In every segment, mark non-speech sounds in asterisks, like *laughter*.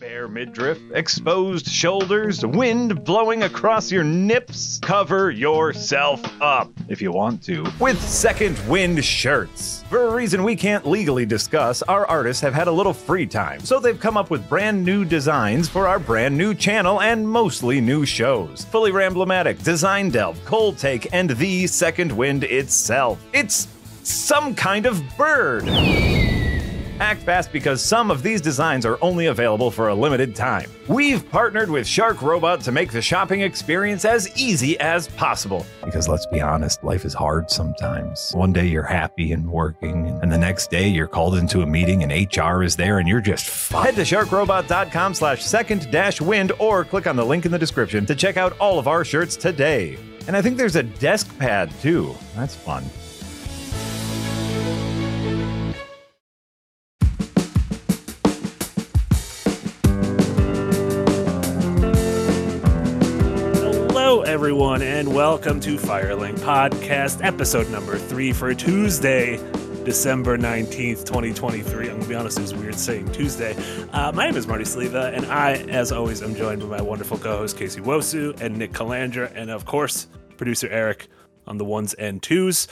Bare midriff, exposed shoulders, wind blowing across your nips. Cover yourself up if you want to with Second Wind shirts. For a reason we can't legally discuss, our artists have had a little free time, so they've come up with brand new designs for our brand new channel and mostly new shows. Fully Ramblematic, Design Delve, Cold Take, and the Second Wind itself. It's some kind of bird. Act fast because some of these designs are only available for a limited time. We've partnered with Shark Robot to make the shopping experience as easy as possible. Because let's be honest, life is hard sometimes. One day you're happy and working, and the next day you're called into a meeting and HR is there and you're just fucked. Head to sharkrobot.com slash second dash wind or click on the link in the description to check out all of our shirts today. And I think there's a desk pad too. That's fun. Everyone, and welcome to Firelink Podcast, episode number three for Tuesday, December 19th, 2023. I'm going to be honest, it was weird saying Tuesday. Uh, my name is Marty Sliva, and I, as always, am joined by my wonderful co host, KC Nwosu, and Nick Calandra, and of course, producer Eric on the ones and twos.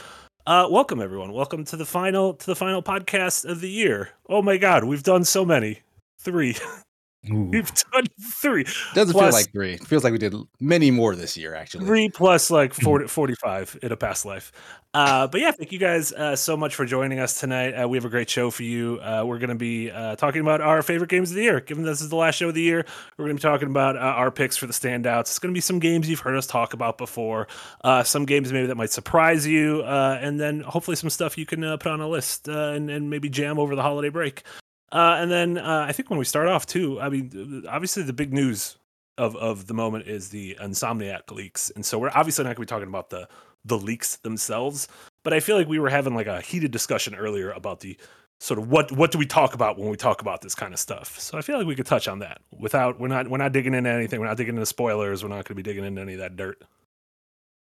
Uh, welcome everyone. Welcome to the final to the final podcast of the year. Oh my god, we've done so many. Three. *laughs* we've done three. Doesn't Plus- feel like three. It feels like we did many more this year, actually. Three plus like *laughs* 40, 45 in a past life. Uh, but yeah, thank you guys uh, so much for joining us tonight. Uh, we have a great show for you. Uh, we're going to be uh, talking about our favorite games of the year. Given this is the last show of the year, we're going to be talking about uh, our picks for the standouts. It's going to be some games you've heard us talk about before, uh, some games maybe that might surprise you, uh, and then hopefully some stuff you can uh, put on a list uh, and, and maybe jam over the holiday break. Uh, and then uh, I think when we start off too, I mean, obviously the big news of of the moment is the Insomniac leaks, and so we're obviously not going to be talking about the the leaks themselves. But I feel like we were having like a heated discussion earlier about the sort of what what do we talk about when we talk about this kind of stuff. So I feel like we could touch on that without we're not we're not digging into anything. We're not digging into spoilers. We're not going to be digging into any of that dirt.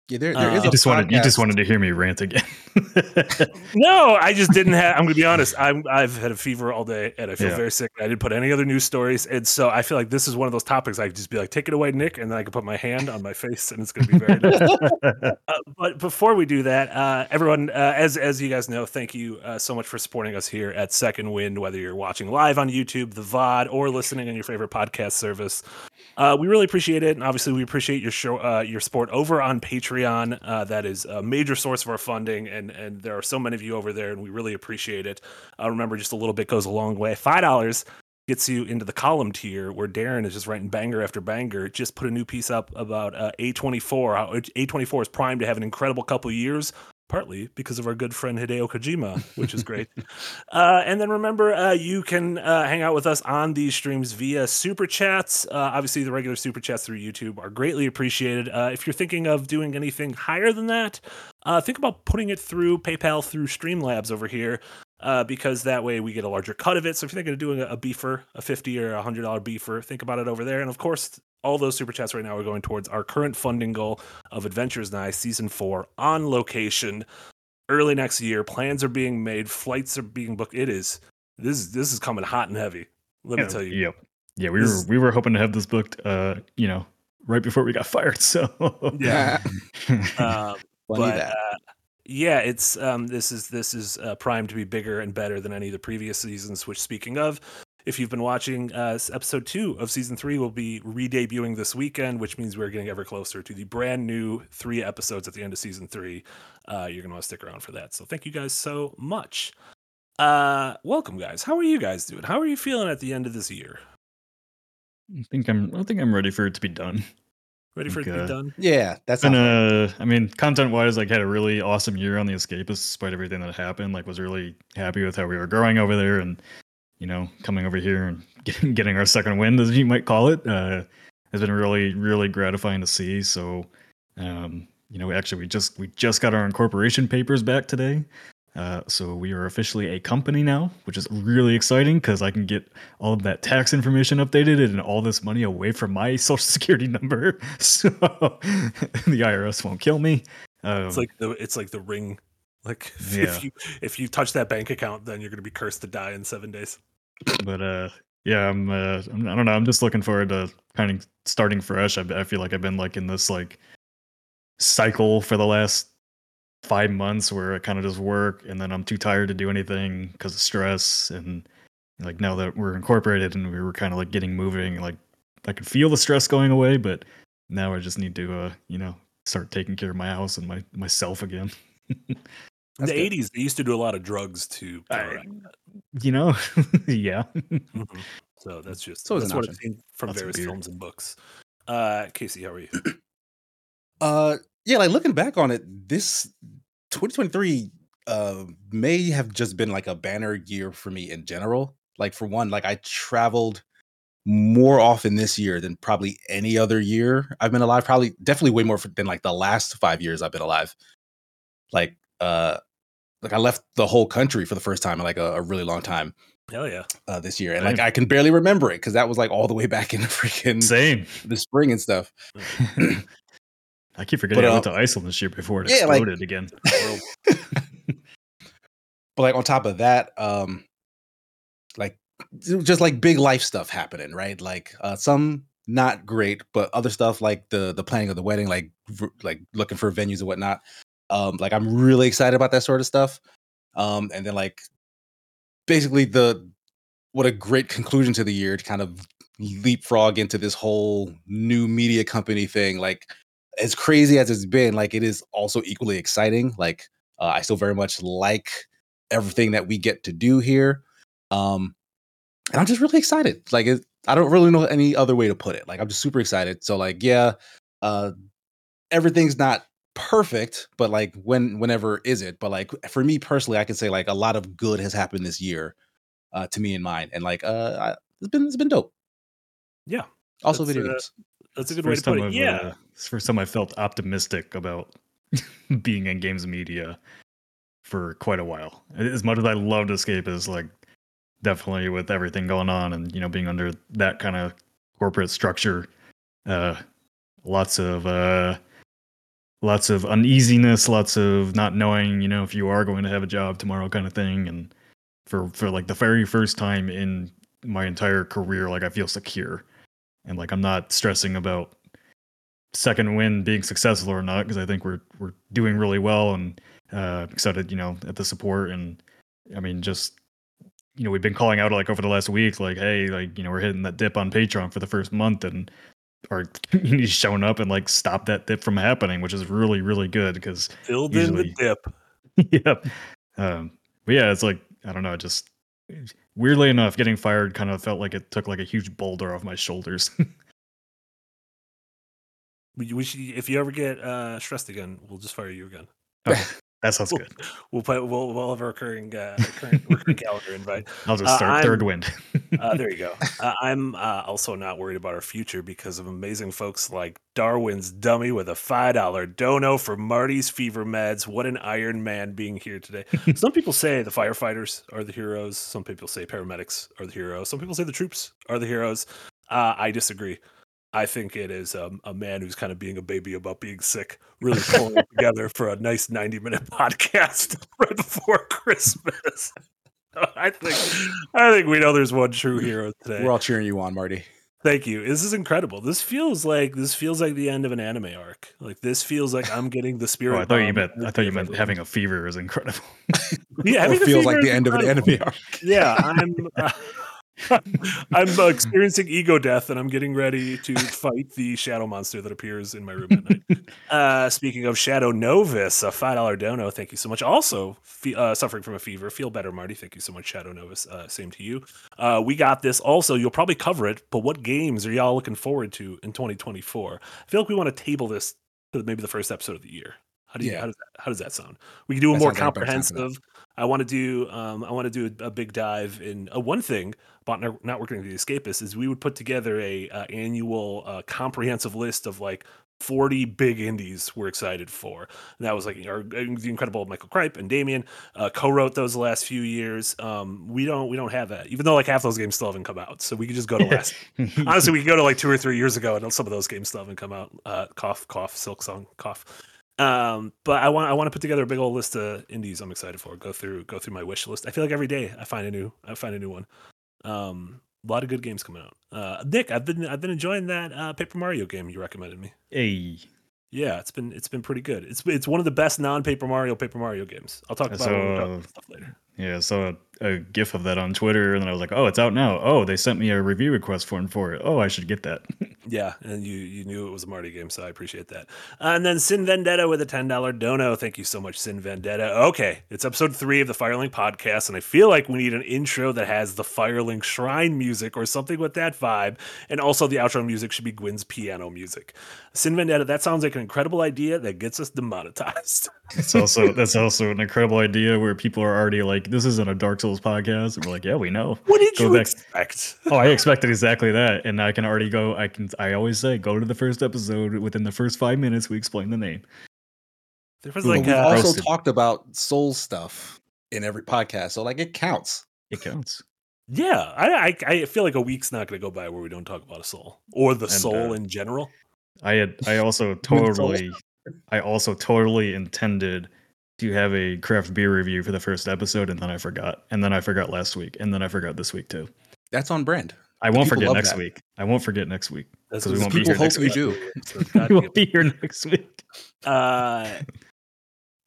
Yeah, there, there Uh, is You a You just wanted you just wanted to hear me rant again. *laughs* No, I just didn't have. I'm going to be honest. I'm I've had a fever all day and I feel Yeah. very sick. I didn't put any other news stories, and so I feel like this is one of those topics I could just be like, take it away, Nick, and then I can put my hand on my face, and it's going to be very nice. *laughs* Uh, but before we do that, uh, everyone, uh, as as you guys know, thank you uh, so much for supporting us here at Second Wind. Whether you're watching live on YouTube, the VOD, or listening on your favorite podcast service, uh, we really appreciate it, and obviously we appreciate your show, uh, your support over on Patreon. Uh, that is a major source of our funding, and and there are so many of you over there, and we really appreciate it. Uh, remember, just a little bit goes a long way. Five dollars gets you into the column tier where Darren is just writing banger after banger. Just put a new piece up about uh, A24. How A24 is primed to have an incredible couple years, partly because of our good friend Hideo Kojima, which is great. *laughs* uh, and then remember, uh, you can uh, hang out with us on these streams via super chats. Uh, obviously, the regular super chats through YouTube are greatly appreciated. Uh, if you're thinking of doing anything higher than that, uh, think about putting it through PayPal through Streamlabs over here because that way we get a larger cut of it. So if you're thinking of doing a, a beefer, a fifty or a hundred dollar beefer, think about it over there. And of course, all those super chats right now are going towards our current funding goal of Adventures Nigh season four on location early next year. Plans are being made, flights are being booked. It is this is this is coming hot and heavy. Let me tell you. Yep. Yeah, we This were we were hoping to have this booked uh, you know, right before we got *laughs* fired. So Yeah. *laughs* Um, Funny but that. uh, yeah, it's um, this is this is uh, primed to be bigger and better than any of the previous seasons. Which, speaking of, if you've been watching, uh, episode two of season three will be re-debuting this weekend, which means we're getting ever closer to the brand new three episodes at the end of season three. Uh, you're gonna want to stick around for that. So thank you guys so much. Uh, welcome, guys. How are you guys doing? How are you feeling at the end of this year? I think I'm I think I'm ready for it to be done. Ready for it to be done? yeah, that's And uh I mean content wise like had a really awesome year on the escapists despite everything that happened. Like was really happy with how we were growing over there and you know, coming over here and *laughs* getting getting our second wind as you might call it. Uh has been really, really gratifying to see. So um, you know, actually we just we just got our incorporation papers back today. Uh, so we are officially a company now, which is really exciting because I can get all of that tax information updated and all this money away from my *laughs* social security number, *laughs* so the IRS won't kill me. Um, It's like the it's like the ring. Like if Yeah. you if you touch that bank account, then you're gonna be cursed to die in seven days. But uh, yeah, I'm, uh, I'm. I don't know. I'm just looking forward to kind of starting fresh. I, I feel like I've been like in this like cycle for the last five months where I kind of just work, and then I'm too tired to do anything because of stress. And like now that we're incorporated and we were kind of like getting moving, like I could feel the stress going away, but now I just need to, uh, you know, start taking care of my house and my myself again. *laughs* In the good. 80s, they used to do a lot of drugs to I- you know, *laughs* yeah. Mhm. So that's just So that's what I've option. seen from Lots various beer. films and books. Uh, Casey, how are you? *clears throat* Uh, yeah, like looking back on it, this 2023 uh may have just been like a banner year for me in general. Like for one, like I traveled more often this year than probably any other year I've been alive. Probably definitely way more than like the last five years I've been alive. Like uh like I left the whole country for the first time in like a, a really long time Hell yeah. uh this year. And like I can barely remember it because that was like all the way back in the freaking Same. the spring and stuff. *laughs* I keep forgetting But, I went uh, to Iceland this year before it yeah, like- exploded again. *laughs* but like on top of that um like just like big life stuff happening right like uh some not great but other stuff like the the planning of the wedding like v- like looking for venues and whatnot um like i'm really excited about that sort of stuff um and then like basically the what a great conclusion to the year to kind of leapfrog into this whole new media company thing like as crazy as it's been like it is also equally exciting like uh, i still very much like everything that we get to do here um and i'm just really excited like it, i don't really know any other way to put it like i'm just super excited so like yeah uh everything's not perfect but like when whenever is it but like for me personally i can say like a lot of good has happened this year uh to me and mine and like uh I, it's been it's been dope Yeah. also That's, video uh, games That's a good way to First put time it. I've, Yeah. uh, it's first time I felt optimistic about *laughs* being in games media for quite a while. As much as I loved Escapist like definitely with everything going on and you know being under that kind of corporate structure, uh, lots of uh, lots of uneasiness, lots of not knowing, you know, if you are going to have a job tomorrow, kind of thing. And for for like the very first time in my entire career, like I feel secure and like I'm not stressing about Second Wind being successful or not because I think we're we're doing really well and uh, excited, you know, at the support and I mean just you know we've been calling out like over the last week like hey like you know we're hitting that dip on Patreon for the first month and our community's *laughs* showing up and like stop that dip from happening, which is really really good because Filled in the dip. *laughs* yep. Um, but yeah, it's like I don't know, just weirdly enough, getting fired kind of felt like it took like a huge boulder off my shoulders. *laughs* We, we should, if you ever get uh, stressed again, we'll just fire you again. Okay, that sounds good. We'll put we'll, we'll have a recurring uh, recurring, recurring calendar invite. *laughs* I'll just Uh, start third wind. *laughs* Uh, there you go. Uh, I'm uh, also not worried about our future because of amazing folks like Darwin's Dummy with a $5 dono for Marty's Fever Meds. What an Iron Man being here today. Some people say the firefighters are the heroes. Some people say paramedics are the heroes. Some people say the troops are the heroes. Uh, I disagree. I think it is um, a man who's kind of being a baby about being sick, really pulling it together for a nice 90 minute *laughs* podcast *laughs* right before Christmas. *laughs* I think I think we know there's one true hero today. we're all cheering you on marty Thank you. This is incredible. This feels like this feels like the end of an anime arc. Like this feels like I'm getting the spirit. Oh, I thought you meant I energy thou you meant having a fever is incredible. Yeah, or having a feels like the is end of an anime arc Yeah, I'm. Uh, *laughs* I'm uh, experiencing ego death, and I'm getting ready to fight the shadow monster that appears in my room at night. *laughs* Uh, speaking of Shadow Novus, a five dollar dono. Thank you so much. Also, fe- uh, suffering from a fever. Feel better, Marty. Thank you so much, Shadow Novus. Uh, same to you. Uh, we got this. Also, you'll probably cover it. But what games are y'all looking forward to in 2024? I feel like we want to table this to maybe the first episode of the year. How do you? Yeah. How does that? How does that sound? We can do a That more sounds like a better time for that. comprehensive. I want to do. Um, I want to do a, a big dive in uh, one thing about not, not working with the escapists is we would put together a uh, annual uh, comprehensive list of like 40 big indies we're excited for. And that was like our, the incredible Michael Cripe and Damien uh, co-wrote those the last few years. Um, we don't we don't have that, even though like half those games still haven't come out. So we could just go to last. Honestly, we could go to like two or three years ago, and some of those games still haven't come out. Uh, cough, cough, Silksong, cough. Um, but I want I want to put together a big old list of indies I'm excited for. Go through go through my wish list. I feel like every day I find a new I find a new one. Um, A lot of good games coming out. Uh, Nick, I've been I've been enjoying that uh, Paper Mario game you recommended me. Hey, Yeah, it's been it's been pretty good. It's it's one of the best non Paper Mario Paper Mario games. I'll talk about it when we talk So- about stuff later. yeah, saw a, gif of that on Twitter, and then I was like, oh, it's out now. Oh, they sent me a review request form for it. Oh, I should get that. *laughs* Yeah, and you you knew it was a Marty game, so I appreciate that. Uh, and then Sin Vendetta with a ten dollar dono. Thank you so much, Sin Vendetta. Okay, it's episode three of the Firelink podcast, and I feel like we need an intro that has the Firelink Shrine music or something with that vibe, and also the outro music should be Gwyn's piano music. Sin Vendetta. That sounds like an incredible idea that gets us demonetized. *laughs* It's also that's also an incredible idea where people are already like, this isn't a Dark Souls podcast. And we're like, yeah, we know. What did Go you back. expect? Oh, I expected exactly that, and I can already go. I can. I always say, go to the first episode. Within the first five minutes, we explain the name. There was But But like we've uh, also roasted. talked about soul stuff in every podcast, so like it counts. It counts. yeah, I, I I feel like a week's not going to go by where we don't talk about a soul or the And, soul uh, in general. I had. I also *laughs* totally. I also totally intended to have a craft beer review for the first episode, and then I forgot, and then I forgot last week, and then I forgot this week too. That's on brand. I won't people forget next that. week. I won't forget next week. That's 'cause we what won't be here next we week. do. *laughs* So we won't be here next week. uh,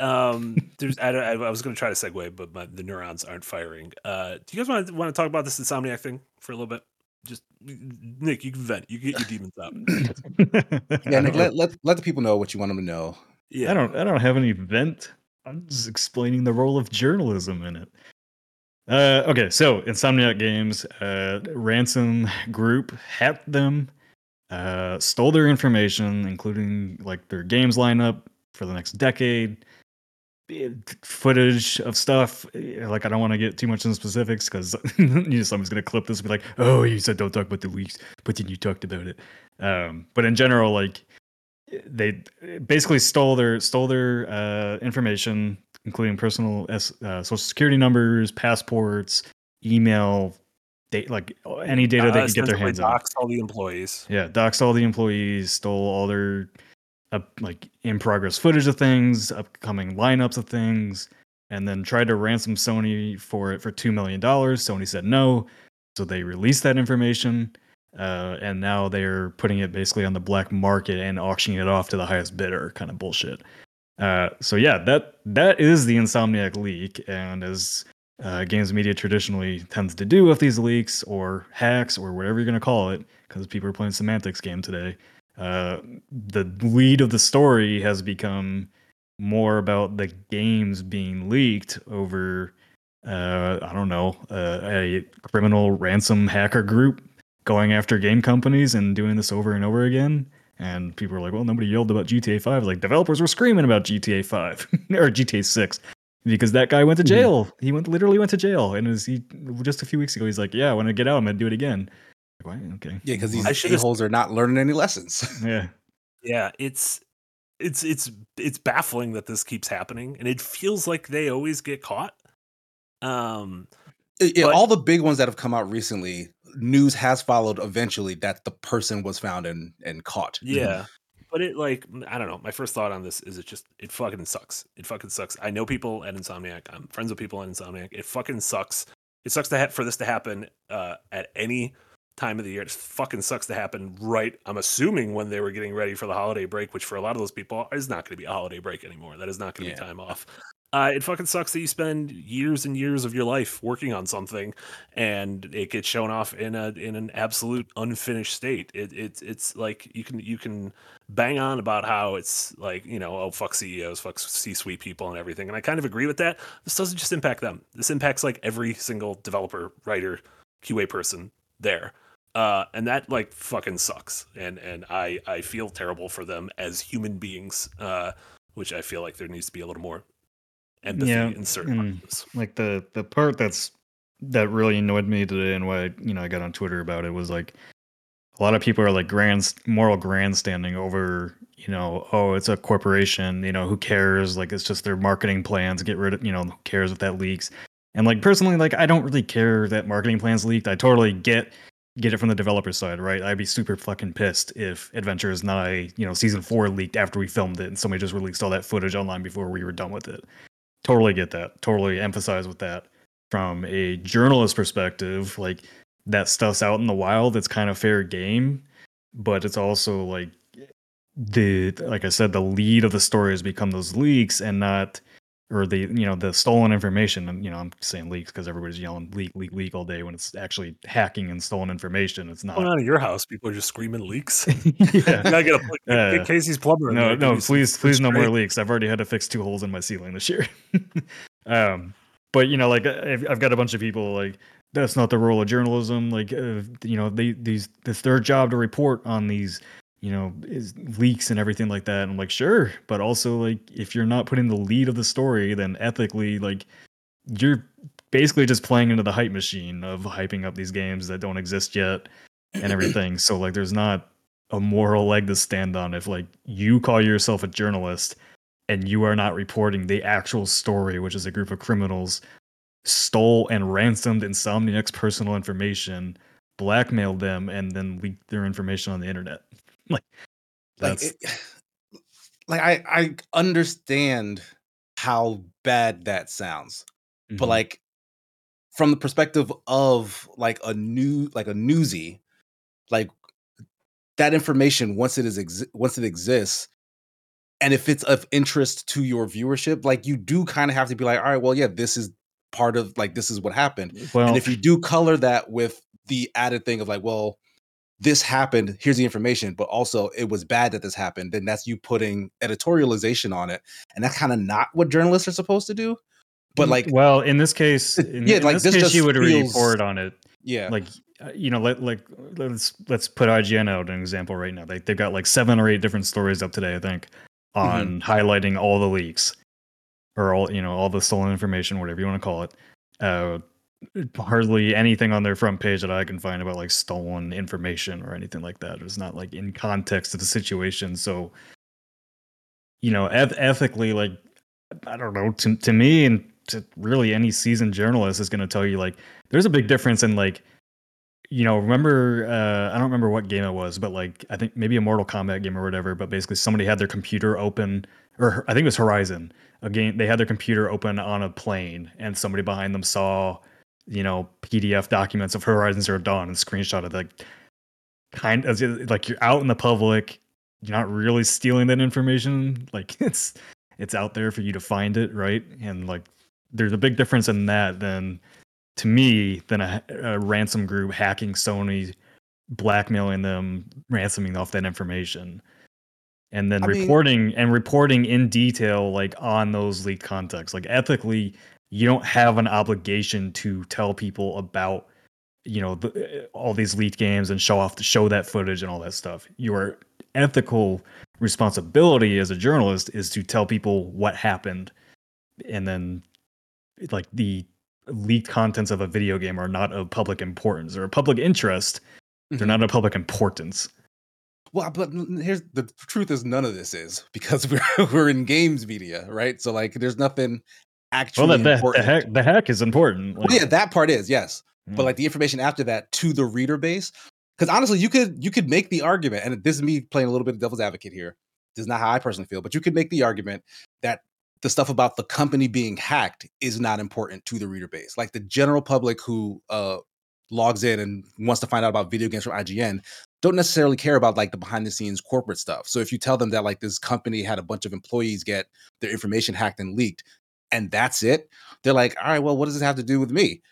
um, there's I, I, I was going to try to segue, but my, the neurons aren't firing. Uh, do you guys want to want to talk about this insomniac thing for a little bit? Just Nick, you can vent. You get your demons out. *laughs* Yeah, Nick, let, let let the people know what you want them to know. Yeah, I don't I don't have any vent. I'm just explaining the role of journalism in it. Uh, okay, so Insomniac Games, uh, ransom group hacked them, uh, stole their information, including like their games lineup for the next decade, footage of stuff. Like I don't want to get too much into specifics because *laughs* you know someone's gonna clip this and be like, "Oh, you said don't talk about the leaks, but then you talked about it." Um, but in general, like they basically stole their stole their uh, information, including personal S, uh, social security numbers, passports, email, date like any data they Uh, could get their hands on. doxed all the employees. Yeah, doxed all the employees, stole all their uh, like in progress footage of things, upcoming lineups of things, and then tried to ransom Sony for it for two million dollars. Sony said no, so they released that information, uh, and now they're putting it basically on the black market and auctioning it off to the highest bidder, kind of bullshit. Uh, so yeah, that that is the Insomniac leak, and as uh, games media traditionally tends to do with these leaks or hacks or whatever you're going to call it, because people are playing semantics game today. Uh, the lead of the story has become more about the games being leaked over, uh, I don't know, uh, a criminal ransom hacker group going after game companies and doing this over and over again. And people are like, well, nobody yelled about GTA 5. Like, developers were screaming about GTA 5 *laughs* or GTA 6 because that guy went to Mhm. jail. He went literally went to jail, and is he just a few weeks ago? He's like, "Yeah, when I get out, I'm gonna do it again." Like, "Why? Okay, Yeah, because these should've- a-holes are not learning any lessons. *laughs* yeah, Yeah, it's it's it's it's baffling that this keeps happening, and it feels like they always get caught. Um, It- it- But- all the big ones that have come out recently, news has followed eventually that the person was found and and caught. *laughs* yeah, but it like I don't know. My first thought on this is it just it fucking sucks. It fucking sucks. I know people at Insomniac. I'm friends with people at Insomniac. It fucking sucks. It sucks to ha- for this to happen uh, at any time of the year. It fucking sucks to happen right. I'm assuming when they were getting ready for the holiday break, which for a lot of those people is not going to be a holiday break anymore. That is not going to Yeah. be time off. Uh, it fucking sucks that you spend years and years of your life working on something, and it gets shown off in a in an absolute unfinished state. It, it's it's like you can you can bang on about how it's like you know oh fuck CEOs, fuck C-suite people and everything, and I kind of agree with that. This doesn't just impact them. This impacts like every single developer, writer, QA person there. Uh, and that like fucking sucks, and and I I feel terrible for them as human beings, uh, which I feel like there needs to be a little more empathy Yeah, in certain parts. like the the part that's that really annoyed me today, and why you know I got on Twitter about it was like a lot of people are like grand moral grandstanding over you know oh it's a corporation you know who cares? Like it's just their marketing plans get rid of you know who cares if that leaks? And like personally like I don't really care that marketing plans leaked. I totally get get it from the developer side right? I'd be super fucking pissed if Adventures Nigh you know season four leaked after we filmed it and somebody just released all that footage online before we were done with it totally get that totally emphasize with that from a journalist perspective like that stuff's out in the wild, it's kind of fair game, but it's also like the like I said, the lead of the story has become those leaks and not or the you know the stolen information and you know i'm saying leaks because everybody's yelling leak leak leak all day when it's actually hacking and stolen information it's not Going on at your house, people are just screaming leaks. *laughs* *laughs* yeah. I gotta put, Uh, get Casey's plumber. no no please please no more leaks i've already had to fix two holes in my ceiling this year *laughs* um but you know like I've, I've got a bunch of people like that's not the role of journalism like uh, you know they these it's their job to report on these you know is leaks and everything like that. And i'm like sure. But also like if you're not putting the lead of the story then ethically like you're basically just playing into the hype machine of hyping up these games that don't exist yet and everything. So like there's not a moral leg to stand on if like you call yourself a journalist and you are not reporting the actual story which is a group of criminals stole and ransomed insomniac's personal information blackmailed them and then leaked their information on the internet *laughs* like like it, *sighs* like I I understand how bad that sounds, but Mhm. like from the perspective of like a new like a newsie, like that information once it is exi- once it exists, and if it's of interest to your viewership, like you do kind of have to be like, all right, well, yeah, this is part of like this is what happened, well and if you do color that with the added thing of like, well, this happened, here's the information, but also it was bad that this happened, then that's you putting editorialization on it. And that's kind of not what journalists are supposed to do. But like, well in this case *laughs* in, yeah, in like, this, this case just you would feels- report on it yeah. like uh, you know let like let's let's put IGN out an example right now. They they've got like seven or eight different stories up today, I think, on highlighting all the leaks or all you know all the stolen information, whatever you want to call it. Uh, hardly anything on their front page that I can find about like stolen information or anything like that. It's not like in context of the situation. So, you know, eth- ethically, like I don't know, to to me and to really any seasoned journalist is going to tell you like there's a big difference in like you know remember uh i don't remember what game it was but like i think maybe a mortal kombat game or whatever but basically somebody had their computer open or i think it was horizon a game they had their computer open on a plane and somebody behind them saw you know pdf documents of horizon zero dawn and screenshot it like kind of like you're out in the public you're not really stealing that information like *laughs* it's it's out there for you to find it right and like there's a big difference in that than to me than a, a ransom group hacking Sony, blackmailing them, ransoming off that information, and then I mean- reporting and reporting in detail like on those leaked contexts. Like ethically, you don't have an obligation to tell people about you know the, all these leaked games and show off show that footage and all that stuff. Your ethical responsibility as a journalist is to tell people what happened and then like the leaked contents of a video game are not of public importance or public interest they're Mhm. not of public importance Well, but here's the truth is none of this is because *laughs* we're we're in games media, right? So like there's nothing actually well the, the, heck the heck is important Well, yeah, that part is, yes. Yeah. but like the information after that to the reader base because honestly you could you could make the argument and this is me playing a little bit of devil's advocate here this is not how i personally feel but you could make the argument that the stuff about the company being hacked is not important to the reader base like the general public who uh logs in and wants to find out about video games from ign don't necessarily care about like the behind the scenes corporate stuff so if you tell them that like this company had a bunch of employees get their information hacked and leaked and that's it they're like all right well what does this have to do with me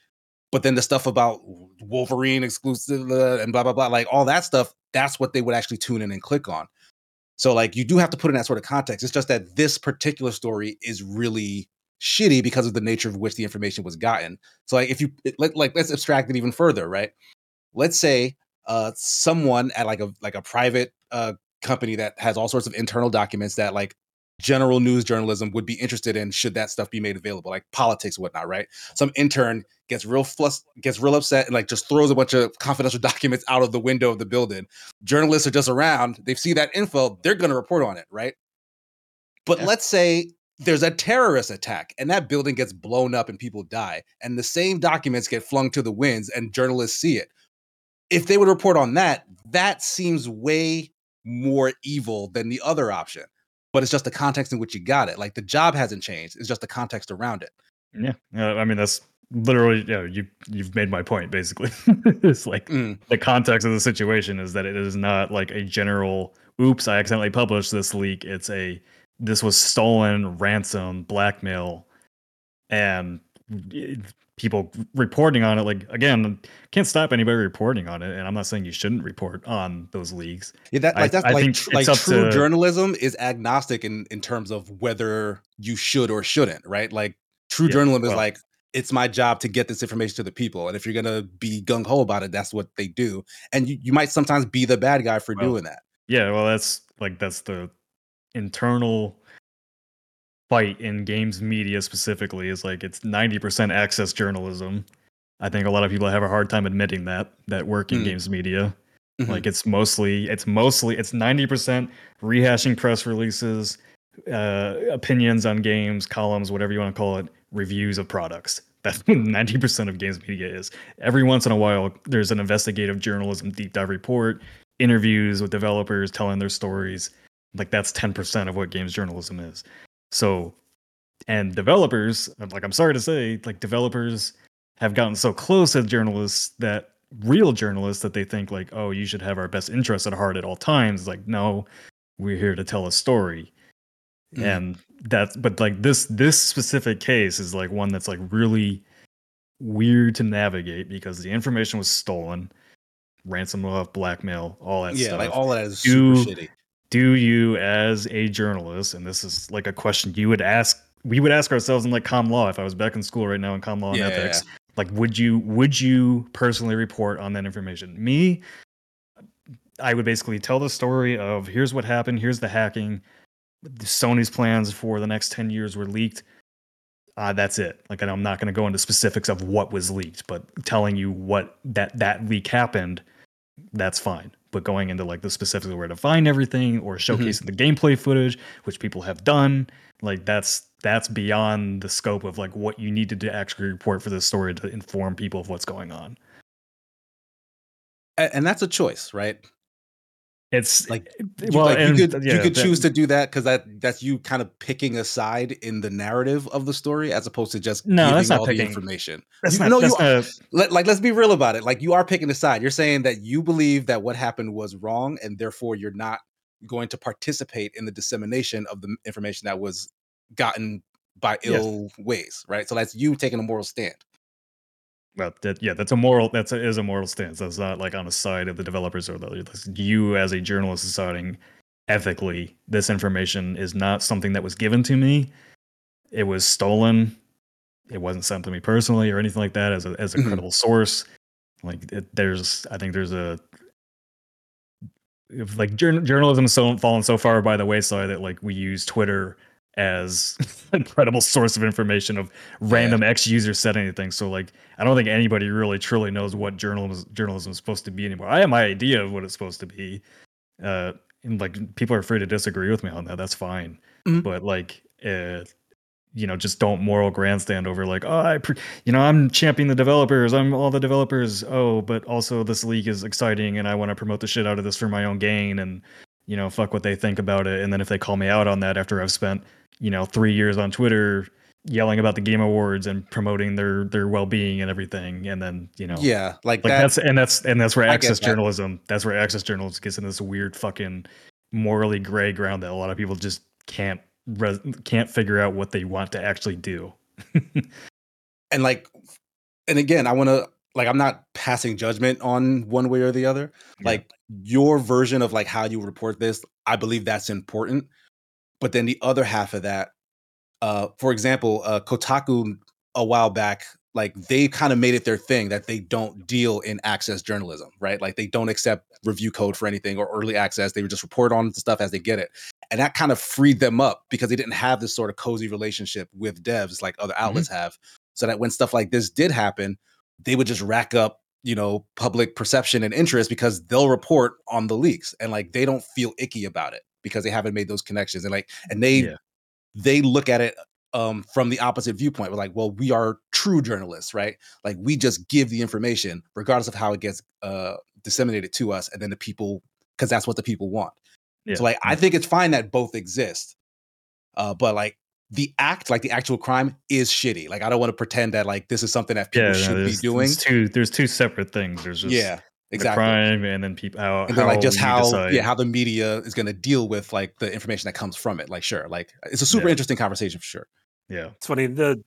but then the stuff about Wolverine exclusive uh, and blah blah blah, like all that stuff, that's what they would actually tune in and click on. So like you do have to put in that sort of context. It's just that this particular story is really shitty because of the nature of which the information was gotten. So like if you like like let's abstract it even further, right? Let's say uh someone at like a like a private uh company that has all sorts of internal documents that like general news journalism would be interested in should that stuff be made available like politics and whatnot right some intern gets real flus- gets real upset and like just throws a bunch of confidential *laughs* documents out of the window of the building. Journalists are just around, they see that info, they're going to report on it, right? But Yeah. let's say there's a terrorist attack and that building gets blown up and people die and the same documents get flung to the winds and journalists see it. If they would report on that, that seems way more evil than the other option. But it's just the context in which you got it. Like the job hasn't changed. It's just the context around it. yeah uh, i mean that's literally, you know, you you've made my point. Basically, *laughs* it's like Mm. the context of the situation is that it is not like a general. Oops, I accidentally published this leak. It's a this was stolen, ransom, blackmail, and people reporting on it. Like again, can't stop anybody reporting on it. And I'm not saying you shouldn't report on those leagues. Yeah, that like that's I like think tr- like true to- journalism is agnostic in in terms of whether you should or shouldn't, right? Like true Yeah, journalism is like it's my job to get this information to the people, and if you're gonna be gung ho about it, that's what they do, and you, you might sometimes be the bad guy for Well, doing that. Yeah, well, that's like that's the internal fight in games media specifically is like it's 90% access journalism. I think a lot of people have a hard time admitting that that work in Mm. games media. Mhm. Like it's mostly it's mostly it's 90% rehashing press releases, uh opinions on games, columns, whatever you want to call it, reviews of products. That's what 90% of games media is. Every once in a while there's an investigative journalism deep dive report, interviews with developers telling their stories. Like that's 10% of what games journalism is. So and developers, like I'm sorry to say, like developers have gotten so close to journalists that real journalists that they think like, oh, you should have our best interests at heart at all times. Like, no, we're here to tell a story. Mm. And that's but like this this specific case is like one that's like really weird to navigate because the information was stolen, ransom off, blackmail, all that yeah, stuff like all that is You- super shitty. Do you as a journalist and this is like a question you would ask we would ask ourselves in like com law if i was back in school right now in com law and Yeah, yeah, ethics like would you would you personally report on that information? Me i would basically tell the story of here's what happened here's the hacking. Sony's plans for the next 10 years were leaked. Uh, that's it. Like and i'm not going to go into specifics of what was leaked but telling you what that that leak happened that's fine. But going into like the specifics of where to find everything or mm-hmm. showcasing the gameplay footage, which people have done, like that's that's beyond the scope of like what you needed to actually report for this story to inform people of what's going on. And that's a choice, right? It's Like, eh, You, well, like, and, you could yeah, you could that- choose to do that because that that's you kind of picking a side in the narrative of the story as opposed to just No, giving that's not all picking- the information. That's you- not, no, that's you- not Let, like let's be real about it. Like you are picking a side. You're saying that you believe that what happened was wrong, and therefore you're not going to participate in the dissemination of the information that was gotten by Yes. ill ways, right? So that's you taking a moral stand. Well, that, yeah, that's a moral. That's a, is a moral stance. That's not like on the side of the developers or the you as a journalist deciding ethically this information is not something that was given to me. It was stolen. It wasn't sent to me personally or anything like that as a as a Mhm. credible source. Like it, there's, I think there's a if like jour- journalism is so fallen so far by the wayside that like we use Twitter as *laughs* a credible source of information of random X user said anything. So like I don't think anybody really truly knows what journalism journalism is supposed to be anymore. I have my idea of what it's supposed to be. Uh and like people are free to disagree with me on that. That's fine. Mhm. But like uh you know, just don't moral grandstand over like, oh, I, pre- you know, I'm championing the developers. I'm all the developers. Oh, but also this league is exciting, and I want to promote the shit out of this for my own gain. And you know, fuck what they think about it. And then if they call me out on that after I've spent, you know, three years on Twitter yelling about the game awards and promoting their their well being and everything, and then you know, Yeah, like, like that. that's and that's and that's where I access that. journalism. That's where access journalism gets in this weird fucking morally gray ground that a lot of people just can't res- can't figure out what they want to actually do. and like and again i want to like i'm not passing judgment on one way or the other Yeah. like your version of like how you report this i believe that's important but then the other half of that uh for example uh kotaku a while back like they kind of made it their thing that they don't deal in access journalism right? Like they don't accept review code for anything or early access. They would just report on the stuff as they get it. And that kind of freed them up because they didn't have this sort of cozy relationship with devs like other outlets have. So that when stuff like this did happen they would just rack up you know public perception and interest because they'll report on the leaks and like they don't feel icky about it because they haven't made those connections and like and they Yeah. they look at it um from the opposite viewpoint we're like well we are true journalists right like we just give the information regardless of how it gets uh disseminated to us and then the people because that's what the people want Yeah. so like i think it's fine that both exist uh but like the act, like the actual crime, is shitty. Like I don't want to pretend that like this is something that people yeah, should no, be doing. There's two. There's two separate things. There's just yeah, exactly. crime, and then people how and then like just how decide. yeah how the media is going to deal with like the information that comes from it. Like sure, like it's a super Yeah. interesting conversation for sure. yeah. It's funny. The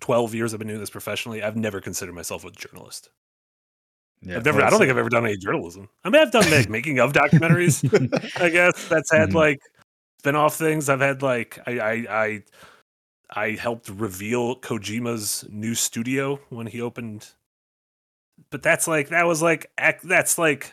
twelve years I've been doing this professionally, I've never considered myself a journalist. yeah. I've never. I don't think I've ever done any journalism. I mean, I've done like making of documentaries. *laughs* I guess that's had Mhm. like spin-off things. I've had like I I I, I helped reveal Kojima's new studio when he opened. But that's like that was like that's like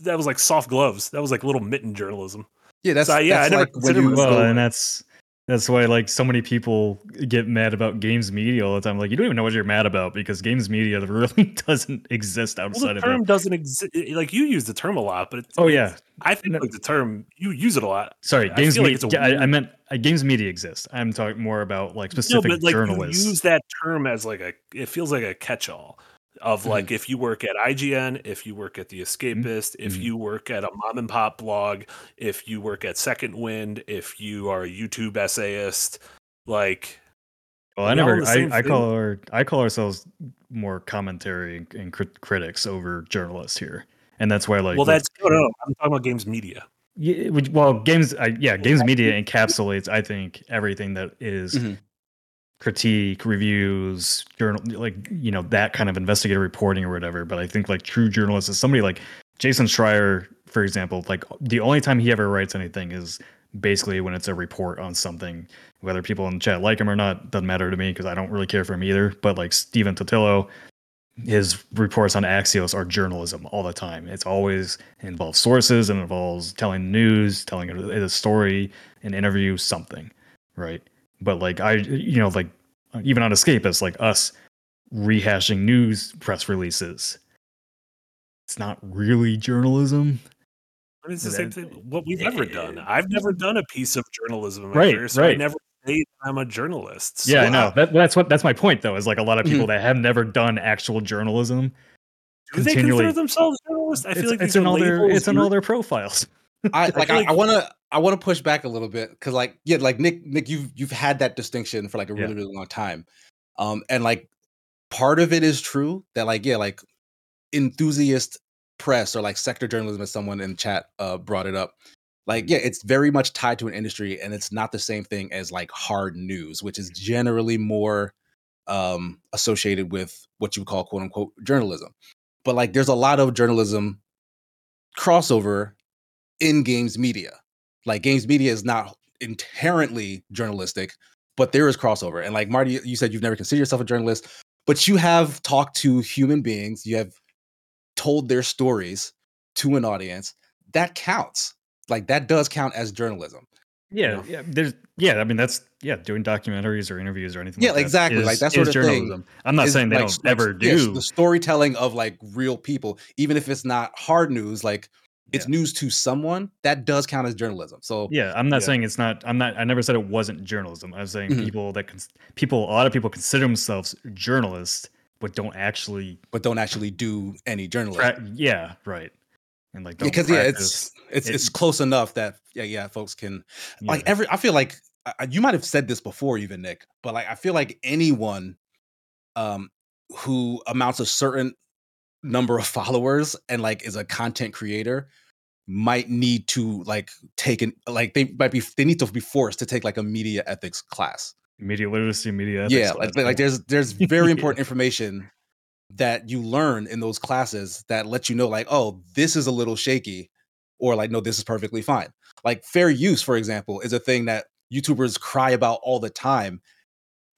that was like soft gloves. That was like little mitten journalism. Yeah, that's So, yeah, I that's never like when considered Well, go- and that's that's why like so many people get mad about games media all the time. Like you don't even know what you're mad about because games media *laughs* really doesn't exist Well, outside the of term it. doesn't exist. Like you use the term a lot, but it's, Oh yeah, I think No. like the term you use it a lot. sorry, I games feel like media. it's a I, I weird- meant uh, games media exists. I'm talking more about like No, specific but like journalists. you use that term as like a it feels like a catch-all of Mm-hmm. like if you work at IGN, if you work at the Escapist, if Mhm. you work at a mom and pop blog, if you work at Second Wind, if you are a YouTube essayist, like well, I never. I, I call our I call ourselves more commentary and, and crit- critics over journalists here, and that's why like well that's no, no, I'm talking about games media. Yeah, well, games, I, yeah, games media encapsulates, I think, everything that is Mhm. Critique, reviews, journal, like you know that kind of investigative reporting or whatever. But I think like true journalists is somebody like Jason Schreier, for example. Like the only time he ever writes anything is basically when it's a report on something. Whether people in the chat like him or not doesn't matter to me because I don't really care for him either. But like Stephen Totilo, his reports on Axios are journalism all the time. It's always involves sources and involves telling news, telling a story, an interview, something, right? But like I, you know, like even on Escapist, like us rehashing news press releases, it's not really journalism. I mean, it's the That- same thing. What we've ever done. I've never done a piece of journalism in my Right, career, so I never say I'm a journalist. yeah, I know. *laughs* That, that's what that's my point though. Is like a lot of Mm-hmm. people that have never done actual journalism. Do they consider themselves journalists? I feel it's, like it's these in all their it's in all their profiles. *laughs* I like I, I want to I want to push back a little bit because like yeah like Nick Nick you've you've had that distinction for like a Yeah. really really long time, um and like part of it is true that like yeah like enthusiast press or like sector journalism as someone in chat uh brought it up like yeah it's very much tied to an industry and it's not the same thing as like hard news which is generally more um associated with what you would call quote unquote journalism. But like there's a lot of journalism crossover in games media. Like games media is not inherently journalistic, but there is crossover. And like Marty, you said you've never considered yourself a journalist, but you have talked to human beings, you have told their stories to an audience. That counts. Like that does count as journalism. Yeah, yeah. There's yeah. I mean, that's yeah. Doing documentaries or interviews or anything. Yeah, like that exactly, like, that sort is of thing. I'm not is saying they like- don't ever yes, do. the storytelling of like real people, even if it's not hard news, like it's news to someone, that does count as journalism. So Yeah, I'm not Yeah. saying it's not. I'm not. I never said it wasn't journalism. I was saying Mhm. people that cons- people. A lot of people consider themselves journalists, but don't actually. but don't actually do any journalism. Pra- yeah, right. And like don't because yeah, practice- it's it's it- it's close enough that yeah, yeah, folks can like every. I feel like uh, you might have said this before, even Nick, but like I feel like anyone, um, who amounts a certain number of followers and like is a content creator might need to like take an like they might be they need to be forced to take like a media ethics class. Media literacy, media. Ethics yeah class, like, like there's there's *laughs* very important information that you learn in those classes that let you know like oh this is a little shaky or like no this is perfectly fine. Like fair use for example is a thing that youtubers cry about all the time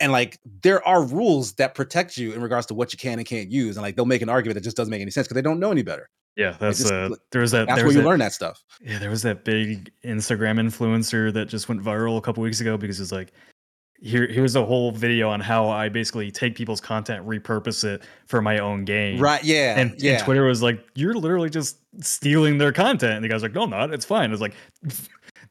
and like there are rules that protect you in regards to what you can and can't use and like they'll make an argument that just doesn't make any sense because they don't know any better yeah. That's just- uh. There was that. that's there where you that, learn that stuff Yeah, there was that big Instagram influencer that just went viral a couple weeks ago because it's like, here here's a whole video on how I basically take people's content, repurpose it for my own game. right yeah And, and Twitter was like, you're literally just stealing their content. And the guy's like, no, I'm not. It's fine. It's like,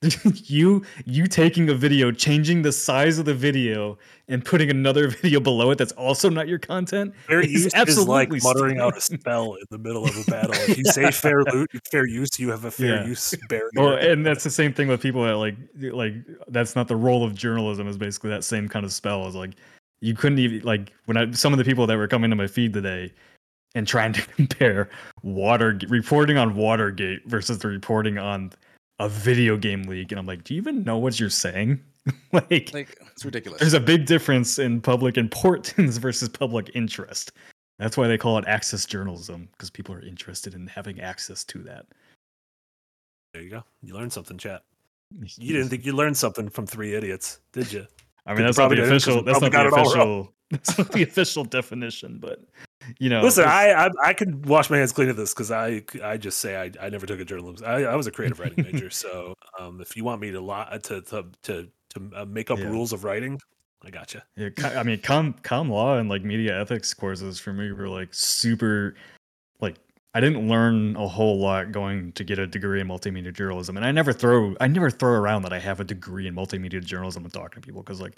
*laughs* you you taking a video, changing the size of the video, and putting another *laughs* video below it that's also not your content. Fair is use is like absolutely muttering out a spell in the middle of a battle. If you say *laughs* fair loot, fair use, you have a fair Yeah. use barrier. Well, and that's the same thing with people that like like that's not the role of journalism. Is basically that same kind of spell. Is like you couldn't even like when I some of the people that were coming to my feed today and trying to compare water reporting on Watergate versus the reporting on a video game league, and I'm like, do you even know what you're saying? *laughs* like, Like it's ridiculous. there's a big difference in public importance *laughs* versus public interest. That's why they call it access journalism because people are interested in having access to that. there you go. You learned something, chat. *laughs* You didn't think you learned something from three idiots, did you? I mean, that's not probably the didn't 'cause official. That's not the got it all wrong. official. That's not the official definition, but you know. Listen, I, I I could wash my hands clean of this because I I just say I, I never took a journalism. I, I was a creative writing *laughs* major, so um, if you want me to lot to to to, to uh, make up Yeah. rules of writing, I got you. Yeah, I mean, com com law and like media ethics courses for me were like super, like I didn't learn a whole lot going to get a degree in multimedia journalism, and I never throw I never throw around that I have a degree in multimedia journalism and talking to people because like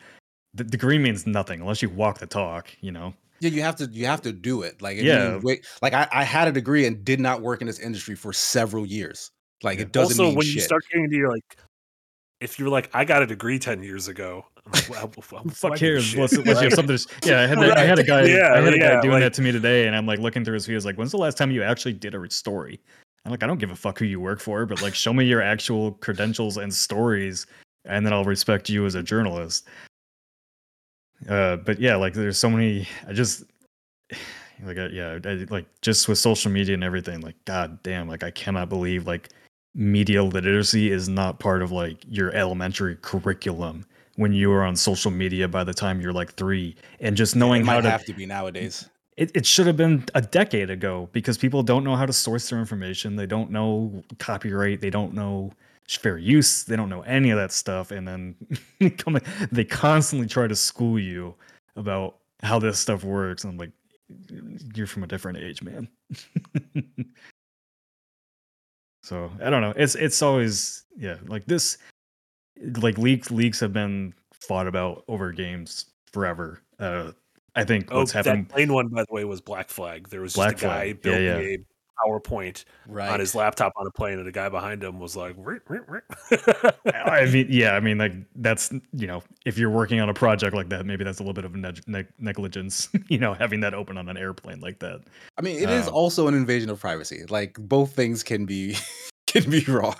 the degree means nothing unless you walk the talk, you know. Yeah, you have to you have to do it. Like Yeah. you wait, like I, I had a degree and did not work in this industry for several years. Like Yeah. it doesn't also, mean when shit. you start getting into your like, if you're like, I got a degree ten years ago, I'm like, well, *laughs* well, fuck cares? Unless, unless *laughs* you have something. To, yeah, I had, that- I had a guy. Yeah, I had a yeah, guy doing like- that to me today, and I'm like looking through his videos, like, when's the last time you actually did a story? I'm like, I don't give a fuck who you work for, but like, show me your actual credentials and stories, and then I'll respect you as a journalist. Uh, but yeah, like, there's so many. I just *sighs* like, I, yeah, I, like just with social media and everything. Like, god damn, like, I cannot believe like media literacy is not part of like your elementary curriculum when you are on social media by the time you're like three and just knowing it how to have to be nowadays. it, it should have been a decade ago because people don't know how to source their information they don't know copyright they don't know fair use they don't know any of that stuff and then *laughs* come they constantly try to school you about how this stuff works and i'm like you're from a different age man *laughs* so i don't know it's it's always yeah like this like leaks leaks have been fought about over games forever uh i think Oh, what's happened that plain one, by the way, was Black Flag. There was Black just a guy Flag. Yeah, building yeah. a PowerPoint Right. on his laptop on a plane, and a guy behind him was like, "Rick, rick, rick." I *laughs* mean, yeah, I mean, like that's you know, if you're working on a project like that, maybe that's a little bit of neg- neg- negligence, *laughs* you know, having that open on an airplane like that. I mean, it is Um, also an invasion of privacy. Like both things can be *laughs* can be wrong.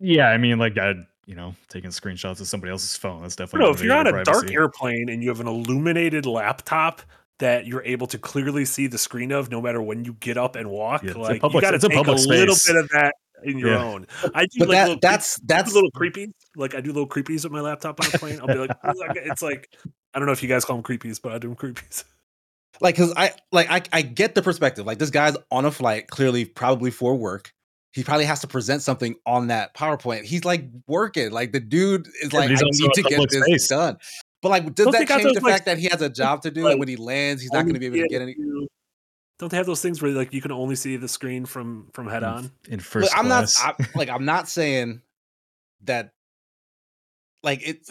Yeah, I mean, like I, you know, taking screenshots of somebody else's phone. That's definitely. no, if you're on a invasion of dark airplane and you have an illuminated laptop that you're able to clearly see the screen of, no matter when you get up and walk, Yeah, like public- you got to it's a take public a little bit of that in your Yeah. own. I do But like that little that's creep- that's little creepies. Like I do little creepies with my laptop on a plane. I'll be like, it's like I don't know if you guys call them creepies, but I do them creepies. like because I like I, I get the perspective. Like this guy's on a flight, clearly probably for work. He probably has to present something on that PowerPoint. He's like working. Like the dude is but like, I need to get this space. done. But like, does Don't that change those, the like, fact that he has a job to do, like, and when he lands, he's not going to be able to get any? to- Don't they have those things where like you can only see the screen from from head on? in first Look, I'm not. I, *laughs* like I'm not saying that like it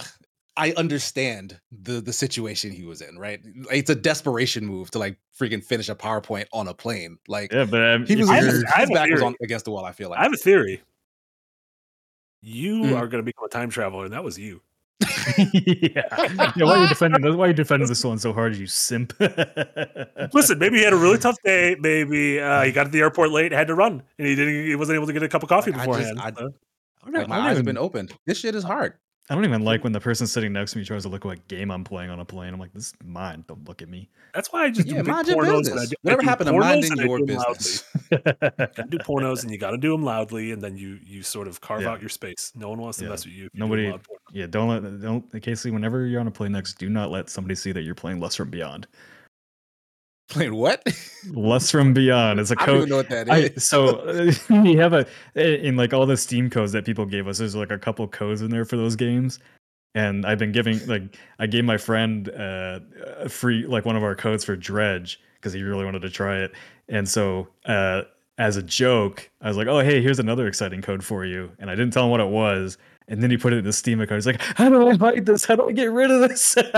I understand the the situation he was in, right? It's a desperation move to like freaking finish a PowerPoint on a plane. Like yeah, but um, he was I have his, I his a back was on against the wall, I feel like. I have a theory. You Mm. are going to become a time traveler, and that was you. Yeah. yeah, why are you defending this? Why are you defending this one so hard, you simp? *laughs* Listen, maybe he had a really tough day. Maybe uh, he got to the airport late, had to run, and he didn't. He wasn't able to get a cup of coffee I just- beforehand. I- so- I don't, like my I don't eyes have been opened. This shit is hard. I don't even like when the person sitting next to me tries to look at what game I'm playing on a plane. I'm like, this is mine. Don't look at me. That's why I just Yeah, do big mind your pornos. And I business. do, I Whatever do happened to pornos minding your do business? *laughs* I do pornos, and you got to do them loudly, and then you you sort of carve Yeah. out your space. No one wants to Yeah. mess with you. if you do Nobody- yeah, don't let don't Casey. Whenever you're on a plane next, do not let somebody see that you're playing Lust from Beyond. Playing what? Lust from Beyond is a *laughs* I don't code. know what that I, so *laughs* we have a in like all the Steam codes that people gave us. There's like a couple codes in there for those games, and I've been giving like I gave my friend uh, a free like one of our codes for Dredge because he really wanted to try it, and so uh, as a joke, I was like, "Oh hey, here's another exciting code for you," and I didn't tell him what it was. And then he put it in the Steam account. He's like, "How do I hide this? How do I get rid of this?" *laughs*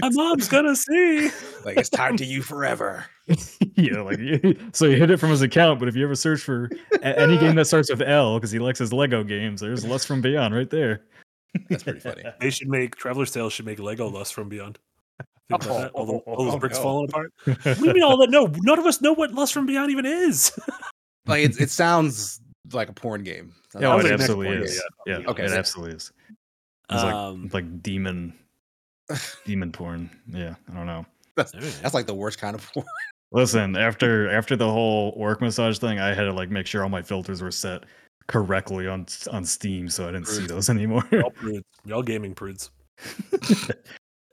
My mom's gonna see. *laughs* Like it's tied to you forever. *laughs* yeah, like so he hid it from his account. But if you ever search for a- any game that starts with L, because he likes his Lego games, there's Lust from Beyond right there. That's pretty funny. They should make Traveler's Tales should make Lego Lust from Beyond. Think about oh. that. All, the, all those Oh, bricks no. falling apart. What do you mean all that? No, none of us know what Lust from Beyond even is. Like it, it sounds like a porn game. Sounds Yeah, like oh, it absolutely is. game, Yeah, Okay, it so- absolutely is. It's like Um, like demon, *sighs* demon porn. Yeah, I don't know. that's, that's like the worst kind of *laughs* porn. Listen, after after the whole orc massage thing, I had to like make sure all my filters were set correctly on on Steam, so I didn't see those *laughs* anymore. y'all prudes. Y'all gaming prudes. *laughs*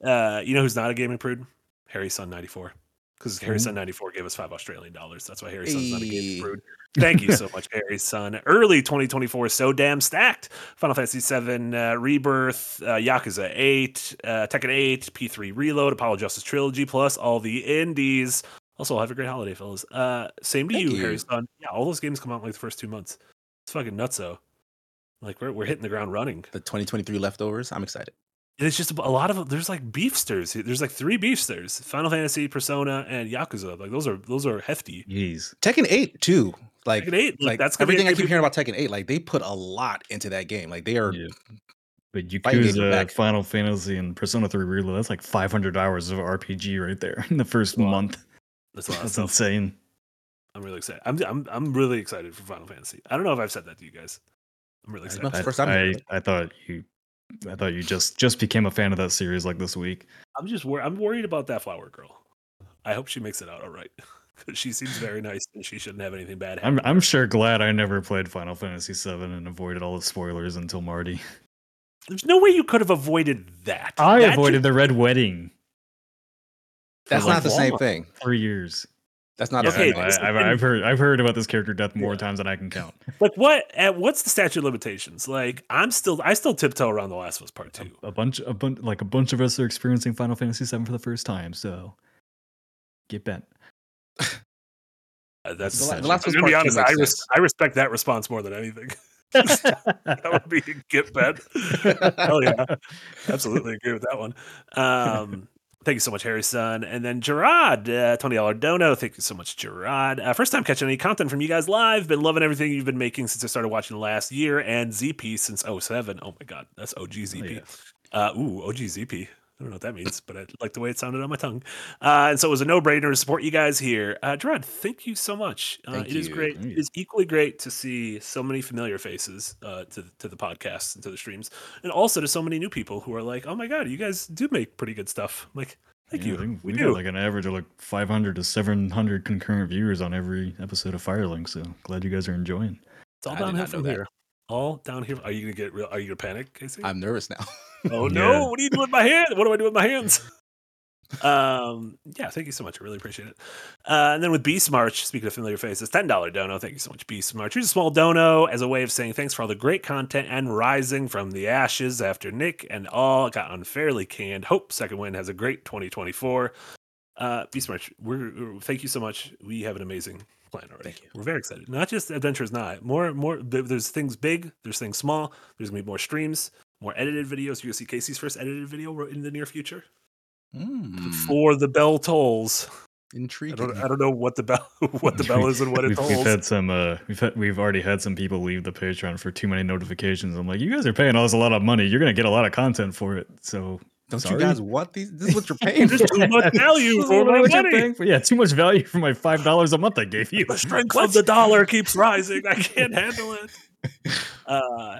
uh, you know who's not a gaming prude? Harry Sun ninety four. Because Harry Ooh. Sun ninety four gave us five Australian dollars. That's why Harry Sun's not a game prude. Thank you so *laughs* much, Harry Sun. Early 2024, so damn stacked. Final Fantasy 7 uh, Rebirth, uh, Yakuza 8, uh, Tekken 8, P3 Reload, Apollo Justice Trilogy, plus all the indies. Also, have a great holiday, fellas. Uh, same to you, you. Harry Sun. Yeah, all those games come out in like the first two months. It's fucking nuts, though. Like we're we're hitting the ground running. The 2023 leftovers. I'm excited. And it's just a, a lot of there's like beefsters. There's like three beefsters: Final Fantasy, Persona, and Yakuza. Like those are those are hefty. Jeez. Tekken 8 too. Like Tekken 8, like, like that's gonna be everything I keep be- hearing about Tekken 8. Like they put a lot into that game. Like they are. Yeah. But Fighting games are Yakuza, back. Final Fantasy, and Persona 3 Reload, that's like 500 hours of RPG right there in the first Wow. month. That's a *laughs* That's insane. I'm really excited. I'm, I'm I'm really excited for Final Fantasy. I don't know if I've said that to you guys. I'm really excited. the I, first time I. I thought you I thought you just just became a fan of that series like this week. I'm just wor- I'm worried about that flower girl. I hope she makes it out all right *laughs* because she seems very nice and she shouldn't have anything bad happen. I'm I'm sure glad I never played Final Fantasy VII and avoided all the spoilers until Marty. There's no way you could have avoided that. I That avoided should- the red wedding That's like not the same thing. Three years. That's not Yeah, Okay, same I, have I've heard I've heard about this character death more Yeah. times than I can count. *laughs* like what? At what's the statute of limitations? Like I'm still I still tiptoe around the Last of Us Part Two. A bunch a bunch like a bunch of us are experiencing Final Fantasy VII for the first time, so get bent. Uh, that's The The Last of Us gonna be Part Two honest. I, res- I respect that response more than anything. *laughs* that would be a get bent. *laughs* Hell yeah. Absolutely agree with that one. Um, thank you so much, Harry Son. And then Gerard, uh, Tony Alardono. Thank you so much, Gerard. Uh, first time catching any content from you guys live. Been loving everything you've been making since I started watching last year and ZP since 07. Oh my God, that's OG ZP. Uh, ooh, OG ZP. I don't know what that means, but I like the way it sounded on my tongue. Uh, and so it was a no brainer to support you guys here. Uh, Gerard, thank you so much. Uh, Thank it is you. great. Thank It you. is equally great to see so many familiar faces uh, to, to the podcasts and to the streams, and also to so many new people who are like, oh my God, you guys do make pretty good stuff. I'm like, thank Yeah, you. We we do. got like an average of like 500 to 700 concurrent viewers on every episode of Firelink. So glad you guys are enjoying. it's all I downhill not know from that. here. All down here. Are you gonna get real? Are you gonna panic, Casey? I'm nervous now. *laughs* Oh Yeah. no! What are you doing with my hand? What do I do with my hands? *laughs* um, yeah, thank you so much. I really appreciate it. Uh, and then with Beast March, speaking of familiar faces, ten dollar dono. Thank you so much, Beast March. Here's a small dono as a way of saying thanks for all the great content and rising from the ashes after Nick and all got unfairly canned. Hope Second Wind has a great 2024. Uh, Beast March, we're, we're- thank you so much. We have an amazing plan already. Thank you. We're very excited. Not just Adventures Nigh. More, more. There's things big. There's things small. There's gonna be more streams, more edited videos. You're gonna see Casey's first edited video in the near future Mm, before the bell tolls. I don't, I don't know what the bell, *laughs* what the bell is and what it we've, tolls. we've had some uh we've had, we've already had some people leave the Patreon for too many notifications. I'm like, you guys are paying us a lot of money. You're gonna get a lot of content for it. So Don't sorry. you guys want these? This is what you're paying There's too much *laughs* value This is for what my you're money. paying for. Yeah, too much value for my five dollars a month I gave you. the strength What? of the dollar keeps rising. I can't handle it. *laughs* Uh,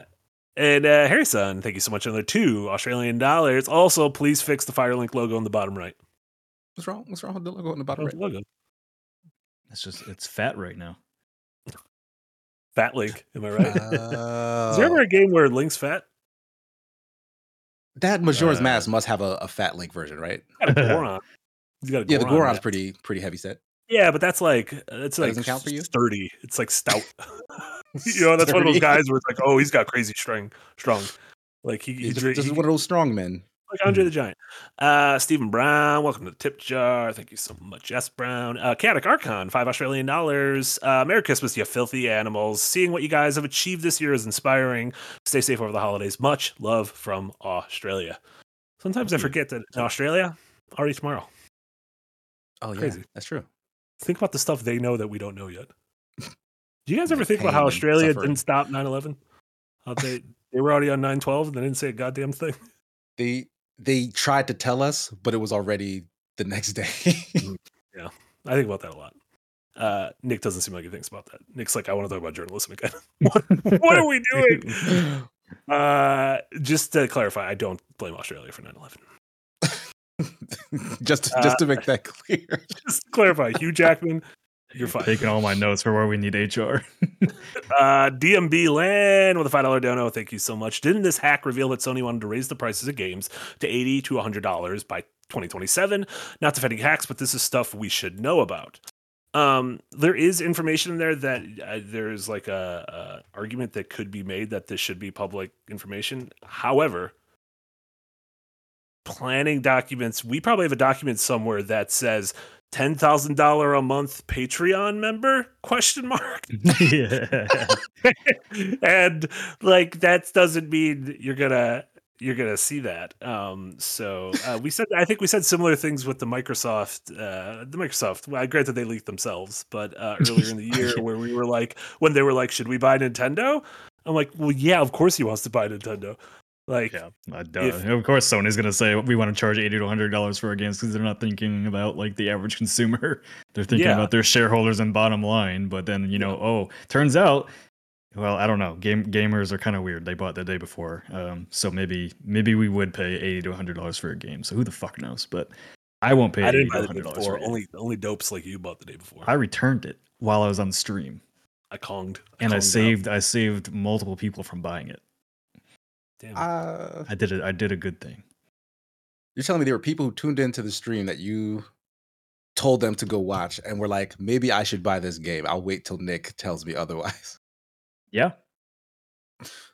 and uh, Harrison, thank you so much. Another two Australian dollars. Also, please fix the Firelink logo on the bottom right. What's wrong? What's wrong with the logo on the bottom Where's right? logo? It's just it's fat right now. Fat Link. Am I right? *laughs* Is Oh. there ever a game where Link's fat? that Majora's Uh, Mask must have a, a fat link version, right? Got a *laughs* Goron. He's got a Yeah, the Goron Goron's hat. pretty pretty heavy set. Yeah, but that's like it's like count for you? sturdy. It's like stout. *laughs* *laughs* you know, that's one of those guys where it's like, oh, he's got crazy strength, strong. Like he, he He's just, this is he- one of those strong men. like Andre the Giant. Uh, Stephen Brown, welcome to the tip jar. Thank you so much, S. Brown. Uh, Chaotic Archon, five Australian dollars. Uh, Merry Christmas, you filthy animals. Seeing what you guys have achieved this year is inspiring. Stay safe over the holidays. Much love from Australia. Sometimes I forget that in Australia, already tomorrow. Oh yeah, Crazy. that's true. Think about the stuff they know that we don't know yet. Do you guys *laughs* ever think about how Australia didn't stop 9 11? They, they were already on 9 12 and they didn't say a goddamn thing? *laughs* They they tried to tell us, but it was already the next day. *laughs* Yeah, I think about that a lot. Uh, Nick doesn't seem like he thinks about that. Nick's like, I want to talk about journalism again. what, what are we doing? Uh, just to clarify, I don't blame Australia for 9 11. Just *laughs* Uh, just to make that clear. *laughs* Just to clarify, Hugh Jackman, you're fine. Taking all my notes for where we need HR. *laughs* Uh, DMB Land with a five dollar dono. Thank you so much. Didn't this hack reveal that Sony wanted to raise the prices of games to eighty to hundred dollars by 2027? Not defending hacks, but this is stuff we should know about. Um, there is information in there that uh, there's like a, a argument that could be made that this should be public information. However, planning documents, we probably have a document somewhere that says ten thousand dollar a month Patreon member? Question mark. Yeah. *laughs* *laughs* and like that doesn't mean you're gonna you're gonna see that. Um so uh, we said i think we said similar things with the microsoft uh the microsoft well, I granted they leaked themselves but uh earlier in the year *laughs* where we were like when they were like should we buy nintendo? I'm like well yeah of course he wants to buy nintendo like Yeah, duh. If- of course Sony's gonna say we want to charge eighty to hundred dollars for our games because they're not thinking about like the average consumer. *laughs* They're thinking Yeah. about their shareholders and bottom line. But then you know, oh, turns out, well, I don't know. Game gamers are kind of weird. They bought the day before, um, so maybe maybe we would pay eighty to hundred dollars for a game. So who the fuck knows? But I won't pay i didn't buy the day hundred dollars. before only only dopes like you bought the day before I returned it while I was on stream, i conged and I conged out. saved I saved multiple people from buying it. Damn. Uh, I did it. I did a good thing. you're telling me there were people who tuned into the stream that you told them to go watch and were like, maybe I should buy this game. I'll wait till Nick tells me *laughs* otherwise. Yeah.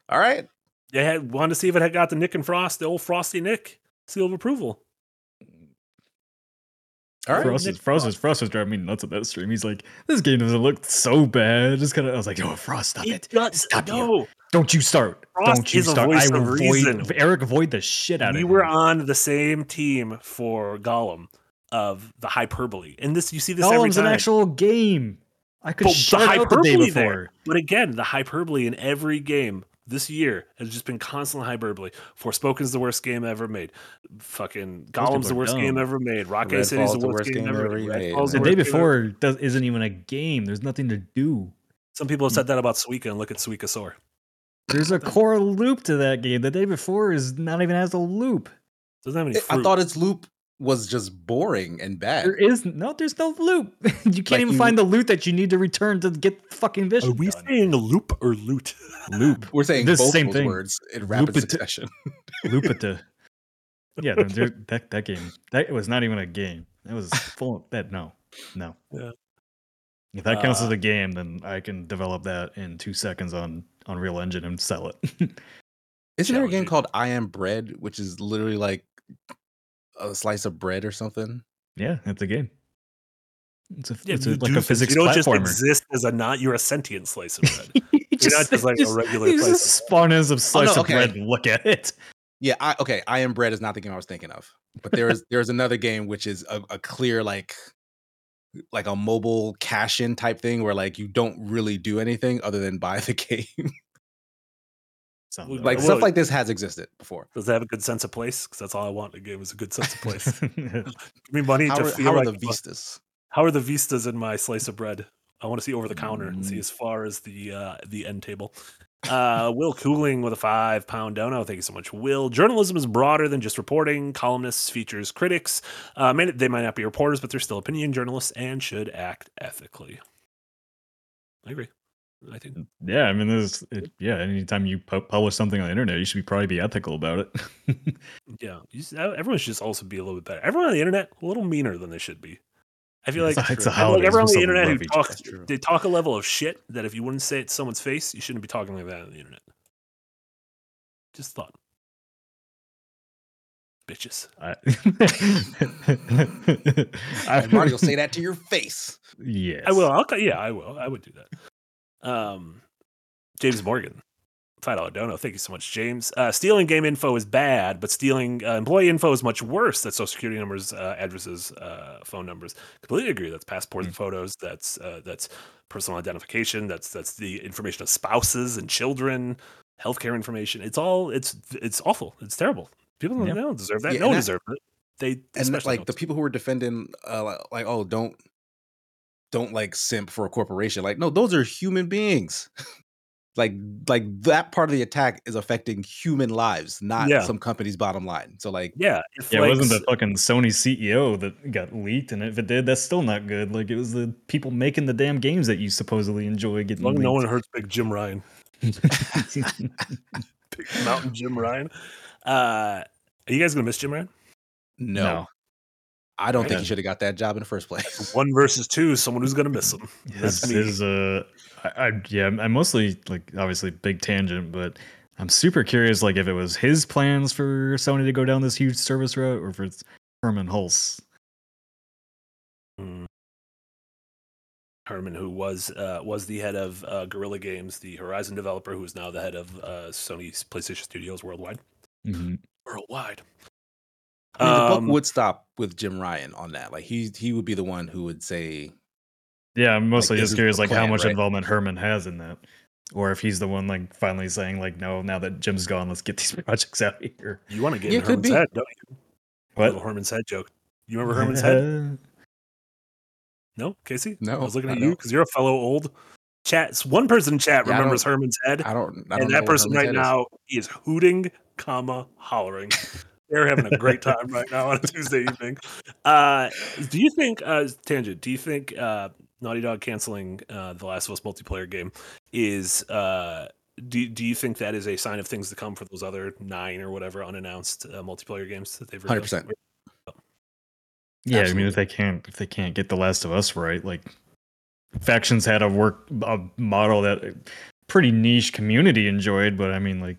All right. yeah had wanted to see if it had got the nick and frost the old frosty nick seal of approval All right. Frost, is, Frost, is, Frost was driving me nuts at that stream. He's like, "This game doesn't look so bad." Just kind of, I was like, "Oh, Frost, stop it! does Stop you. No Don't you start! Frost Don't you is a start! voice I of will reason. void Eric void the shit out we of you. We were on the same team for Gollum of the hyperbole, and this you see this every Gollum's time. an actual game. I could But the shut out the day before. there. But again, the hyperbole in every game this year has just been constant hyperbole. Forspoken's the worst game ever made. Fucking Gollum's the are worst game ever made. Rocket City's the worst, game, ever made. Redfall's The the day worst game ever- before does, isn't even a game. There's nothing to do. Some people have said that about Suika, and look at Suika Soar. There's a *laughs* core loop to that game. The day before is not even has a loop. Doesn't have any I thought its loop was just boring and bad. There is no. There's no loop. *laughs* you can't Like even you- find the loot that you need to return to get fucking vision. Are we done. saying loop or loot? *laughs* loop? We're saying This both same those thing. words in rapid Loop succession. loop it to yeah no, that that game that was not even a game that was full that no no Yeah. if that counts as Uh, a game then i can develop that in two seconds on unreal engine and sell it Isn't there a game called I Am Bread, which is literally like a slice of bread or something? yeah it's a game it's a, Yeah, it's a, like do a things. physics You don't just platformer exist as a not. You're a sentient slice of bread. *laughs* You You're not just like a regular you slice just of spawn as a oh, slice no, of bread and look at it Yeah, I, okay. I Am Bread is not the game I was thinking of, but there is there's another game which is a, a clear like like a mobile cash in type thing where like you don't really do anything other than buy the *laughs* game. Sounds Well, like Well, stuff like this has existed before. Does it have a good sense of place? Because that's all I want in a game is a good sense of place. *laughs* Give me money How to are, feel how are the vistas? how are the vistas in my slice of bread? I want to see over the counter and Mm. see as far as the uh, the end table. Uh, Will Cooling with a five pound dono. Thank you so much, Will. Journalism is broader than just reporting. Columnists features critics. Uh, may- they might not be reporters, but they're still opinion journalists and should act ethically. I agree. I think yeah i mean there's it, yeah anytime you pu- publish something on the internet you should be probably be ethical about it *laughs* yeah, you everyone should just also be a little bit better. Everyone on the internet a little meaner than they should be. I feel It's like a- it's a I feel like everyone on the internet who talks they talk a level of shit that if you wouldn't say it to someone's face, you shouldn't be talking like that on the internet. Just thought. bitches. I, And Marty will say that to your face. Yes. I will. I'll, yeah, I will. I would do that. Um, James Morgan, five dollar dono. Thank you so much, James. Uh, stealing game info is bad, but stealing uh, employee info is much worse. That's social security numbers, uh, addresses, uh, phone numbers. Completely agree. That's passports and photos. That's uh, that's personal identification. That's that's the information of spouses and children, healthcare information. It's all. It's it's awful. It's terrible. People don't, Yeah. they don't deserve that. Yeah, no one that- deserves it. They and especially like don't. the people who were defending uh like oh don't don't like simp for a corporation like no those are human beings *laughs* like like that part of the attack is affecting human lives not Yeah. some company's bottom line so like yeah, if Yeah, like, it wasn't the fucking Sony CEO that got leaked, and if it did, that's still not good. Like it was the people making the damn games that you supposedly enjoy getting. long no one hurts Big Jim Ryan. *laughs* Big Mountain Jim Ryan. Uh, are you guys gonna miss Jim Ryan? no, no. i don't think Yeah. he should have got that job in the first place One versus two, someone who's gonna miss him. His, That's me. his uh, I, I yeah, I'm mostly like obviously big tangent, but I'm super curious like if it was his plans for Sony to go down this huge service route, or if it's Hermen Hulst. Mm. Hermen, who was uh, was the head of uh, Guerrilla Games, the Horizon developer, who is now the head of uh, Sony's PlayStation Studios worldwide. Mhm. Worldwide. I mean, the Um, book would stop with jim ryan on that like he he would be the one who would say Yeah, I'm mostly this just curious the like how much right? involvement Hermen has in that, or if he's the one like finally saying like, no, now that Jim's gone, let's get these *laughs* projects out of here. You want to get Yeah, in Herman's be. head, don't you? What? Little Herman's head joke. You remember *laughs* Herman's head? No, Casey. No, I was looking at you because you're a fellow old chat. One person in chat Yeah, remembers Herman's head, i don't I don't and know that person Herman's right head is. now is hooting, comma hollering. *laughs* They're having a great time right now on a Tuesday evening. Uh, do you think, uh, tangent? Do you think uh, Naughty Dog canceling uh, the Last of Us multiplayer game is? Uh, do Do you think that is a sign of things to come for those other nine or whatever unannounced uh, multiplayer games that they've? revealed? 100%. Yeah, I mean, if they can't, if they can't get The Last of Us right, like factions had a work a model that a pretty niche community enjoyed, but I mean, like,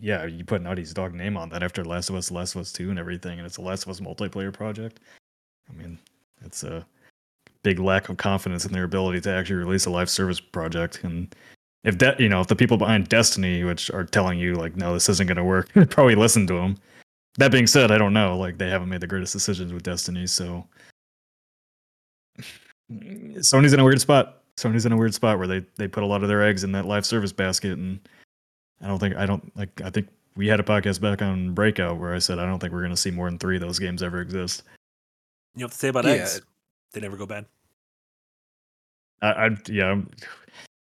yeah, you put Naughty's Dog name on that after Last of Us, Last of Us Two, and everything, and it's a Last of Us multiplayer project. I mean, it's a big lack of confidence in their ability to actually release a live service project, and if that, you know, if the people behind Destiny, which are telling you like, no, this isn't going to work, *laughs* probably listen to them. That being said, I don't know. Like they haven't made the greatest decisions with Destiny, so Sony's in a weird spot. Sony's in a weird spot where they they put a lot of their eggs in that live service basket, and I don't think I don't like. I think we had a podcast back on Breakout where I said I don't think we're going to see more than three of those games ever exist. You know what to say about Yeah. eggs? They never go bad. I, I yeah, I'm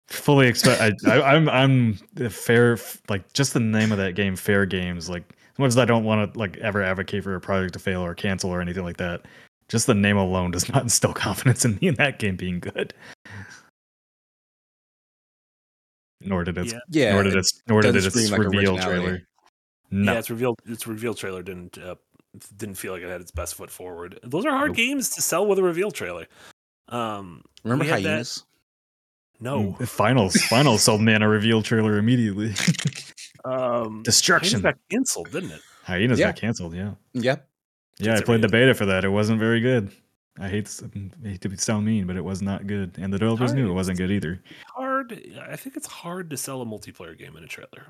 fully expect. I, I I'm I'm the fair like just the name of that game, Fair Games. Like as much as I don't want to like ever advocate for a project to fail or cancel or anything like that, just the name alone does *laughs* not instill confidence in me in that game being good. Nor did its Yeah. yeah nor did it- its nor did doesn't its scream like reveal trailer. No, Yeah, its reveal its reveal trailer didn't uh, didn't feel like it had its best foot forward. Those are hard Nope. games to sell with a reveal trailer. Um, remember we had that- hyenas no, Mm, finals finals *laughs* sold me on a reveal trailer immediately. um, *laughs* Destruction. Hyenas got canceled, didn't it? Hyenas Yeah. got canceled. Yeah. yep Yeah, I It's played the beta for that. It wasn't very good. I hate, s- I hate to sound mean, but it was not good, and the developers knew it wasn't good either. Hard. I think it's hard to sell a multiplayer game in a trailer.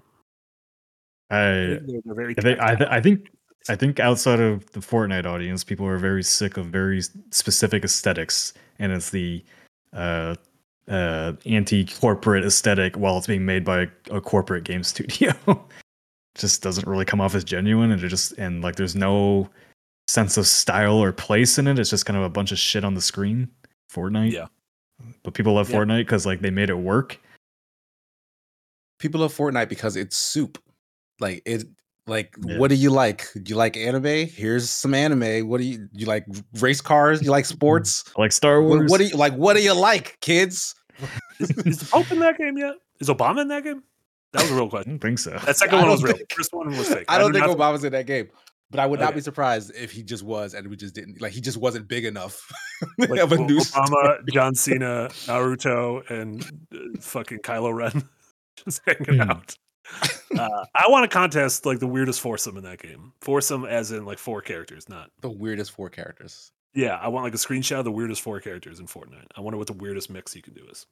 I I, think they're, they're very. I think, I, th- I think, I think outside of the Fortnite audience, people are very sick of very specific aesthetics, and it's the uh, uh, anti-corporate aesthetic while it's being made by a, a corporate game *laughs* studio. just doesn't really come off as genuine, and it just and like there's no sense of style or place in it. It's just kind of a bunch of shit on the screen. Fortnite, Yeah. But people love Yeah. Fortnite because like they made it work. people love fortnite because it's soup like it like Yeah. what do you like do you like anime here's some anime what do you you like race cars you like sports Like Star Wars. what do you like what do you like kids Is, is the Pope in that game yet? Is Obama in that game? That was a real *laughs* I question. don't think so. That second I one was don't real. first one was fake. i don't do think not- obama's in that game but i would not Okay. be surprised if he just was and we just didn't like he just wasn't big enough *laughs* like, of a O- new Obama, John Cena, Naruto, and uh, fucking Kylo Ren *laughs* just hanging Hmm. out. Uh, I want to contest like the weirdest foursome in that game. Foursome, as in like four characters, not The weirdest four characters. yeah. I want like a screenshot of the weirdest four characters in Fortnite. I wonder what the weirdest mix you can do is.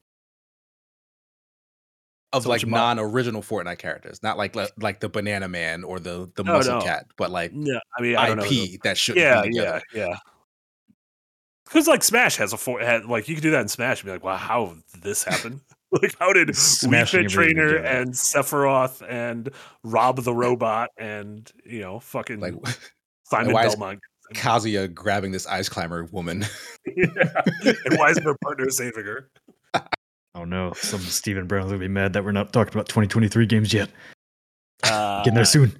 Of So like you non-original Fortnite characters, not like like, like the Banana Man or the the No, Muscle no. Cat, but like Yeah, I mean, I don't know. IP that should yeah, be together. yeah, yeah. Because like Smash has a four, had, like you could do that in Smash and be like, wow, how did this happen? *laughs* like, how did Wii Smashing Fit Trainer and Sephiroth and Rob the Robot and you know fucking Like *laughs* Simon why is- Belmont? Kazuya grabbing this ice climber woman. *laughs* yeah. And why is her partner saving her? Oh no, some Stephen Brown's gonna be mad that we're not talking about 2023 games yet. Uh, Getting there soon.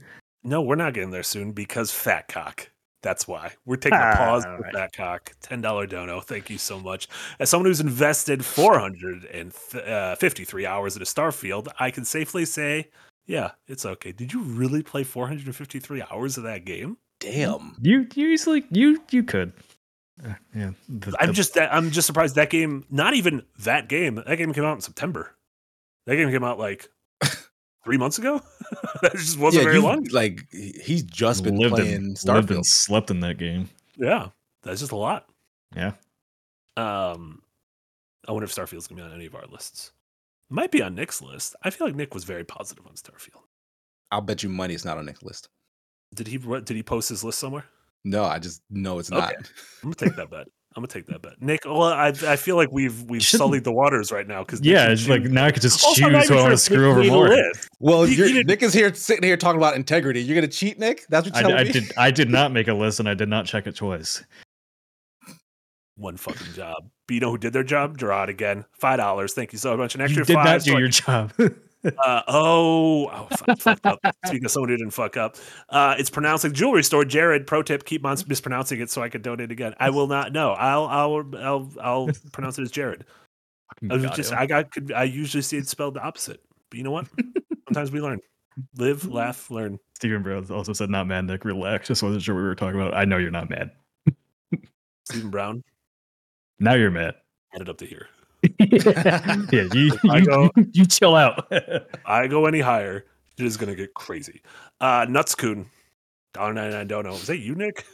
No, we're not getting there soon because Fat Cock. That's why we're taking a pause Ah, for right. Fat Cock. Ten dollar dono. Thank you so much. As someone who's invested four hundred and uh, fifty three hours in a Starfield, I can safely say, yeah, it's okay. Did you really play four hundred and fifty three hours of that game? Damn. You you easily you you could. Uh, yeah. the- I'm just that I'm just surprised that game. Not even that game. That game came out in September. That game came out like three months ago. *laughs* that just wasn't very long. Like he's just been lived playing and, lived Starfield. and slept in that game. Yeah, that's just a lot. Yeah. Um, I wonder if Starfield's gonna be on any of our lists. Might be on Nick's list. I feel like Nick was very positive on Starfield. I'll bet you money it's not on Nick's list. Did he? what- Did he post his list somewhere? No, I just know it's Okay. not. I'm gonna take *laughs* that bet. I'm gonna take that bet. Nick, well, I I feel like we've we've Shouldn't- sullied the waters right now because Yeah, it's like now I could just also, not choose who I want to screw over more. list. Well, You- you're, you Nick is here sitting here talking about integrity. You're gonna cheat, Nick? That's what I, you're I telling me. did I did not make a list and I did not check it twice. One fucking job. But you know who did their job? Gerard again. Five dollars. Thank you so much. An extra You did five. not so do I your job. *laughs* Uh, oh, oh fuck, fucked up. Speaking of someone who didn't fuck up, uh, it's pronounced like jewelry store. Jared, pro tip: keep on mispronouncing it so I can donate again. I will not. No, I'll I'll I'll I'll pronounce it as Jared. I was just. I got could I usually see it spelled the opposite, but you know what? Sometimes we learn, live, *laughs* laugh, learn. Stephen Brown also said not mad, Nick. Relax. Just wasn't sure what we were talking about. I know you're not mad. Stephen Brown, Now you're mad. head it up to here. *laughs* yeah, you you, go- you chill out. *laughs* I go any higher, it is gonna get crazy. Uh, Nutscoon, dollar ninety nine. Don't know. Is that you, Nick?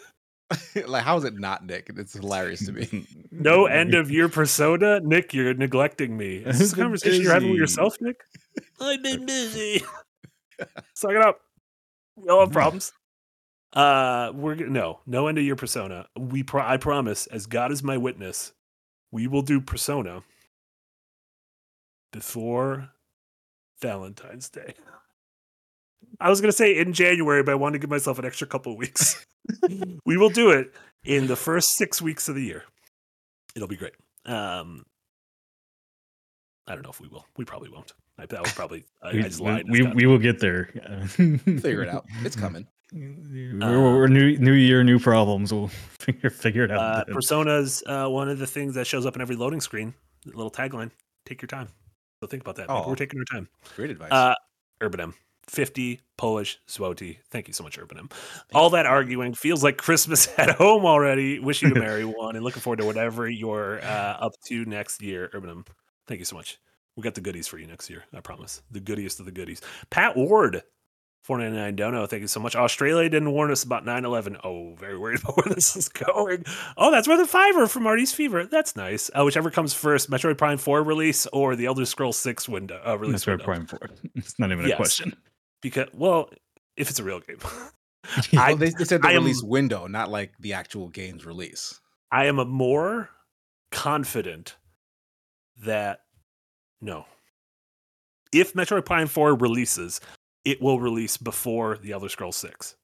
*laughs* like, how is it not Nick? It's hilarious to me. No end of year persona, Nick. You're neglecting me. Is this a I've been conversation you're having with yourself, Nick? I've been busy. Suck it up. We all have problems. Uh, we're g- no, no end of year persona. We, pro- I promise, as God is my witness, we will do persona before Valentine's Day. I was gonna say in January, but I wanted to give myself an extra couple of weeks. *laughs* we will do it in the first six weeks of the year. It'll be great. Um, I don't know if we will. We probably won't. I, that was probably I, I we, just lied. we, we will get there. *laughs* Figure it out. It's *laughs* coming. We're, we're new new year, new problems. We'll figure figure it out. Uh, then. Persona's uh, one of the things that shows up in every loading screen. Little tagline: "Take your time." So think about that. Aw. we're taking our time. Great advice. Uh, Urbanim. 50 Polish Zwoti. Thank you so much, Urbanim. All that arguing feels like Christmas *laughs* at home already. Wish you a merry one and looking forward to whatever you're uh, up to next year, Urbanim. Thank you so much. We got the goodies for you next year. I promise. The goodiest of the goodies. Pat Ward. 499 dono. Thank you so much. Australia didn't warn us about 9 11. Oh, very worried *laughs* about where this is going. Oh, that's where the fiver from Marty's Fever. That's nice. Uh, whichever comes first, Metroid Prime 4 release or the Elder Scrolls 6 window uh, release. That's our window. prime 4. *laughs* It's not even Yes. a question. Because, well, if it's a real game, *laughs* I, they, they said the I am- release window, not like the actual game's release. I am a more confident that no. If Metroid Prime 4 releases, it will release before the Elder Scrolls 6.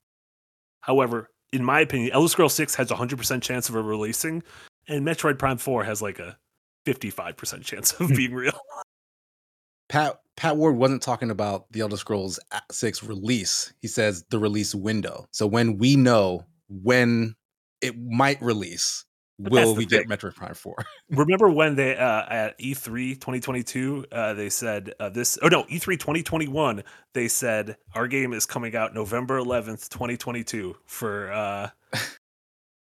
However, in my opinion, Elder Scrolls 6 has a 100% chance of it releasing, and Metroid Prime 4 has like a 55% chance of hmm. being real. Pat Pat Ward wasn't talking about the Elder Scrolls a- 6 release. He says the release window. So when we know when it might release, But will we get thing. Metroid Prime 4? *laughs* Remember when they uh, at E3 2022 uh, they said uh, this oh no E3 2021 they said our game is coming out November 11th 2022 for uh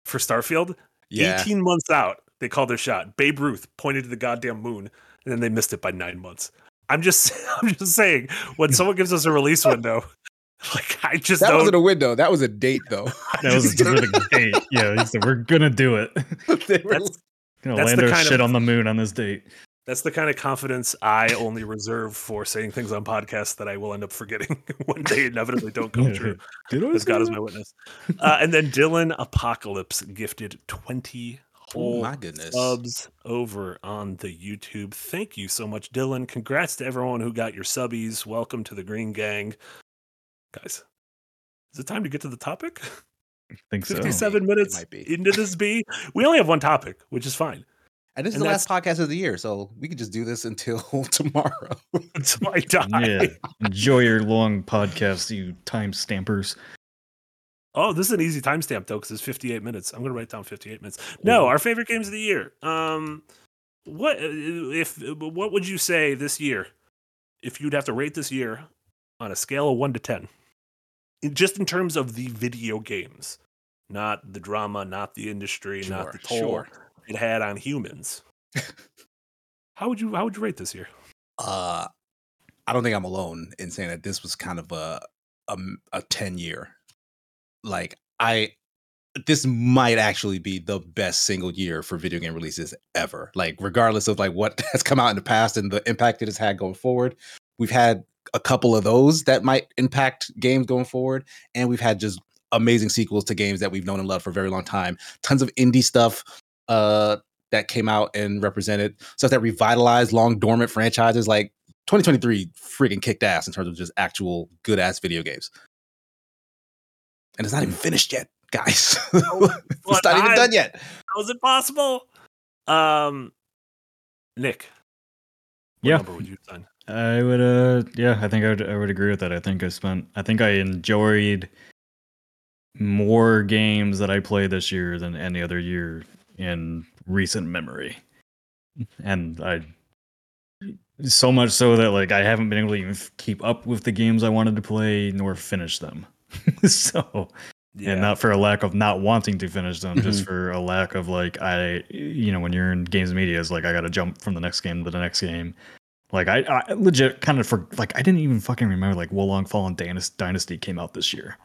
for Starfield Yeah. 18 months out they called their shot Babe Ruth pointed to the goddamn moon and then they missed it by 9 months I'm just *laughs* I'm just saying when *laughs* someone gives us a release window, *laughs* like I just That don't. wasn't a window. That was a date, though. *laughs* That was a specific *laughs* date. Yeah, he said, we're gonna do it. They were- that's Gonna That's land the our kind shit of- on the moon on this date. that's the kind of confidence I only reserve for saying things on podcasts that I will end up forgetting when they inevitably don't come true. Did I Because God is my witness. Uh, and then Dylan Apocalypse gifted 20 oh whole my goodness. subs over on the YouTube. Thank you so much, Dylan. Congrats to everyone who got your subbies. Welcome to the Green Gang. Guys, is it time to get to the topic? I think so. 57 minutes into this B. We only have one topic, which is fine. And this is and the last podcast of the year, so we could just do this until *laughs* tomorrow. Until I die. Yeah. Enjoy your long podcast, you time stampers. Oh, this is an easy timestamp though, because it's 58 minutes. I'm gonna write down 58 minutes. No, our favorite games of the year. Um, what if? What would you say this year? If you'd have to rate this year on a scale of one to ten, in, just in terms of the video games, not the drama, not the industry, not the toll sure. it had on humans. *laughs* how would you? How would you rate this year? Uh, I don't think I'm alone in saying that this was kind of a a, a ten year. Like I, this might actually be the best single year for video game releases ever. Like regardless of like what *laughs* has come out in the past and the impact it has had going forward, we've had a couple of those that might impact games going forward, and we've had just amazing sequels to games that we've known and loved for a very long time. Tons of indie stuff. Uh, that came out and represented stuff that revitalized long dormant franchises like 2023 freaking kicked ass in terms of just actual good ass video games and it's not even finished yet guys *laughs* it's not even I- done yet How is it possible? Um, Nick, what Yeah. number would you assign? I would uh yeah, I think I would I would agree with that. I think I spent I think I enjoyed more games that I played this year than any other year in recent memory. And I so much so that like I haven't been able to even keep up with the games I wanted to play nor finish them. *laughs* so yeah. and not for a lack of not wanting to finish them, just for a lack of like I, you know, when you're in games media, it's like I got to jump from the next game to the next game. Like I, I legit kind of for like I didn't even fucking remember like Wo Long Fallen Dynasty, Dynasty came out this year,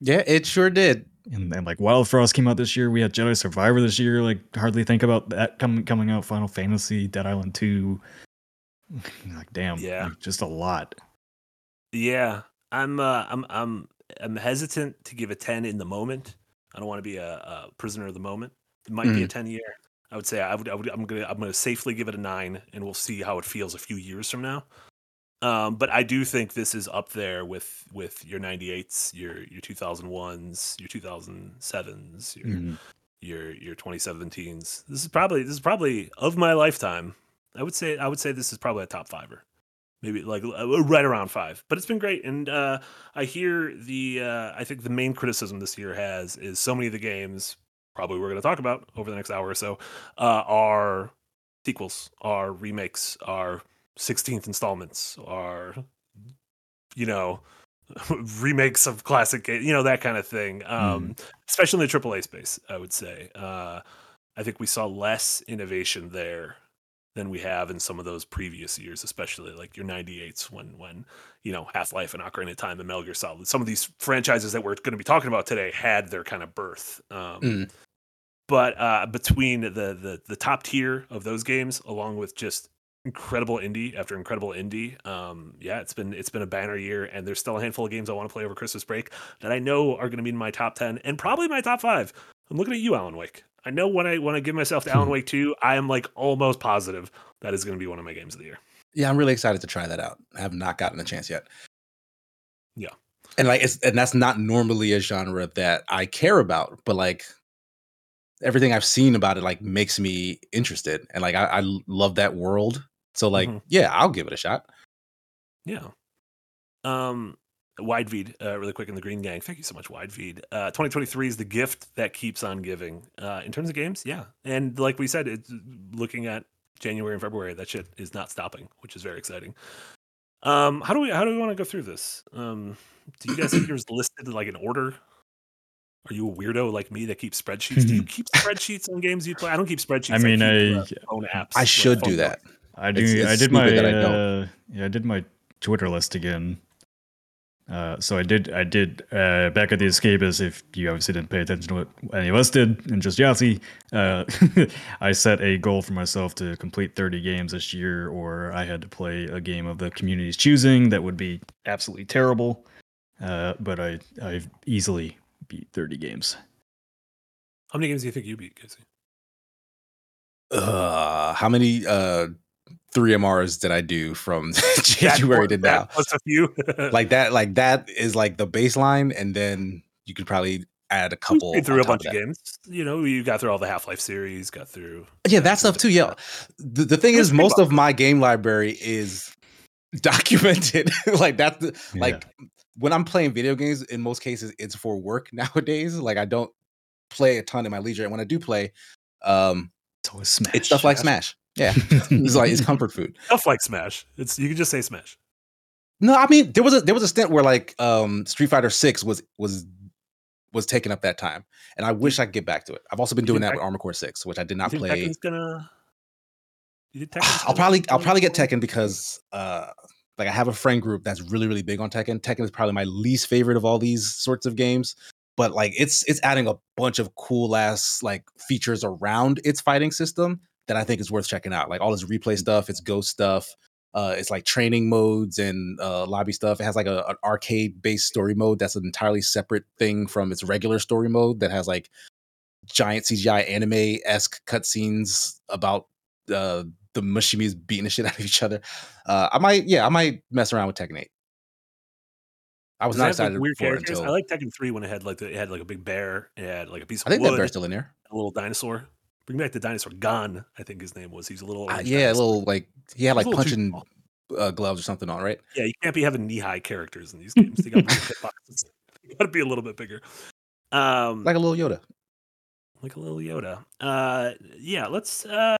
yeah it sure did and, and like Wild Frost came out this year. We had Jedi Survivor this year. Like hardly think about that coming coming out. Final Fantasy, Dead Island Two. *laughs* Like damn, Yeah. like, just a lot. Yeah, I'm. Uh, I'm. I'm. I'm hesitant to give a ten in the moment. I don't want to be a, a prisoner of the moment. It might be a ten year. I would say I would. I would. I'm gonna. I'm gonna safely give it a nine, and we'll see how it feels a few years from now. Um, but I do think this is up there with with your 98s, your your 2001s, your 2007s, your Mhm. your your 2017s. This is probably this is probably of my lifetime. I would say I would say this is probably a top fiver, maybe like uh, right around five. But it's been great, and uh, I hear the uh, I think the main criticism this year has is so many of the games probably we're going to talk about over the next hour or so uh, are sequels, are remakes, are 16th installments, are you know *laughs* remakes of classic games, you know that kind of thing. Um, especially in the AAA space, I would say. Uh, I think we saw less innovation there than we have in some of those previous years, especially like your 98s when when you know Half Life and Ocarina of Time and Metal Gear Solid. Some of these franchises that we're going to be talking about today had their kind of birth. Um, Mm. But uh, between the, the the top tier of those games, along with just incredible indie after incredible indie, um, yeah, it's been it's been a banner year, and there's still a handful of games I want to play over Christmas break that I know are going to be in my top ten and probably my top five. I'm looking at you, Alan Wake. I know when I when I give myself to Alan Wake two, I am like almost positive that is going to be one of my games of the year. yeah i'm really excited to try that out i have not gotten a chance yet Yeah. and like it's and that's not normally a genre that i care about but like everything i've seen about it like makes me interested and like i, I love that world so like Mhm. yeah i'll give it a shot Yeah. Um, Wide Feed, uh, really quick in the Green Gang. Thank you so much, Wide Feed. Uh, 2023 is the gift that keeps on giving. Uh, in terms of games, yeah, and like we said, it's looking at January and February. That shit is not stopping, which is very exciting. Um, how do we how do we want to go through this? Um, do you guys think yours *clears throat* listed like an order? Are you a weirdo like me that keeps spreadsheets? do you *laughs* keep spreadsheets on games you play? I don't keep spreadsheets. I mean, keep, I uh, phone apps. i should do that books. I do. It's- it's I did my. that I. Uh, yeah, I did my Twitter list again. Uh, so I did. I did uh, back at the escapist. If you obviously didn't pay attention to what any of us did, and just Yahtzee, uh, *laughs* I set a goal for myself to complete 30 games this year, or I had to play a game of the community's choosing that would be absolutely terrible. Uh, but I I easily beat 30 games. How many games do you think you beat, Casey? Uh, how many uh three MRs did I do from *laughs* *laughs* January to now? Plus a few. *laughs* Like that, like that is like the baseline, and then you could probably add a couple. through a bunch of of games. You know, you got through all the Half Life series, got through. Yeah, that stuff too. Yeah, the, the thing is, most of my game library is documented. like that's the, Yeah. like when I'm playing video games. In most cases, it's for work nowadays. Like I don't play a ton in my leisure, and when I do play, um, It's always Smash. it's stuff like Smash. Yeah, *laughs* it's like it's comfort food. Stuff like Smash. It's you can just say Smash. No, I mean there was a there was a stint where like um Street Fighter Six was was was taking up that time, and I wish I could get back to it. I've also been doing think that with Tek- Armored Core Six, which I did not think play. Tekken's gonna. You think Tekken's *sighs* I'll probably I'll probably get forward? Tekken because uh like I have a friend group that's really really big on Tekken. Tekken is probably my least favorite of all these sorts of games, but like it's it's adding a bunch of cool ass like features around its fighting system that I think is worth checking out. Like all this replay stuff, it's ghost stuff. Uh, it's like training modes and uh, lobby stuff. It has like a, an arcade based story mode that's an entirely separate thing from its regular story mode that has like giant CGI anime esque cutscenes about uh, the Mishimas beating the shit out of each other. Uh, I might, yeah, I might mess around with Tekken 8. I was Does not have, like, excited weird for it until I like Tekken Three when it had like the, it had like a big bear. It had like a piece of I think wood, that bear's still in there. a little dinosaur. Bring back the dinosaur. Gon, I think his name was. He's a little Uh, yeah, a little like he had like punching uh, gloves or something on, right? Yeah, you can't be having knee high characters in these games. They got weird hitboxes. *laughs* You got to be a little bit bigger. Um, Like a little Yoda. like a little Yoda. Uh, yeah, let's uh,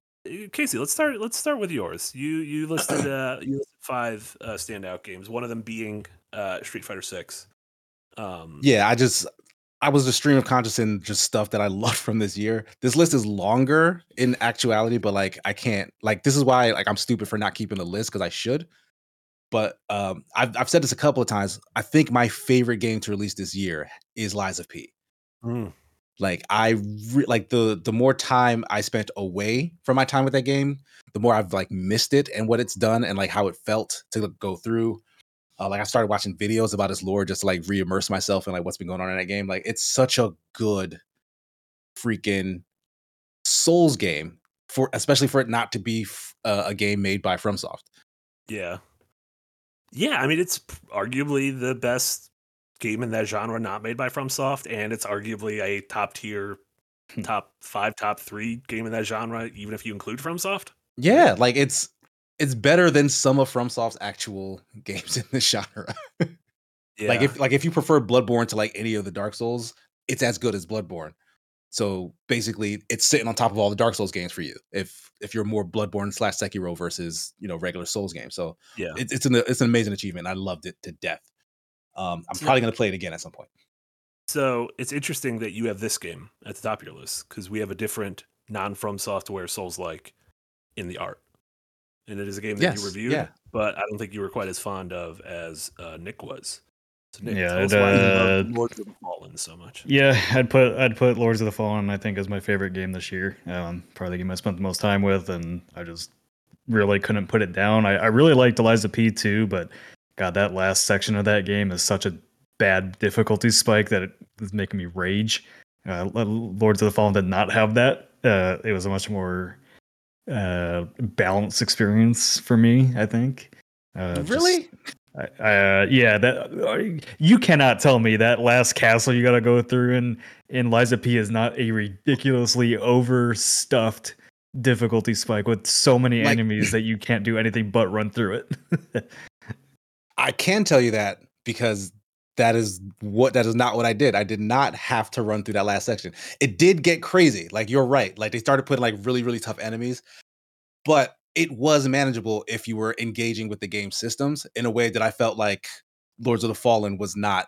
Casey, let's start. Let's start with yours. You you *clears throat* listed uh, you listed five uh, standout games. One of them being uh, Street Fighter Six. Um, Yeah, I just I was a stream of consciousness and just stuff that I *laughs* loved from this year. This list is longer in actuality, but like I can't like this is why like I'm stupid for not keeping a list because I should. But um I've I've said this a couple of times. I think my favorite game to release this year is Lies of P. mm, Like I re- like the the more time I spent away from my time with that game, the more I've like missed it and what it's done and like how it felt to go through. Uh, like I started watching videos about its lore just to like re-immerse myself in like what's been going on in that game. Like it's such a good freaking Souls game for especially for it not to be f- uh, a game made by FromSoft. yeah, yeah. I mean, it's arguably the best game in that genre not made by FromSoft, and it's arguably a top tier, Hmm. top five, top three game in that genre, even if you include FromSoft. Yeah, like it's it's better than some of FromSoft's actual games in this genre. Yeah. *laughs* Like if like if you prefer Bloodborne to like any of the Dark Souls, it's as good as Bloodborne. So basically, it's sitting on top of all the Dark Souls games for you. If if you're more Bloodborne slash Sekiro versus you know regular Souls games, so yeah. it's it's an it's an amazing achievement. I loved it to death. Um, I'm So- probably gonna play it again at some point. So it's interesting that you have this game at the top of your list because we have a different non from software Souls like in the art. And it is a game that Yes, you reviewed, yeah. but I don't think you were quite as fond of as uh, Nick was. So Nick, Yeah, tell us it, why you love uh, Lords of the Fallen so much. Yeah, I'd put I'd put Lords of the Fallen. I think as my favorite game this year. Um, probably the game I spent the most time with, and I just really couldn't put it down. I, I really liked Lies of P too, but God, that last section of that game is such a bad difficulty spike that it is making me rage. Uh, Lords of the Fallen did not have that. Uh, it was a much more uh, balanced experience for me. I think. Uh, just- really? uh, yeah, that you cannot tell me that last castle you got to go through in in Lies of P is not a ridiculously overstuffed difficulty spike with so many Like- enemies that you can't do anything but run through it. *laughs* I can tell you that because that is what that is not what I did. I did not have to run through that last section. It did get crazy. Like you're right. Like they started putting like really really tough enemies, but it was manageable if you were engaging with the game systems in a way that I felt like Lords of the Fallen was not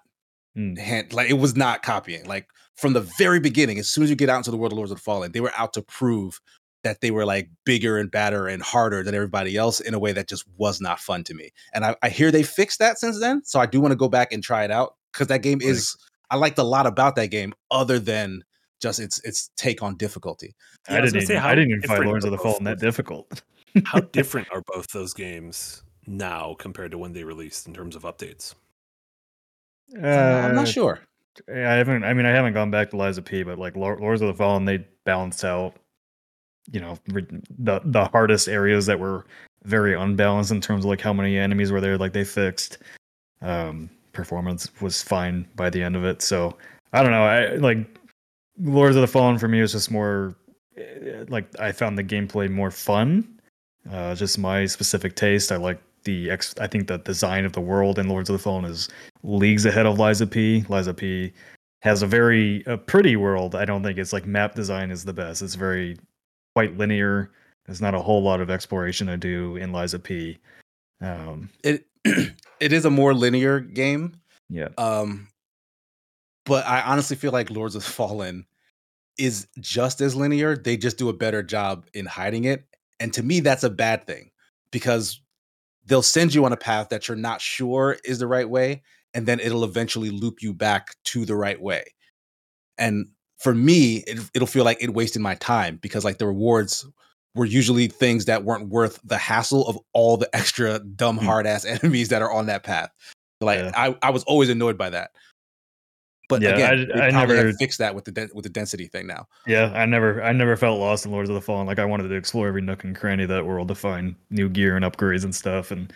Hmm. hand, like it was not copying. Like from the very beginning, as soon as you get out into the world of Lords of the Fallen, they were out to prove that they were like bigger and badder and harder than everybody else in a way that just was not fun to me. And I, I hear they fixed that since then, so I do want to go back and try it out because that game is I liked a lot about that game other than just its its take on difficulty. Yeah, I, I didn't even, I didn't even find Lords of the Fallen that difficult. how *laughs* different are both those games now compared to when they released in terms of updates? Uh, I'm not sure. I haven't. I mean, I haven't gone back to Lies of P, but like Lords of the Fallen, they balance out, you know, the the hardest areas that were very unbalanced in terms of like how many enemies were there. Like they fixed. Um, performance was fine by the end of it. So I don't know. I like Lords of the Fallen for me was just more eh, like I found the gameplay more fun. Uh, just my specific taste. I like the ex. I think the design of the world in Lords of the Fallen is leagues ahead of Lies of P. Lies of P has a very a pretty world. I don't think it's like map design is the best. It's very quite linear. There's not a whole lot of exploration to do in of P. Um, it *clears throat* it is a more linear game. Yeah. Um, but I honestly feel like Lords of Fallen is just as linear. They just do a better job in hiding it. And to me, that's a bad thing because they'll send you on a path that you're not sure is the right way. And then it'll eventually loop you back to the right way. And for me, it, it'll feel like it wasted my time because like the rewards were usually things that weren't worth the hassle of all the extra dumb hmm. hard ass *laughs* enemies that are on that path. Like yeah. I, I was always annoyed by that. But yeah, again, I, I never fixed that with the de- with the density thing now. Yeah, I never I never felt lost in Lords of the Fallen. Like I wanted to explore every nook and cranny of that world to find new gear and upgrades and stuff. And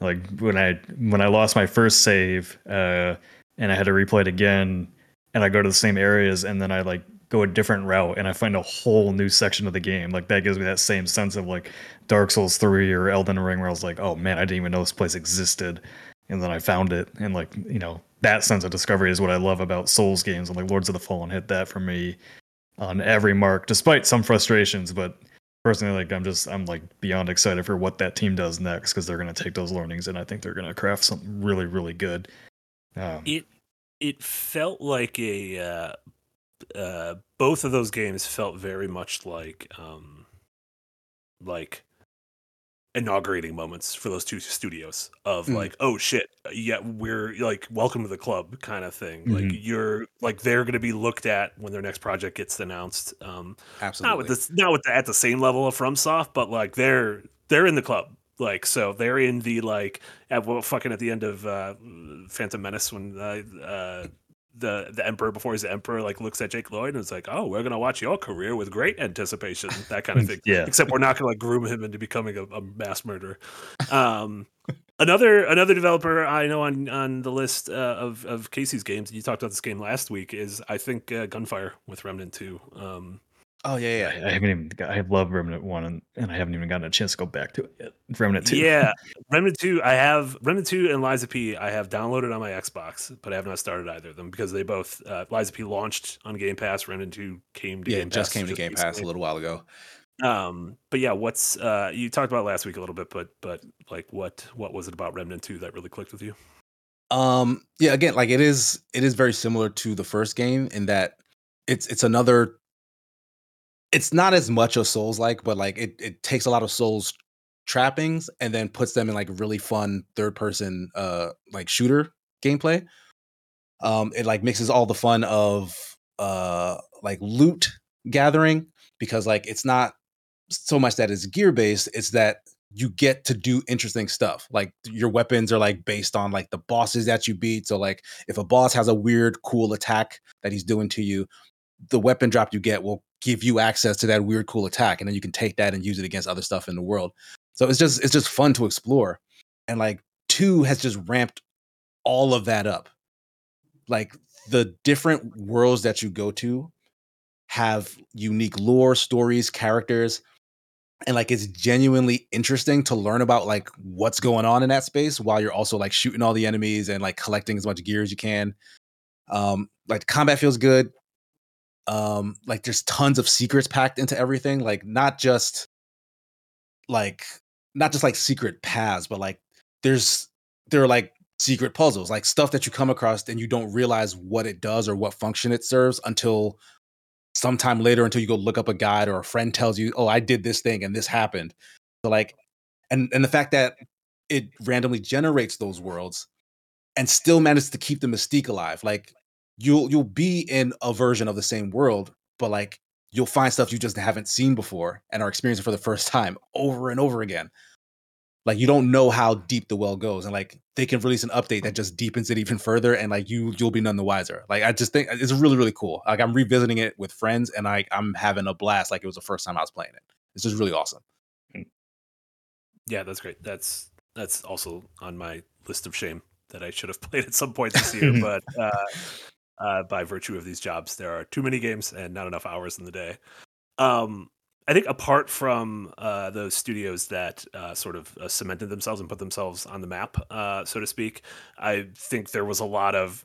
like when I when I lost my first save, uh, and I had to replay it again, and I go to the same areas, and then I like go a different route and I find a whole new section of the game. Like that gives me that same sense of like Dark Souls 3 or Elden Ring where I was like, oh man, I didn't even know this place existed. And then I found it. And like, you know, that sense of discovery is what I love about Souls games. And like Lords of the Fallen hit that for me on every mark, despite some frustrations. But personally, like I'm just I'm like beyond excited for what that team does next because they're gonna take those learnings and I think they're gonna craft something really, really good. Um, it it felt like a uh, uh, both of those games felt very much like um, like inaugurating moments for those two studios of mm. like oh shit yeah we're like welcome to the club kind of thing mm-hmm. like you're like they're going to be looked at when their next project gets announced um absolutely not with this not with the, at the same level of FromSoft but like they're they're in the club like so they're in the like at well, fucking at the end of uh phantom menace when uh, uh the the emperor before he's the emperor like looks at Jake Lloyd and is like, "Oh, we're gonna watch your career with great anticipation." That kind of thing. *laughs* yeah. Except we're not gonna like groom him into becoming a, a mass murderer. Um, another another developer I know on on the list uh, of of Casey's games. You talked about this game last week. Is I think uh, Gunfire with Remnant Two. Um, Oh yeah, yeah. I haven't even. Got, I love Remnant One, and, and I haven't even gotten a chance to go back to it yet. Remnant Two. Yeah, *laughs* Remnant Two. I have Remnant Two and Lies of P. I have downloaded on my Xbox, but I have not started either of them because they both uh, Lies of P launched on Game Pass. Remnant Two came to yeah, Game just Pass came to Game Pass a little while ago. Um, but yeah, what's uh, you talked about last week a little bit, but but like what what was it about Remnant Two that really clicked with you? Um, yeah, again, like it is it is very similar to the first game in that it's it's another it's not as much of Souls like, but like it it takes a lot of Souls trappings and then puts them in like really fun third person uh like shooter gameplay. Um it like mixes all the fun of uh like loot gathering because like it's not so much that it's gear based, it's that you get to do interesting stuff. Like your weapons are like based on like the bosses that you beat. So like if a boss has a weird cool attack that he's doing to you, the weapon drop you get will give you access to that weird cool attack and then you can take that and use it against other stuff in the world. So it's just it's just fun to explore and like two has just ramped all of that up. Like the different worlds that you go to have unique lore stories characters and like it's genuinely interesting to learn about like what's going on in that space while you're also like shooting all the enemies and like collecting as much gear as you can. Um like combat feels good um like there's tons of secrets packed into everything like not just like not just like secret paths but like there's there are like secret puzzles like stuff that you come across and you don't realize what it does or what function it serves until sometime later until you go look up a guide or a friend tells you, "Oh, I did this thing and this happened." So like, and and the fact that it randomly generates those worlds and still manages to keep the mystique alive. Like you'll you'll be in a version of the same world, but like you'll find stuff you just haven't seen before and are experiencing for the first time over and over again. Like you don't know how deep the well goes, and like they can release an update that just deepens it even further, and like you you'll be none the wiser. Like I just think it's really really cool. Like I'm revisiting it with friends, and I I'm having a blast. Like it was the first time I was playing it. It's just really awesome. Yeah, that's great. That's that's also on my list of shame that I should have *laughs* played at some point this year, *laughs* but uh, uh, by virtue of these jobs, there are too many games and not enough hours in the day. Um, I think apart from uh, those studios that uh, sort of uh, cemented themselves and put themselves on the map, uh, so to speak, I think there was a lot of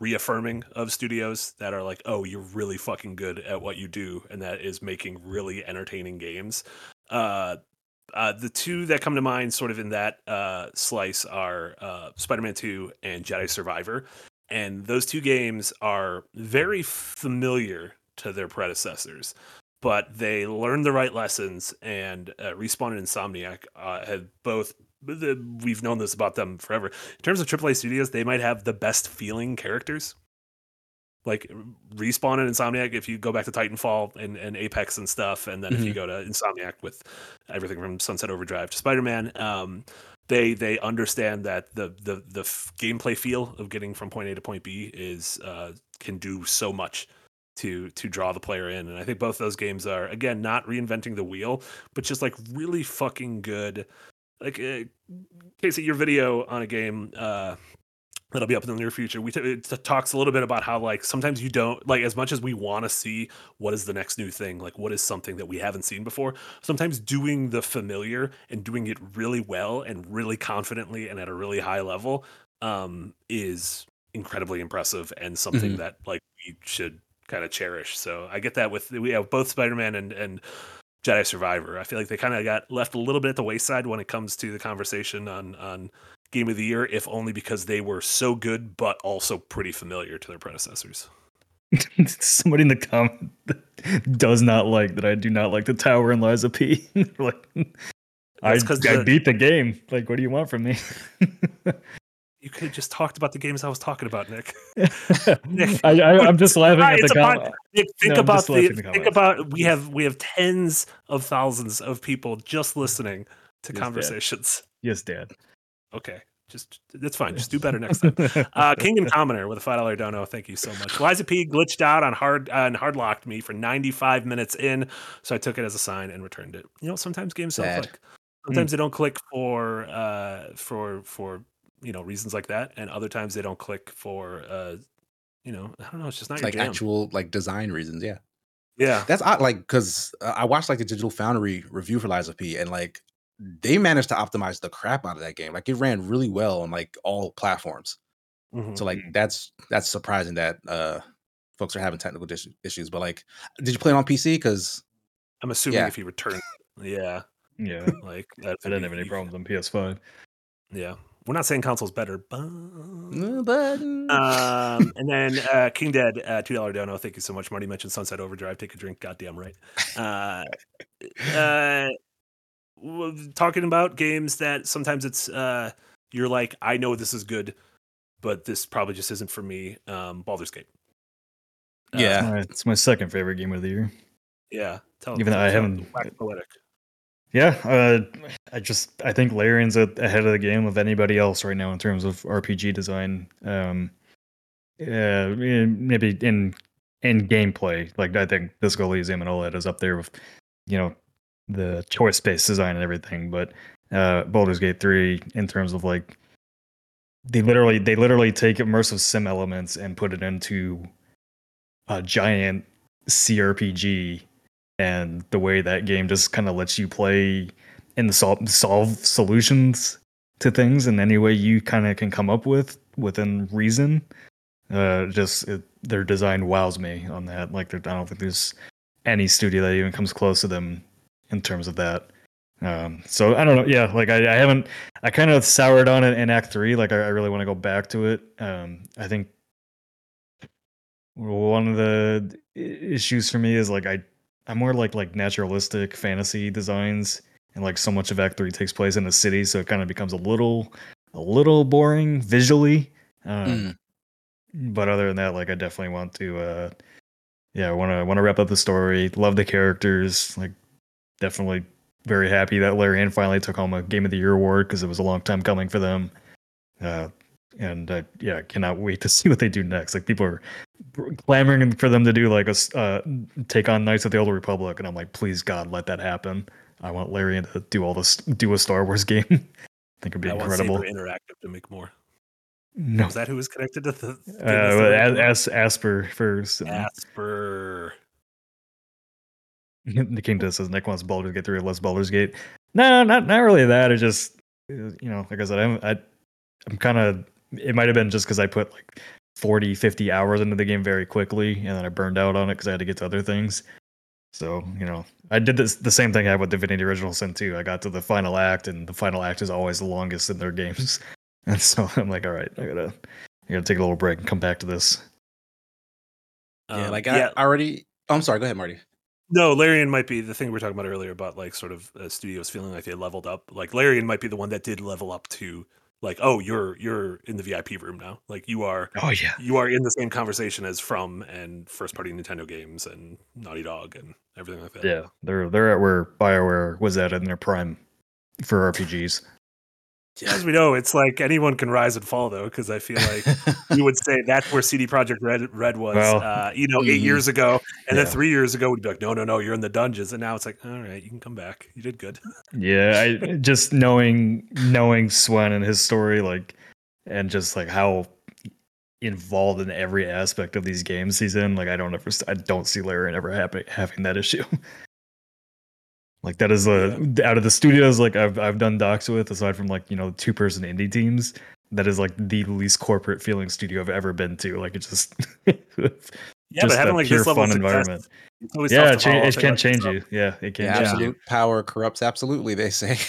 reaffirming of studios that are like, "Oh, you're really fucking good at what you do," and that is making really entertaining games. Uh, uh, the two that come to mind, sort of in that slice, are Spider-Man Two and Jedi Survivor, and those two games are very familiar to their predecessors but they learned the right lessons and uh, respawn and insomniac uh, have both we've known this about them forever in terms of aaa studios they might have the best feeling characters like respawn and insomniac if you go back to titanfall and, and apex and stuff and then mm-hmm. if you mm-hmm. go to insomniac with everything from sunset overdrive to spider-man um, they they understand that the the the gameplay feel of getting from point a to point b is uh, can do so much to to draw the player in. And I think both those games are again not reinventing the wheel, but just like really fucking good. Like uh, Casey, your video on a game uh, that'll be up in the near future. We t- it talks a little bit about how like sometimes you don't like as much as we want to see what is the next new thing, like what is something that we haven't seen before. Sometimes doing the familiar and doing it really well and really confidently and at a really high level um, is incredibly impressive and something mm-hmm. that like we should kind of cherish. So I get that with we have both Spider Man and and Jedi Survivor. I feel like they kind of got left a little bit at the wayside when it comes to the conversation on on game of the year, if only because they were so good but also pretty familiar to their predecessors. *laughs* Somebody in the comment *laughs* does not like that I do not like the tower and of P. *laughs* like, I, I beat the game. Like, what do you want from me? You could have just talked about the games I was talking about, Nick. Nick I, am just laughing at the comment. Nick, think no, about the, the think about we have we have tens of thousands of people just listening to yes, conversations. Dad. Yes, Dad. Okay, just that's fine. Just do better next time. *laughs* Uh, Kingdom Commoner with a five dollar dono. Thank you so much. Lies of P glitched out on hard uh, and hard locked me for 95 minutes in, so I took it as a sign and returned it. You know, sometimes games don't click. Sometimes mm. they don't click for uh for for you know reasons like that, and other times they don't click for uh, you know I don't know. It's just not like jam. actual like design reasons. Yeah, yeah. That's odd. Like because uh, I watched like the Digital Foundry review for Lies of P, and like they managed to optimize the crap out of that game. Like it ran really well on like all platforms. Mm-hmm. So like mm-hmm. that's that's surprising that uh folks are having technical dis- issues. But like, did you play it on PC? Because I'm assuming yeah. if you return, yeah, yeah, like *laughs* I didn't have any problems on PS5. Yeah, we're not saying console's better, but but um, and then *laughs* uh, King Dead uh, two dollar dono. Thank you so much, Marty. Mentioned Sunset Overdrive. Take a drink. Goddamn right. Uh, uh, talking about games that sometimes it's uh, you're like, I know this is good, but this probably just isn't for me. Um, Baldur's Gate. Uh, yeah, it's my second favorite game of the year. Yeah, tell even though I haven't poetic. Yeah, uh, I just I think Larian's ahead of the game of anybody else right now in terms of RPG design. Um, uh, maybe in in gameplay, like I think Disco Elysium and all that is up there with you know the choice based design and everything. But uh, Baldur's Gate three, in terms of like they literally they literally take immersive sim elements and put it into a giant CRPG and the way that game just kind of lets you play and solve solve solutions to things in any way you kind of can come up with within reason. Uh, just it, their design wows me on that. Like I don't think there's any studio that even comes close to them in terms of that. Um, so I don't know. Yeah, like I, I haven't. I kind of soured on it in Act Three. Like I, I really want to go back to it. Um, I think one of the issues for me is like I I'm more like like naturalistic fantasy designs and like so much of Act 3 takes place in a city so it kind of becomes a little a little boring visually. Uh, Mm. but other than that like I definitely want to uh yeah, I want to want to wrap up the story. Love the characters. Like definitely very happy that Larian finally took home a Game of the Year award because it was a long time coming for them. Uh, and uh, yeah, cannot wait to *laughs* see what they do next. Like people are clamoring for them to do like a uh, take on Knights of the Old Republic, and I'm like, please God, let that happen. I want Larian to do all this, do a Star Wars *laughs* game. I think it'd be I want incredible. Interactive to make more. No, Was that who was connected to the? uh, As, Aspyr first. Aspyr. *laughs* the king does says Nick wants Baldur to get through less Baldur's Gate. No, not not really that. It just uh, you know, like I said, I'm I, I'm kind of. It might have been just because I put like 40, 50 hours into the game very quickly, and then I burned out on it because I had to get to other things. So you know, I did this the same thing I had with Divinity Original Sin 2. I got to the final act, and the final act is always the longest in their games, *laughs* and so I'm like, all right, I gotta, I gotta take a little break and come back to this. yeah, Um, like I already. Oh, I'm sorry. Go ahead, Marty. No, Larian might be the thing we were talking about earlier about like sort of uh, studios feeling like they leveled up. Like Larian might be the one that did level up to like, oh, you're you're in the VIP room now. Like you are Oh yeah, you are in the same conversation as From and first party Nintendo games and Naughty Dog and everything like that. yeah, they're they're at where Bioware was at in their prime for RPGs. As we know, it's like anyone can rise and fall though, because I feel like *laughs* you would say that's where CD Projekt Red Red was, Well, uh, you know, eight mhm. years ago, and then three years ago we'd be like, no, no, no, you're in the dungeons, and now it's like, all right, you can come back, you did good. Yeah, I just knowing knowing Swen and his story, like, and just like how involved in every aspect of these games he's in. Like, I don't ever, I don't see Larian ever having that issue. *laughs* like, that is a out of the studios like I've I've done docs with, aside from like you know two person indie teams. That is like the least corporate feeling studio I've ever been to. Like, it just *laughs* Yeah, just but having like pure this level fun of environment. it's always Yeah, it, to cha- follow it can change you. Yeah, it can Yeah, change absolute power corrupts absolutely. They say. *laughs*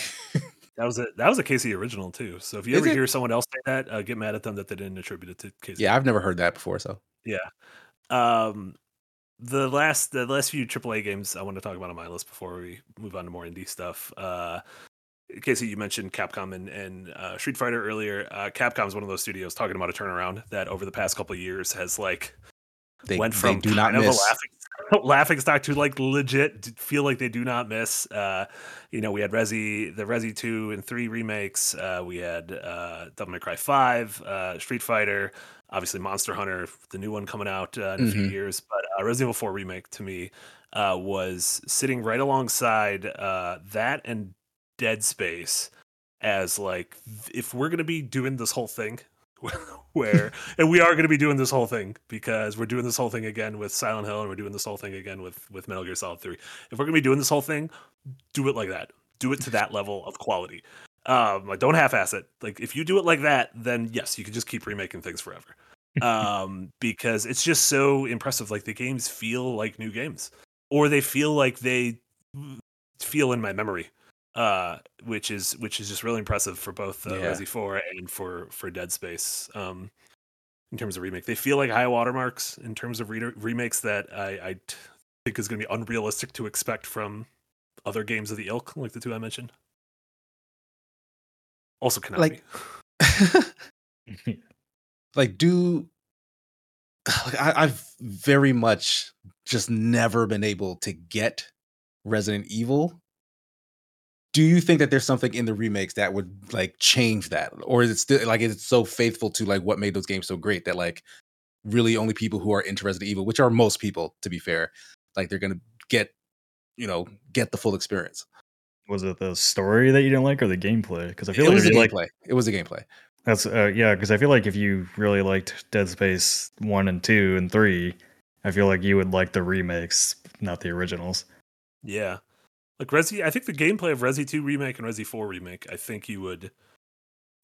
That was a that was a Casey original too. So if you Is ever it? hear someone else say that, uh, get mad at them that they didn't attribute it to Casey. yeah, I've never heard that before. So Yeah. Um, the last the last few AAA games I want to talk about on my list before we move on to more indie stuff. Uh, Casey, you mentioned Capcom and, and uh, Street Fighter earlier. Uh, Capcom is one of those studios talking about a turnaround that over the past couple of years has like they went they from do not kind of miss. a laughing, *laughs* laughing stock to like legit feel like they do not miss. Uh, you know, we had Resi, the Resi two and three remakes. Uh, we had uh, Devil May Cry five, uh, Street Fighter, obviously Monster Hunter, the new one coming out uh, in a few Mhm. years. But uh, Resident Evil four remake to me uh, was sitting right alongside uh, that and Dead Space as like if we're gonna be doing this whole thing *laughs* where and we are going to be doing this whole thing because we're doing this whole thing again with Silent Hill and we're doing this whole thing again with with Metal Gear Solid 3. If we're going to be doing this whole thing, do it like that. Do it to that level of quality. Um, like don't half-ass it. Like if you do it like that, then yes, you can just keep remaking things forever. *laughs* Um, because it's just so impressive. Like the games feel like new games, or they feel like they feel in my memory uh which is which is just really impressive for both uh, Yeah. Resi 4 and for for Dead Space um in terms of remake they feel like high watermarks in terms of re- remakes that I I t- think is going to be unrealistic to expect from other games of the ilk like the two I mentioned also Konami Like- *laughs* like do like, I, I've very much just never been able to get Resident Evil. Do you think that there's something in the remakes that would like change that, or is it still like is it so faithful to like what made those games so great that like really only people who are into Resident Evil, which are most people to be fair, like they're gonna get you know get the full experience. Was it the story that you didn't like or the gameplay? Because I It feel like was the you like gameplay. It was the gameplay. that's uh, yeah. Because I feel like if you really liked Dead Space one and two and three, I feel like you would like the remakes, not the originals. yeah like Resi I think the gameplay of Resi 2 remake and Resi 4 remake I think you would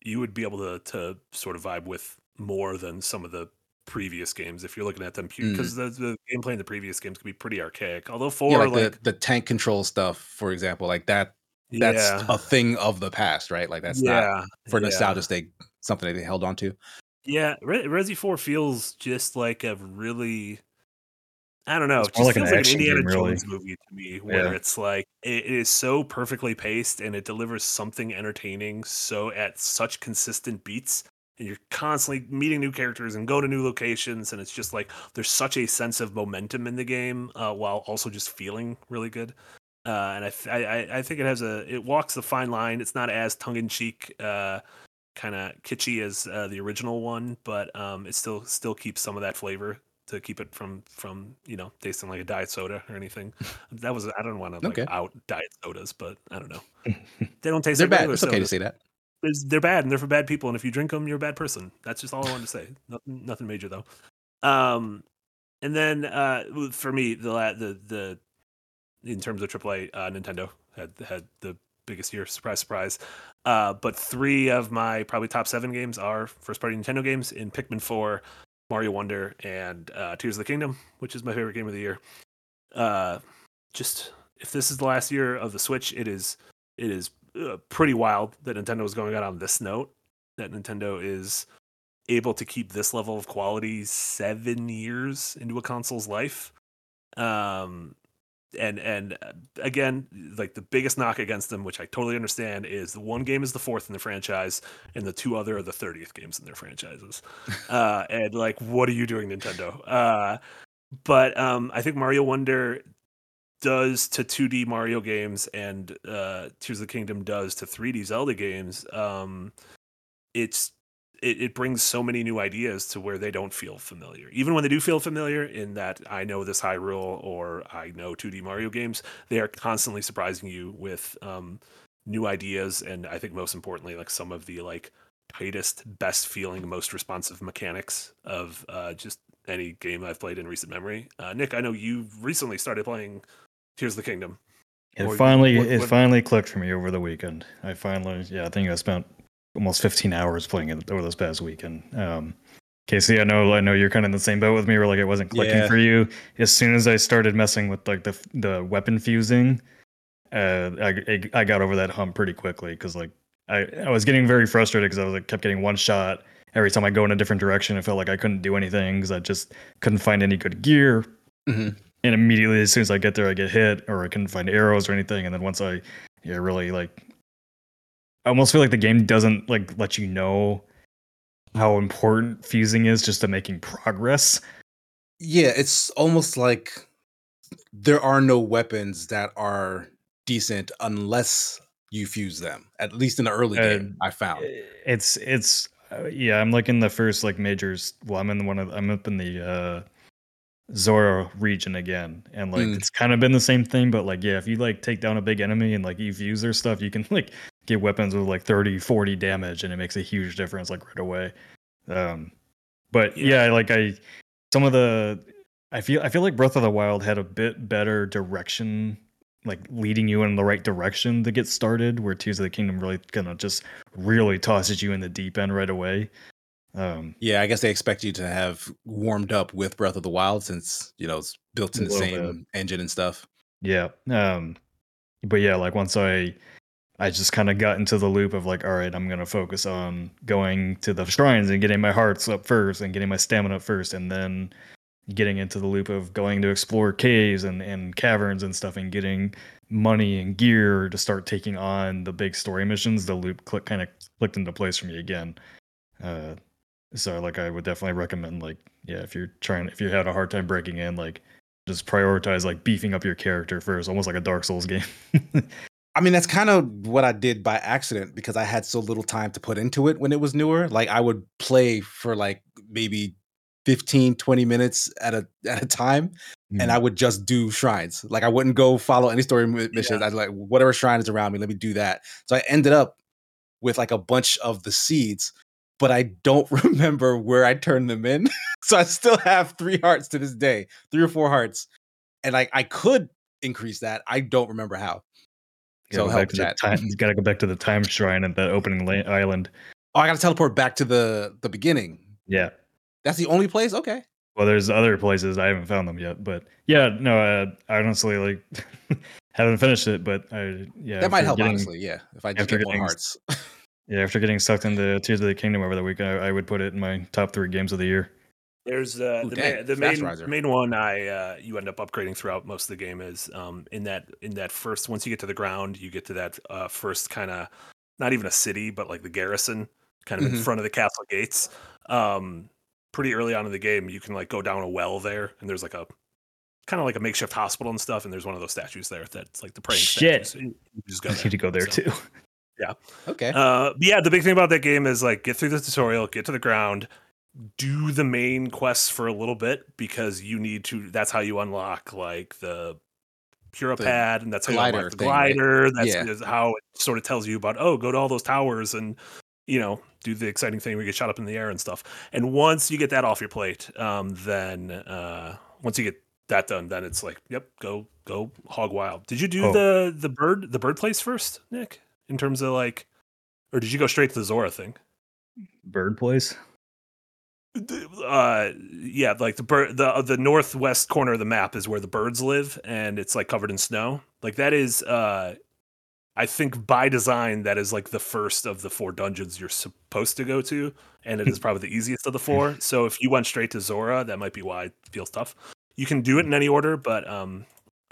you would be able to to sort of vibe with more than some of the previous games if you're looking at them Mm. because the, the gameplay in the previous games could be pretty archaic although 4 yeah, like, like the, the tank control stuff, for example, like that that's yeah a thing of the past, right? Like that's not yeah for yeah. nostalgia's sake something that they held on to. Yeah, Re- Resi Four feels just like a really, I don't know, It's it just like an feels like an Indiana game, really. Jones movie to me, where Yeah. it's like it, it is so perfectly paced and it delivers something entertaining, so at such consistent beats, and you're constantly meeting new characters and go to new locations, and it's just like there's such a sense of momentum in the game, uh, while also just feeling really good. Uh, and I, th- I, I- think it has a it walks the fine line. It's not as tongue in cheek. Uh, kind of kitschy as uh, the original one, but um, it still still keeps some of that flavor to keep it from from you know tasting like a diet soda or anything. that was I don't want to like Okay. out diet sodas, but I don't know. *laughs* They don't taste They're like bad. It's okay to say that. They're bad and they're for bad people, and if you drink them, you're a bad person. That's just all I wanted to say. Nothing, nothing major though. Um, and then uh, for me, the the the in terms of AAA, uh, Nintendo had had the biggest year. Surprise, surprise. Uh, but three of my probably top seven games are first party Nintendo games in Pikmin 4, Mario Wonder, and uh, Tears of the Kingdom, which is my favorite game of the year. Uh, just if this is the last year of the Switch, it is it is uh, pretty wild that Nintendo is going out on this note. That Nintendo is able to keep this level of quality seven years into a console's life. Um, and and uh, again, like the biggest knock against them, which I totally understand, is the one game is the fourth in the franchise, and the two other are the thirtieth games in their franchises. *laughs* uh, and like, what are you doing, Nintendo? Uh, but um, I think Mario Wonder does to 2D Mario games and uh, Tears of the Kingdom does to 3D Zelda games. Um, it's it, it brings so many new ideas to where they don't feel familiar. Even when they do feel familiar, in that I know this Hyrule or I know 2D Mario games, they are constantly surprising you with um, new ideas, and I think most importantly, like some of the like tightest, best feeling, most responsive mechanics of uh, just any game I've played in recent memory. Uh, Nick, I know you recently started playing Tears of the Kingdom. It Or finally what- it finally clicked for me over the weekend. I finally yeah, I think I spent almost 15 hours playing it over this past weekend. Um Casey, I know I know you're kind of in the same boat with me where like it wasn't clicking Yeah. for you. As soon as I started messing with like the the weapon fusing, uh I I- I got over that hump pretty quickly cuz like I I was getting very frustrated cuz I was like kept getting one shot every time I go in a different direction. It felt like I couldn't do anything cuz I just couldn't find any good gear Mhm. And immediately as soon as I get there, I get hit, or I couldn't find arrows or anything. And then once I, yeah, really like, I almost feel like the game doesn't like let you know how important fusing is just to making progress. Yeah, it's almost like there are no weapons that are decent unless you fuse them. At least in the early Uh, game, I found. It's it's uh, yeah, I'm like in the first like majors. Well, I'm in one of I'm up in the uh Zora region again, and like Mm. it's kind of been the same thing. But like yeah, if you like take down a big enemy and like you fuse their stuff, you can *laughs* like get weapons with like 30, 40 damage, and it makes a huge difference like right away. Um, but Yeah. yeah, like I some of the I feel I feel like Breath of the Wild had a bit better direction, like leading you in the right direction to get started. Where Tears of the Kingdom really kind of just really tosses you in the deep end right away. Um, Yeah, I guess they expect you to have warmed up with Breath of the Wild since you know it's built in the same engine and stuff. yeah. Um, but yeah, like once I I just kind of got into the loop of like, all right, I'm gonna focus on going to the shrines and getting my hearts up first and getting my stamina up first, and then getting into the loop of going to explore caves and, and caverns and stuff and getting money and gear to start taking on the big story missions. The loop click kind of clicked into place for me again. Uh, so like I would definitely recommend like yeah if you're trying if you had a hard time breaking in like just prioritize like beefing up your character first, almost like a Dark Souls game. *laughs* I mean, that's kind of what I did by accident because I had so little time to put into it when it was newer. Like I would play for like maybe 15, 20 minutes at a *laughs* at a time and I mm-hmm. would just do shrines. Like I wouldn't go follow any story mi- missions. I'd like whatever shrine is around me, let me do that. So I ended up with like a bunch of the seeds, but I don't *laughs* remember where I turned them in. *laughs* so I still have three hearts to this day, three or four hearts. And like I could increase that. I don't remember how. You So back help chat. time. You gotta go back to the time shrine at the opening la- island. Oh, I gotta teleport back to the the beginning. Yeah. That's the only place? Okay. Well, there's other places I haven't found them yet, but yeah, no, uh, I honestly like *laughs* haven't finished it, but I yeah that might help, getting- honestly. Yeah. If I just get more hearts. Yeah, after getting sucked into Tears of the Kingdom over the week, I, I would put it in my top three games of the year. There's uh, Ooh, the, dang, ma- the main Riser. main one I uh, you end up upgrading throughout most of the game is um, in that in that first once you get to the ground you get to that uh, first kind of not even a city but like the garrison kind of in Mhm. front of the castle gates. Um, pretty early on in the game you can like go down a well there and there's like a kind of like a makeshift hospital and stuff and there's one of those statues there that's like the praying Shit. statues. You you just I need to go there So- too. *laughs* Okay. Uh, but yeah, the big thing about that game is like get through the tutorial, get to the ground, do the main quests for a little bit because you need to. That's how you unlock like the Purah Pad, and that's how you unlock the thing, right? glider. That's Yeah. how it sort of tells you about oh, go to all those towers and you know do the exciting thing where you get shot up in the air and stuff. And once you get that off your plate, um, then uh, once you get that done, then it's like yep, go go hog wild. Did you do Oh. the the bird the bird place first, Nick? In terms of like, or did you go straight to the Zora thing? Bird Place. uh yeah like the bird the the northwest corner of the map is where the birds live and it's like covered in snow like that is uh i think by design that is like the first of the four dungeons you're supposed to go to and it is *laughs* probably the easiest of the four so if you went straight to zora that might be why it feels tough you can do it in any order but um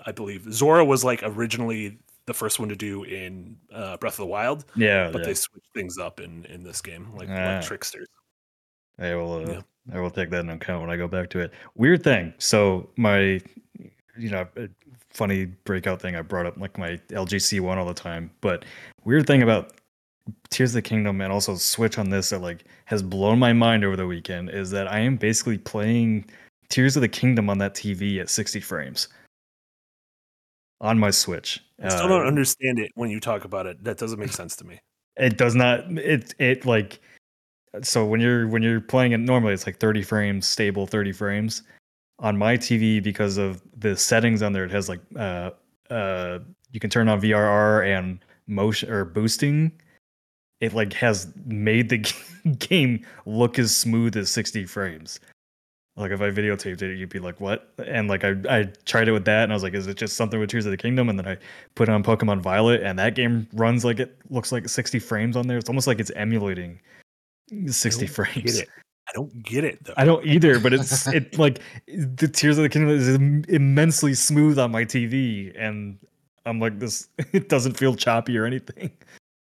i believe zora was like originally the first one to do in uh, breath of the wild Yeah, but yeah. they switched things up in in this game like, Ah. like tricksters I will. Uh, Yeah. I will take that into account when I go back to it. Weird thing. So my, you know, funny breakout thing. I brought up like my LGC one all the time. But weird thing about Tears of the Kingdom and also Switch on this that like has blown my mind over the weekend is that I am basically playing Tears of the Kingdom on that TV at 60 frames on my Switch. I still don't understand it when you talk about it. That doesn't make sense to me. *laughs* it does not it it like so when you're when you're playing it normally it's like 30 frames stable 30 frames on my tv because of the settings on there it has like uh uh you can turn on vrr and motion or boosting it like has made the *laughs* game look as smooth as 60 frames like if i videotaped it you'd be like what and like i i tried it with that and i was like is it just something with tears of the kingdom and then i put it on Pokemon Violet, and that game runs like it looks like 60 frames on there. It's almost like it's emulating 60 don't frames. Get it? I don't get it though. I don't either, but it's *laughs* it like the Tears of the Kingdom is immensely smooth on my TV, and I'm like this. *laughs* It doesn't feel choppy or anything.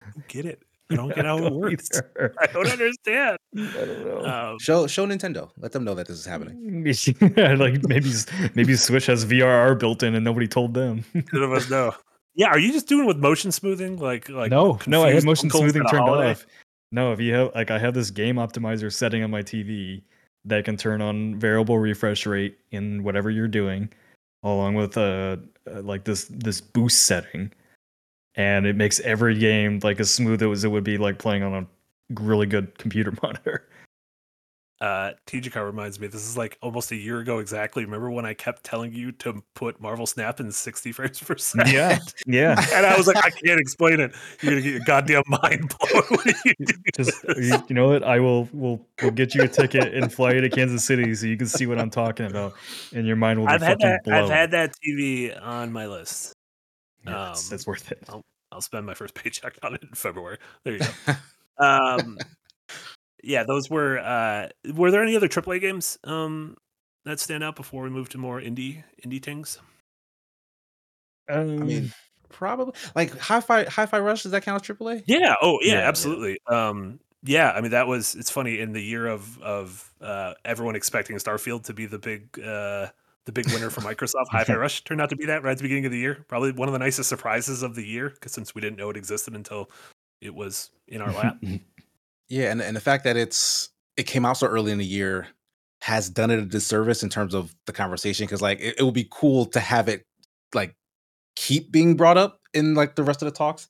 I don't get it. I don't get how it *laughs* works. either. I don't understand. I don't know. Um, Show show Nintendo. Let them know that this is happening. Yeah, *laughs* like maybe maybe Switch has VRR built in and nobody told them. none of us know. *laughs* Yeah, are you just doing with motion smoothing? Like, like no, no, I have motion smoothing turned holiday? off. No, if you have like I have this game optimizer setting on my TV that can turn on variable refresh rate in whatever you're doing, along with uh, uh like this this boost setting, and it makes every game like as smooth as it would be like playing on a really good computer *laughs* monitor. Uh, TGCar reminds me, this is like almost a year ago exactly. Remember when I kept telling you to put Marvel Snap in 60 frames per second? Yeah, yeah. *laughs* And I was like, I can't explain it. You're gonna get your goddamn mind *laughs* blown you Just you, you know what? I will will will get you a ticket and fly you to Kansas City so you can see what I'm talking about, and your mind will be I've had that. blown. I've had that TV on my list. Yeah, it's, um, it's worth it. I'll I'll, spend my first *laughs* paycheck on it in February. There you go. *laughs* um, yeah, those were. Uh, were there any other AAA games um, that stand out before we move to more indie indie things? Um, I mean, probably like Hi-Fi Hi-Fi Rush. Does that count as AAA? Yeah. Oh, yeah. Yeah, yeah. absolutely. Um, yeah. I mean, that was. It's funny in the year of of uh, everyone expecting Starfield to be the big uh, the big winner for *laughs* Microsoft. Hi-Fi Rush turned out to be that right at the beginning of the year. Probably one of the nicest surprises of the year because since we didn't know it existed until it was in our lap. *laughs* Yeah, and and the fact that it's it came out so early in the year has done it a disservice in terms of the conversation because like it, it would be cool to have it like keep being brought up in like the rest of the talks,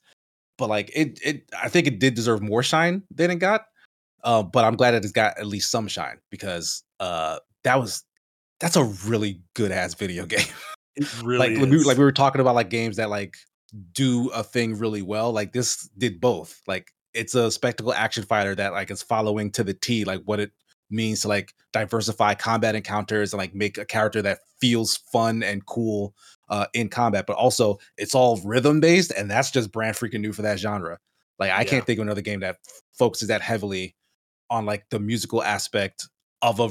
but like it it I think it did deserve more shine than it got. Uh, but I'm glad that it's got at least some shine because uh that was that's a really good ass video *laughs* game. It really like is. like we were talking about like games that like do a thing really well like this did both like it's a spectacle action fighter that like is following to the t like what it means to like diversify combat encounters and like make a character that feels fun and cool uh in combat but also it's all rhythm based and that's just brand freaking new for that genre Like I Yeah. can't think of another game that focuses that heavily on like the musical aspect of a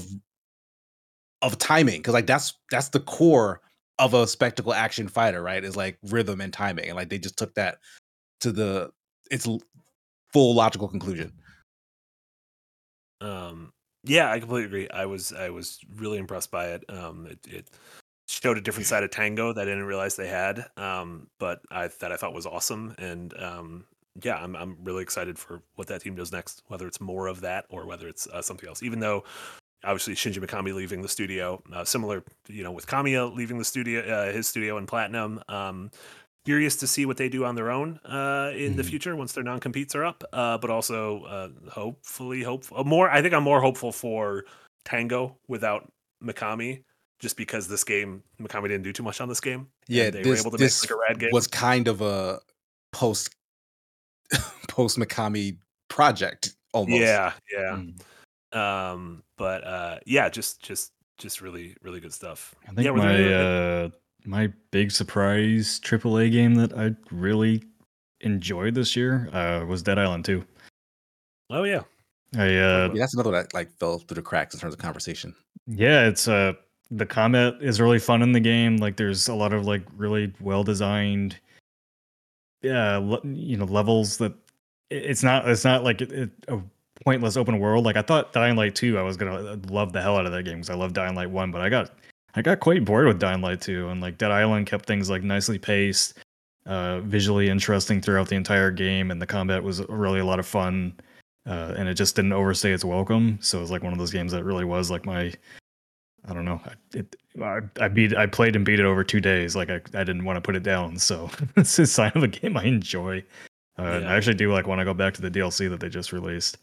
of timing because like that's that's the core of a spectacle action fighter, right? Is like rhythm and timing, and like they just took that to the its full logical conclusion. Um, yeah, I completely agree. I was I was really impressed by it. Um, it, it showed a different side of Tango that I didn't realize they had. Um, but I that I thought was awesome, and um, yeah, I'm I'm really excited for what that team does next. Whether it's more of that or whether it's uh, something else. Even though obviously Shinji Mikami leaving the studio, uh, similar you know with Kamiya leaving the studio, uh, his studio in Platinum. Um, curious to see what they do on their own uh, in the Mhm. future once their non-competes are up. Uh, but also, uh, hopefully, hope uh, more. I think I'm more hopeful for Tango without Mikami, just because this game Mikami didn't do too much on this game. Yeah, they this were able to this make like a rad game. was kind of a post *laughs* post Mikami project almost. yeah, yeah. Mm. Um, but uh, yeah, just just just really really good stuff. I think yeah, were there my uh, my big surprise AAA game that I really enjoyed this year uh, was Dead Island 2. oh yeah, I uh, Yeah, that's another one that like fell through the cracks in terms of conversation. yeah, it's uh the combat is really fun in the game. Like there's a lot of like really well designed, yeah, le- you know, levels that it's not it's not like it, it, a pointless open world. Like I thought Dying Light 2, I was gonna love the hell out of that game because I love Dying Light 1, but I got I got quite bored with Dying Light 2, and like Dead Island kept things like nicely paced, uh, visually interesting throughout the entire game, and the combat was really a lot of fun. Uh, and it just didn't overstay its welcome. So it was like one of those games that really was like my I don't know. I- It, I, I beat, I played and beat it over two days. Like I, I didn't want to put it down. So *laughs* it's a sign of a game I enjoy. Uh, Yeah. I actually do like when I go back to the DLC that they just released.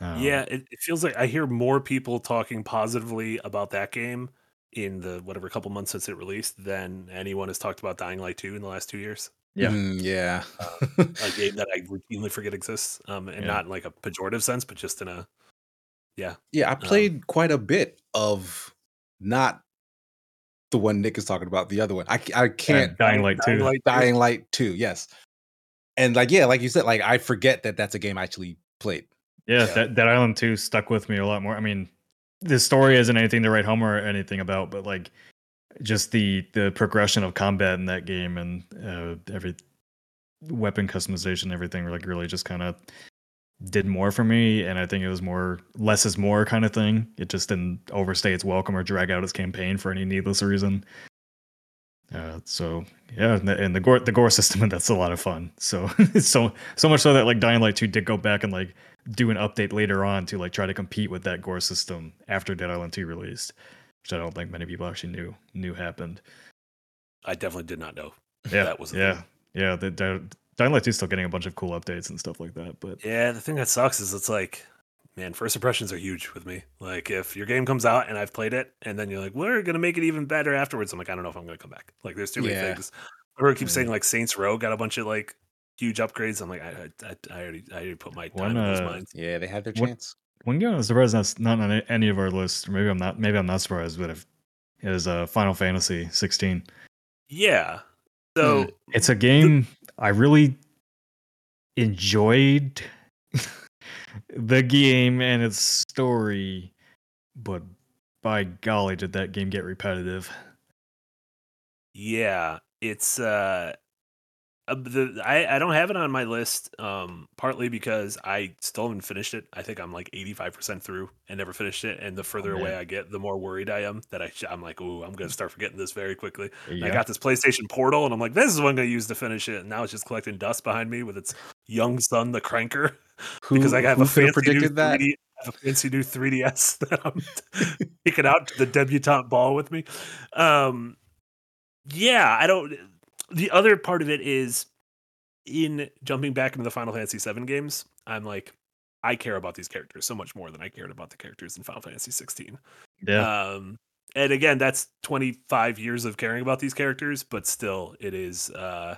Um, yeah. It, it feels like I hear more people talking positively about that game in the whatever couple months since it released than anyone has talked about Dying Light 2 in the last two years. Yeah. Mm, yeah. *laughs* a game that I routinely forget exists, um, and Yeah. not in like a pejorative sense, but just in a yeah, Yeah. I played quite a bit of not the one Nick is talking about, the other one. I, uh, can't Dying Light Dying 2. Light 2. Dying Light 2, yes. And like, yeah, like you said, like I forget that that's a game I actually played. Yeah, Yeah. That, that Island 2 stuck with me a lot more. I mean, the story isn't anything to write home or anything about, but like just the the progression of combat in that game and uh, every weapon customization, everything like really just kind of did more for me. And I think it was more less is more kind of thing. It just didn't overstay its welcome or drag out its campaign for any needless reason. Uh, so yeah, and the, and the gore the gore *laughs* system and that's a lot of fun. So it's *laughs* so so much so that like Dying Light 2 did go back and like do an update later on to like try to compete with that gore system after Dead Island 2 released, which I don't think many people actually knew knew happened. I definitely did not know. Yeah, That was a yeah, thing. yeah. The, the Dying Light 2 is still getting a bunch of cool updates and stuff like that. But Yeah, the thing that sucks is it's like, man, first impressions are huge with me. Like if your game comes out and I've played it, and then you're like, we're gonna make it even better afterwards. I'm like, I don't know if I'm gonna come back. Like there's too many Yeah. things. Everyone keeps Yeah. saying like Saints Row got a bunch of like huge upgrades. I'm like, I I, I already I already put my time One, in those uh, mines. Yeah, they had their What- chance. one game I was surprised that's not on any of our lists. Or maybe I'm not. Maybe I'm not surprised. But if is uh, Final Fantasy 16. Yeah. So It's a game I really enjoyed *laughs* the game and its story, but by golly, did that game get repetitive? Yeah, it's uh, uh, the I I don't have it on my list. Um, partly because I still haven't finished it. I think I'm like 85 percent through and never finished it. And the further away. I get, the more worried I am that I sh- I'm like, ooh, I'm gonna start forgetting this very quickly. And I got this PlayStation Portal, and I'm like, this is what I'm gonna use to finish it. And now it's just collecting dust behind me with its young son, the cranker, *laughs* Who, because I have a fancy new that? 3D, I have a fancy new 3DS that I'm picking out to the debutante ball with me. Um, yeah, I don't. The other part of it is in jumping back into the Final Fantasy VII games. I'm like, I care about these characters so much more than I cared about the characters in Final Fantasy 16. Yeah. Um, and again, that's 25 years of caring about these characters, but still, it is. Uh,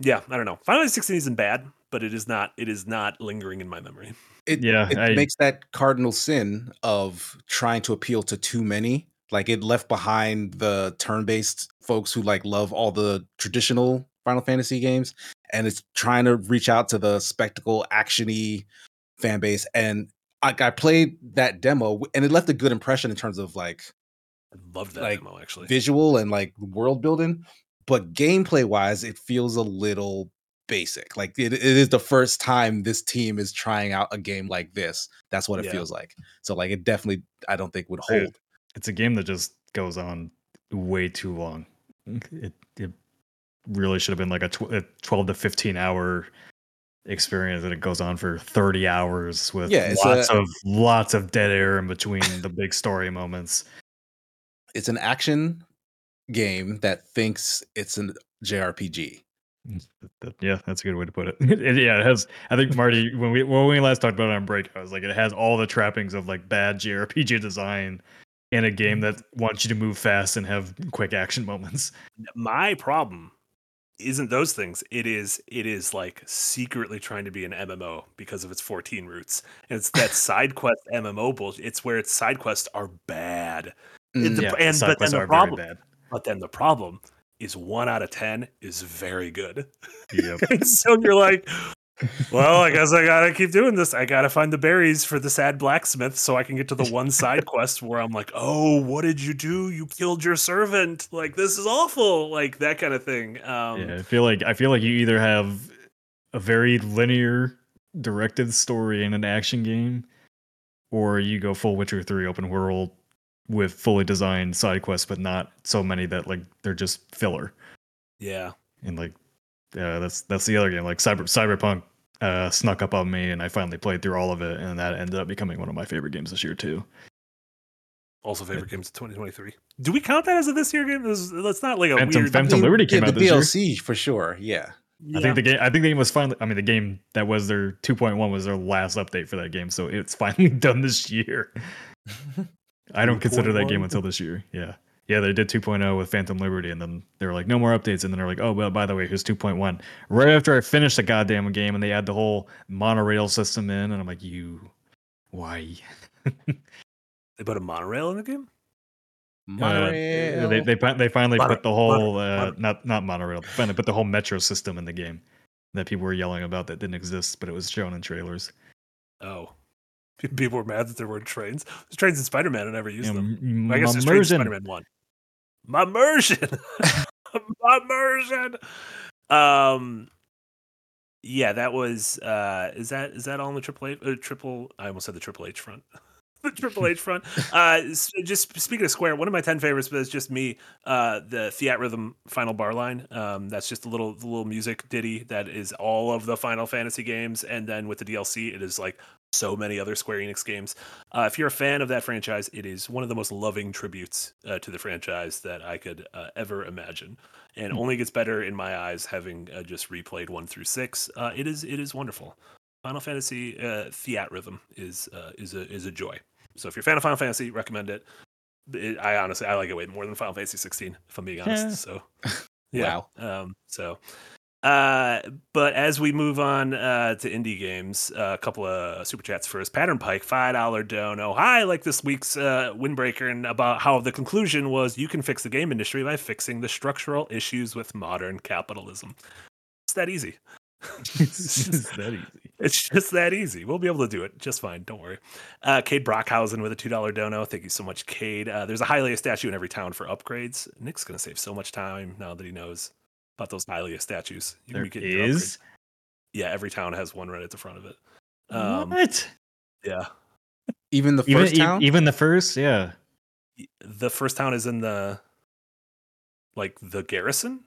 yeah, I don't know. Final Fantasy 16 isn't bad, but it is not. It is not lingering in my memory. It, Yeah, it I- makes that cardinal sin of trying to appeal to too many. Like it left behind the turn-based folks who like love all the traditional Final Fantasy games, and it's trying to reach out to the spectacle actiony fan base. And I, I played that demo, and it left a good impression in terms of like I loved that Like, demo actually. visual and like world building, but gameplay wise, it feels a little basic. Like it, it is the first time this team is trying out a game like this. That's what it Yeah. feels like. So like it definitely, I don't think would hold. It's a game that just goes on way too long. It it really should have been like a, tw- a 12 to 15 hour experience and it goes on for 30 hours with Yeah, lots a- of lots of dead air in between the big story moments. It's an action game that thinks it's an JRPG. Yeah, that's a good way to put it. *laughs* It- yeah, it has. I think Marty, when we when we last talked about it on break, I was like, it has all the trappings of like bad JRPG design in a game that wants you to move fast and have quick action moments. My problem isn't those things. It is it is like secretly trying to be an MMO because of its 14 roots. And it's that *laughs* side quest MMO bullshit. It's where its side quests are bad. Mm, The- yeah, and- side but then quests the are problem- very bad. But then the problem is one out of 10 is very good. Yep. *laughs* So you're like, well, I guess I gotta keep doing this. I gotta find the berries for the sad blacksmith so I can get to the one side quest where I'm like, oh, what did you do? You killed your servant. Like this is awful. Like that kind of thing. Um, yeah, I feel like I feel like you either have a very linear directed story in an action game, or you go full Witcher Three open world with fully designed side quests, but not so many that like they're just filler. yeah. And like, uh, that's that's the other game. Like Cyber Cyberpunk uh, snuck up on me, and I finally played through all of it, and that ended up becoming one of my favorite games this year too. Also, favorite games of 2023. Do we count that as a this year game? This is- That's not like a Phantom- weird. Phantom- Liberty came yeah, out the this year. DLC for sure. Yeah. Yeah. I think the game. I think the game was finally. I mean, the game that was their 2.1 was their last update for that game, so it's *laughs* finally done this year. *laughs* I don't consider that game until this year. Yeah, yeah, they did 2.0 with Phantom Liberty, and then they were like, no more updates, and then they're like, oh well, by the way, here's 2.1. Right after I finished the goddamn game, and they add the whole monorail system in, and I'm like, you, why? *laughs* they put a monorail in the game. Uh, Monorail. they they they finally Mono- put the whole mono- uh, mono- not not monorail. They finally put the whole metro system in the game that people were yelling about that didn't exist, but it was shown in trailers. Oh, *laughs* people were mad that there weren't trains. There's trains in Spider Man. I never used Yeah, them. m- I guess there's trains in. Spider Man One. My immersion. *laughs* My immersion. Um. Yeah, that was. uh Is that is that all in the triple H? Uh, triple. I almost said the Triple H front. *laughs* the Triple H front. *laughs* Uh, just speaking of Square, one of my ten favorites, but it's just me. Uh, the Theatrhythm final bar line. Um, that's just a little the little music ditty that is all of the Final Fantasy games, and then with the DLC, it is like so many other Square Enix games. Uh, if you're a fan of that franchise, it is one of the most loving tributes uh, to the franchise that I could uh, ever imagine, and only gets better in my eyes having uh, just replayed one through six. Uh, it is it is wonderful. Final Fantasy uh, Theatrhythm is uh, is a is a joy. So if you're a fan of Final Fantasy, recommend it. It- I honestly I like it way more than Final Fantasy 16, if I'm being honest. Yeah. So *laughs* yeah. Wow. Um, so uh, but as we move on uh, to indie games, uh, a couple of super chats first. Pattern Pike, five dollar dono. Hi, like this week's uh, windbreaker, and about how the conclusion was you can fix the game industry by fixing the structural issues with modern capitalism. It's that easy. it's just *laughs* that easy. It's just that easy. We'll be able to do it just fine. Don't worry. Uh, Cade Brockhausen with a $2 dono. Thank you so much, Cade. Uh, there's a Hylia statue in every town for upgrades. Nick's going to save so much time now that he knows about those Hylia statues. You There be getting your is. Yeah, every town has one right at the front of it. Um, what? yeah. Even the Even first e- town. even the first, yeah. The first town is in the, like, the garrison.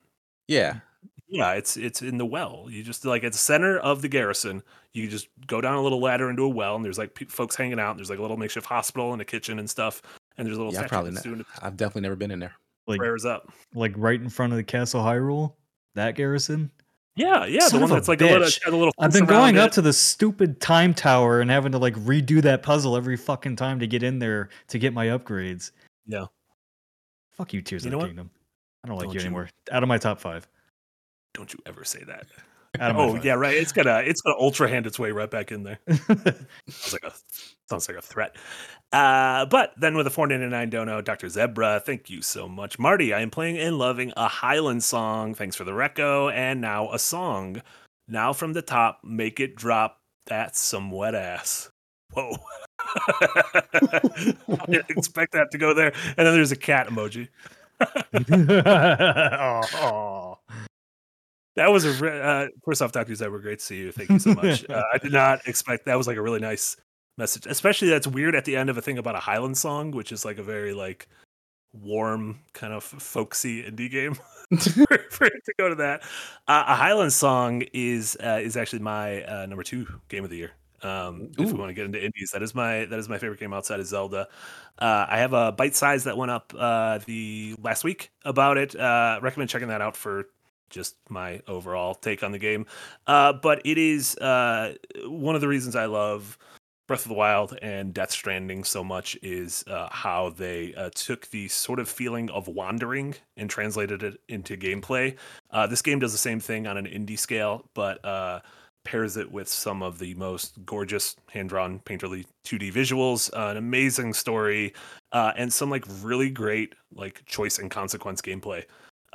yeah. Yeah, it's it's in the well. You just like at the center of the garrison. You just go down a little ladder into a well, and there's like pe- folks hanging out. And there's like a little makeshift hospital and a kitchen and stuff. And there's a little Yeah, probably that's ne- I've definitely never been in there. Like prayers up. like right in front of the Castle Hyrule, that garrison. Yeah, yeah, Son the one that's like a little, a little. I've been going up it. to the stupid time tower and having to like redo that puzzle every fucking time to get in there to get my upgrades. Yeah. Fuck you, Tears You of the what? Kingdom. I don't like Don't you you- anymore. Out of my top five. Don't you ever say that? Out of my Oh five. yeah, right. It's gonna it's gonna ultra hand its way right back in there. *laughs* sounds like a sounds like a threat. Uh, but then with a 499 dono, Dr. Zebra, thank you so much. Marty, I am playing and loving a Highland song. Thanks for the reco. And now a song. Now from the top, make it drop. That's some wet ass. Whoa. *laughs* I didn't expect that to go there. And then there's a cat emoji. *laughs* oh, oh. That was a re- uh, first off, Doctor Zebra, great to see you. Thank you so much. *laughs* uh, I did not expect that was like a really nice message, especially that's weird at the end of a thing about a Highland song, which is like a very like warm kind of folksy indie game. *laughs* for, *laughs* for it to go to that, uh, a Highland song is uh, is actually my uh, number two game of the year. Um, if we want to get into indies, that is my that is my favorite game outside of Zelda. Uh, I have a bite size that went up uh, the last week about it. Uh, recommend checking that out for just my overall take on the game. Uh, but it is uh, one of the reasons I love Breath of the Wild and Death Stranding so much is uh, how they uh, took the sort of feeling of wandering and translated it into gameplay. Uh, this game does the same thing on an indie scale, but uh, pairs it with some of the most gorgeous hand-drawn painterly 2d visuals an amazing story and some like really great like choice and consequence gameplay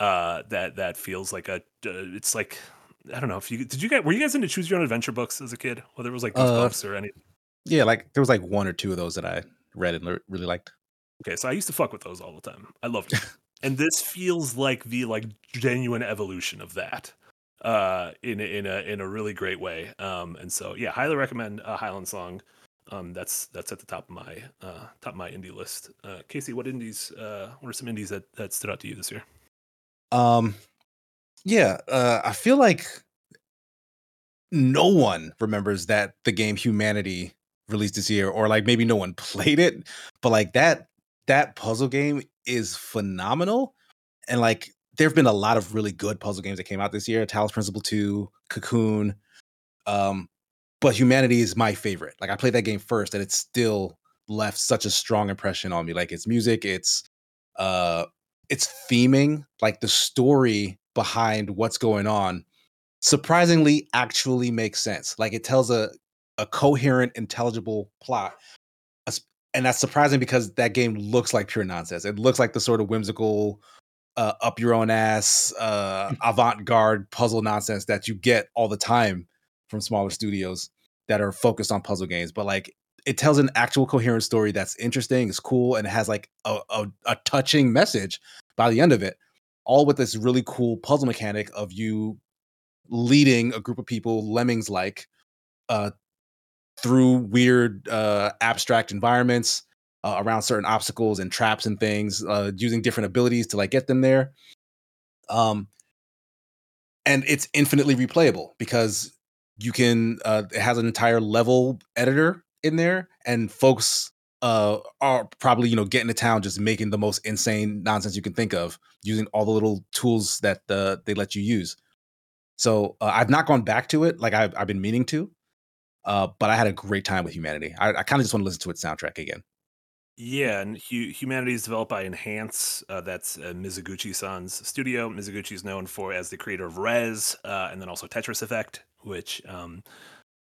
uh, that that feels like a uh, it's like i don't know if you did you guys were you guys into choose your own adventure books as a kid? Whether it was like Uh, goosebumps or any Yeah, like there was like one or two of those that I read and le- really liked. okay so i used to fuck with those all the time. I loved it *laughs* and this feels like the like genuine evolution of that uh in a, in a in a really great way um and so yeah highly recommend a highland song. Um that's that's at the top of my uh top of my indie list. Uh casey what indies uh what are some indies that that stood out to you this year Um, yeah, uh, I feel like no one remembers that the game Humanity released this year, or like maybe no one *laughs* played it, but like that that puzzle game is phenomenal, and like there have been a lot of really good puzzle games that came out this year. Talos Principle Two, Cocoon, um, but Humanity is my favorite. Like I played that game first, and it still left such a strong impression on me. Like its music, its uh its theming, like the story behind what's going on, surprisingly actually makes sense. Like it tells a a coherent, intelligible plot. And that's surprising because that game looks like pure nonsense. It looks like the sort of whimsical, uh, up your own ass, uh, *laughs* avant garde puzzle nonsense that you get all the time from smaller studios that are focused on puzzle games. But like it tells an actual coherent story that's interesting, is cool, and it has like a, a, a touching message by the end of it. All with this really cool puzzle mechanic of you leading a group of people, lemmings like, uh, through weird uh, abstract environments uh, around certain obstacles and traps and things, uh, using different abilities to like get them there. Um, and it's infinitely replayable because you can. Uh, it has an entire level editor in there, and folks uh, are probably you know getting to town just making the most insane nonsense you can think of using all the little tools that uh, they let you use. So uh, I've not gone back to it like I've, I've been meaning to, uh, but I had a great time with Humanity. I, I kind of just want to listen to its soundtrack again. Yeah, and Hu- Humanity is developed by Enhance. Uh, that's uh, Mizuguchi-san's studio. Mizuguchi is known for as the creator of Rez, uh, and then also Tetris Effect, which um,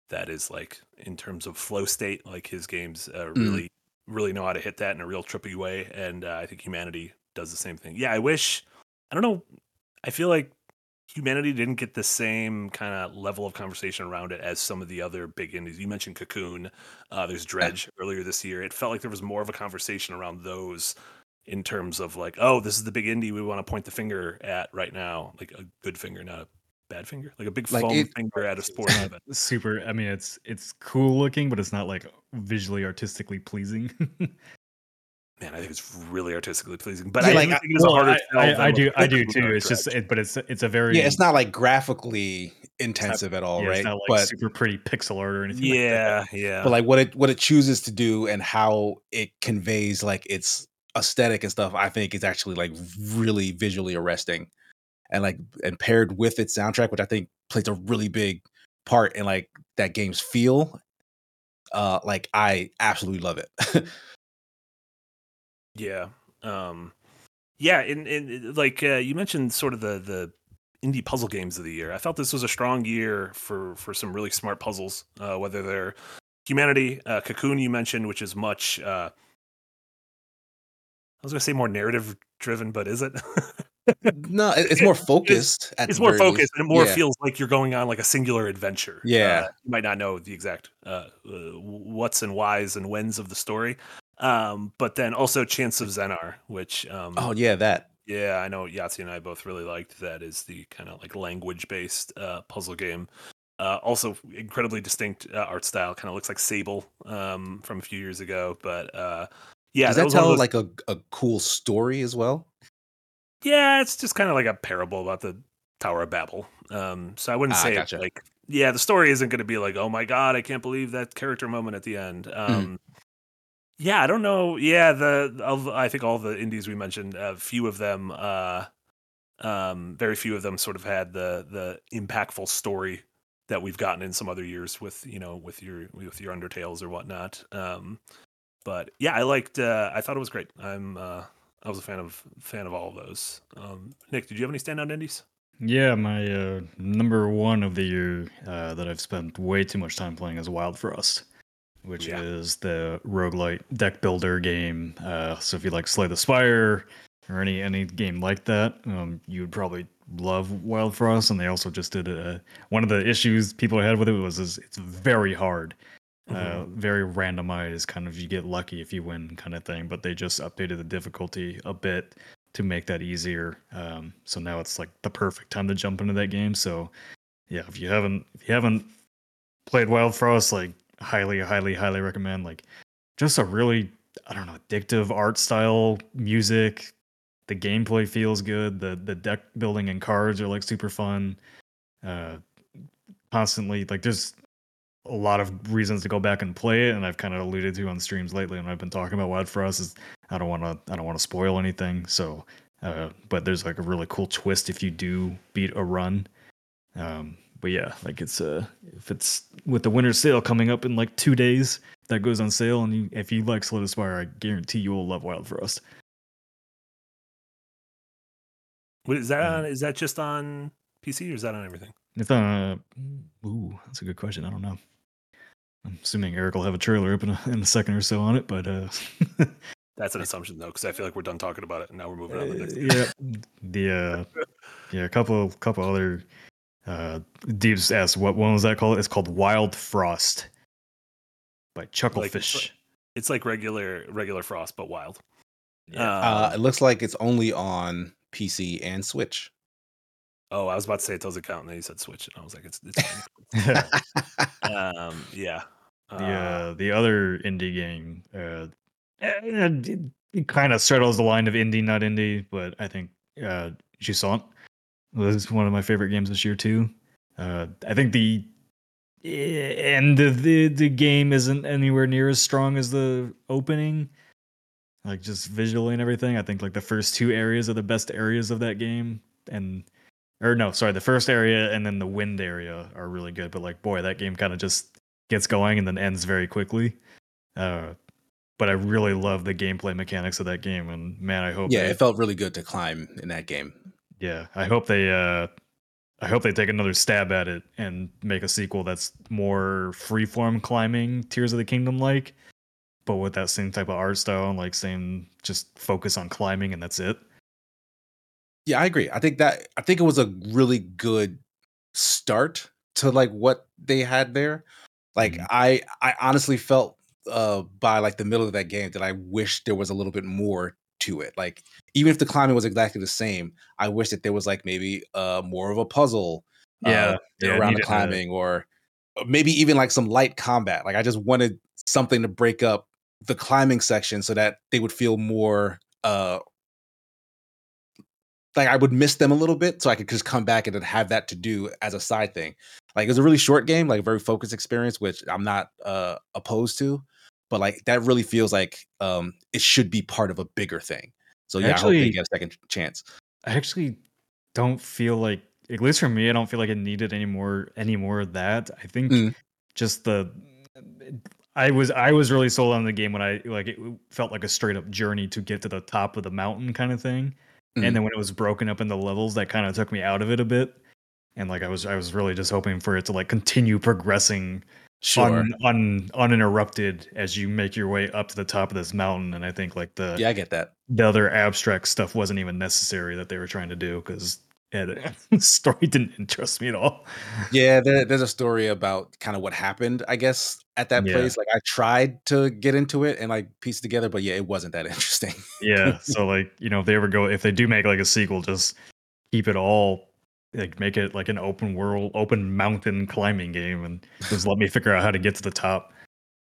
that is like in terms of flow state, like his games uh, really, really know how to hit that in a real trippy way. And uh, I think Humanity does the same thing. Yeah, I wish. I don't know. I feel like Humanity didn't get the same kind of level of conversation around it as some of the other big indies. You mentioned Cocoon. Uh, there's Dredge earlier this year. It felt like there was more of a conversation around those in terms of like, oh, this is the big indie we want to point the finger at right now, like a good finger, not a bad finger, like a big Like, foam it- finger at a *laughs* sporting event. super i mean it's it's cool looking but it's not like visually artistically pleasing *laughs* Man, I think it's really artistically pleasing, but Yeah, I like, think I- it is a Well, harder I, I, I do i do too it's just it, but it's it's a very Yeah, it's not like graphically intensive at all, yeah, right? it's not like but super pretty pixel art or anything like that. yeah, yeah. but like what it what it chooses to do and how it conveys like its aesthetic and stuff, I think is actually like really visually arresting, and like and paired with its soundtrack, which I think plays a really big part in like that game's feel. Uh, like I absolutely love it. *laughs* Yeah. Um yeah, and, and like uh, you mentioned sort of the the indie puzzle games of the year. I felt this was a strong year for for some really smart puzzles, uh, whether they're humanity, uh, Cocoon you mentioned, which is much. Uh, I was going to say more narrative driven, but is it? *laughs* no, it's more *laughs* focused. at it's more focused least. and it more Yeah. feels like you're going on like a singular adventure. Yeah. Uh, you might not know the exact uh, uh, what's and whys and whens of the story. Um, but then also Chants of Sennaar, which um, Oh yeah, that. yeah, I know Yahtzee and I both really liked that is the kind of like language based uh, puzzle game. Uh, also incredibly distinct uh, art style, kind of looks like Sable um, from a few years ago. But uh, yeah, Does that of tell those- like a, a cool story as well? Yeah, it's just kind of like a parable about the Tower of Babel. Um, so I wouldn't Ah, say gotcha. it's like, yeah, the story isn't going to be like, oh my god, I can't believe that character moment at the end. Mm-hmm. Um, Yeah, I don't know. Yeah, the of, I think all the indies we mentioned, a few of them, uh, um, very few of them sort of had the the impactful story that we've gotten in some other years with you know with your with your Undertales or whatnot. Um, but yeah, I liked. Uh, I thought it was great. I'm. Uh, I was a fan of fan of all of those. Um, Nick, did you have any standout indies? Yeah, my uh, number one of the year uh, that I've spent way too much time playing is Wild Frost, which Yeah. is the roguelite deck builder game. Uh, so if you like Slay the Spire or any any game like that, um, you would probably love Wild Frost. And they also just did a, one of the issues people had with it was is it's very hard. Uh, very randomized, kind of you get lucky if you win, kind of thing. But they just updated the difficulty a bit to make that easier. Um, so now it's like the perfect time to jump into that game. So yeah, if you haven't if you haven't played Wild Frost, like highly, highly, highly recommend. Like just a really I don't know addictive art style, music. The gameplay feels good. The the deck building and cards are like super fun. Uh, constantly like there's a lot of reasons to go back and play it, and I've kind of alluded to on streams lately, and I've been talking about Wild Frost. Is I don't want to I don't want to spoil anything, so uh, but there's like a really cool twist if you do beat a run. Um, but yeah, like it's uh if it's with the winter sale coming up in like two days, that goes on sale, and you, if you like Slay the Spire, I guarantee you will love Wild Frost. Wait, Is that on, is that just on PC or is that on everything? If uh, ooh, that's a good question. I don't know. I'm assuming Eric will have a trailer up in a, in a second or so on it, but uh, *laughs* That's an assumption though, because I feel like we're done talking about it and now we're moving on to the next. yeah, the uh, yeah, a couple couple other uh, Deeps asked what one was that called? It's called Wild Frost by Chucklefish. like- It's like regular regular Frost, but wild. Yeah. Uh, Um, it looks like it's only on PC and Switch. oh, I was about to say it doesn't count, and then you said Switch, and I was like, it's, it's fine. *laughs* um, yeah. The uh, the other indie game uh, eh, it, kind of straddles the line of indie, not indie, but I think uh, Jusant was one of my favorite games this year too. Uh, I think the eh, end of the the game isn't anywhere near as strong as the opening. Like just visually and everything, I think like the first two areas are the best areas of that game, and or no, sorry, the first area and then the wind area are really good. But like, boy, that game kind of just gets going and then ends very quickly. Uh, but I really love the gameplay mechanics of that game, and man, I hope yeah, they, it felt really good to climb in that game. yeah, I hope they uh, I hope they take another stab at it and make a sequel that's more freeform climbing, Tears of the Kingdom like, but with that same type of art style and like same just focus on climbing and that's it. Yeah, I agree. I think that I think it was a really good start to like what they had there. Like Mhm. I I honestly felt uh by like the middle of that game that I wish there was a little bit more to it. Like even if the climbing was exactly the same, I wish that there was like maybe uh more of a puzzle uh, Yeah, yeah, around the climbing or or maybe even like some light combat. Like I just wanted something to break up the climbing section so that they would feel more uh like I would miss them a little bit so I could just come back and then have that to do as a side thing. Like it was a really short game, like a very focused experience, which I'm not uh opposed to, but like that really feels like um it should be part of a bigger thing. So yeah, I hope they Actually- get a second chance. I actually don't feel like, at least for me, I don't feel like it needed any more any more of that. I think Mm. just the I was I was really sold on the game when I like it felt like a straight up journey to get to the top of the mountain kind of thing. Mhm. and then when it was broken up into levels, that kind of took me out of it a bit. And like I was, I was really just hoping for it to like continue progressing Sure. un, un, uninterrupted as you make your way up to the top of this mountain. And I think like the yeah, I get that. the other abstract stuff wasn't even necessary that they were trying to do because *laughs* the story didn't interest me at all. Yeah, there, there's a story about kind of what happened, I guess, at that Yeah. place. Like I tried to get into it and like piece it together, but yeah, it wasn't that *laughs* interesting. Yeah. so like, you know, if they ever go if they do make like a sequel, just keep it all like make it like an open world, open mountain climbing game and just let me figure out how to get to the top.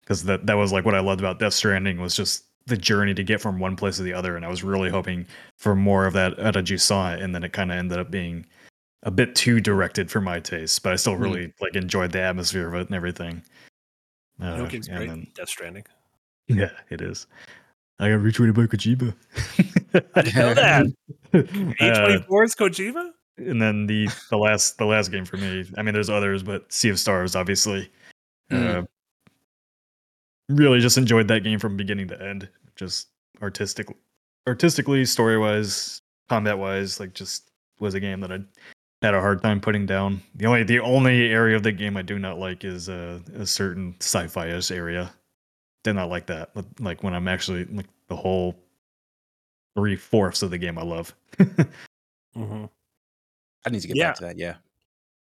Because that that was like what I loved about Death Stranding was just the journey to get from one place to the other. And I was really hoping for more of that you saw it. And then it kind of ended up being a bit too directed for my taste. But I still Hmm. really like enjoyed the atmosphere of it and everything. Uh, what game's great? then- Death Stranding. *laughs* yeah, it is. I got retweeted by Kojima. I didn't know that. *laughs* Uh, A24 is Kojima? And then the the last the last game for me. I mean, there's others, but Sea of Stars, obviously. Uh, really, just enjoyed that game from beginning to end. Just artistic, artistically, story wise, combat wise, like just was a game that I had a hard time putting down. The only the only area of the game I do not like is uh, a certain sci-fi-ish area. Did not like that. But, Like when I'm actually like the whole three fourths of the game I love. *laughs* Mm-hmm. I need to get Yeah. back to that. Yeah.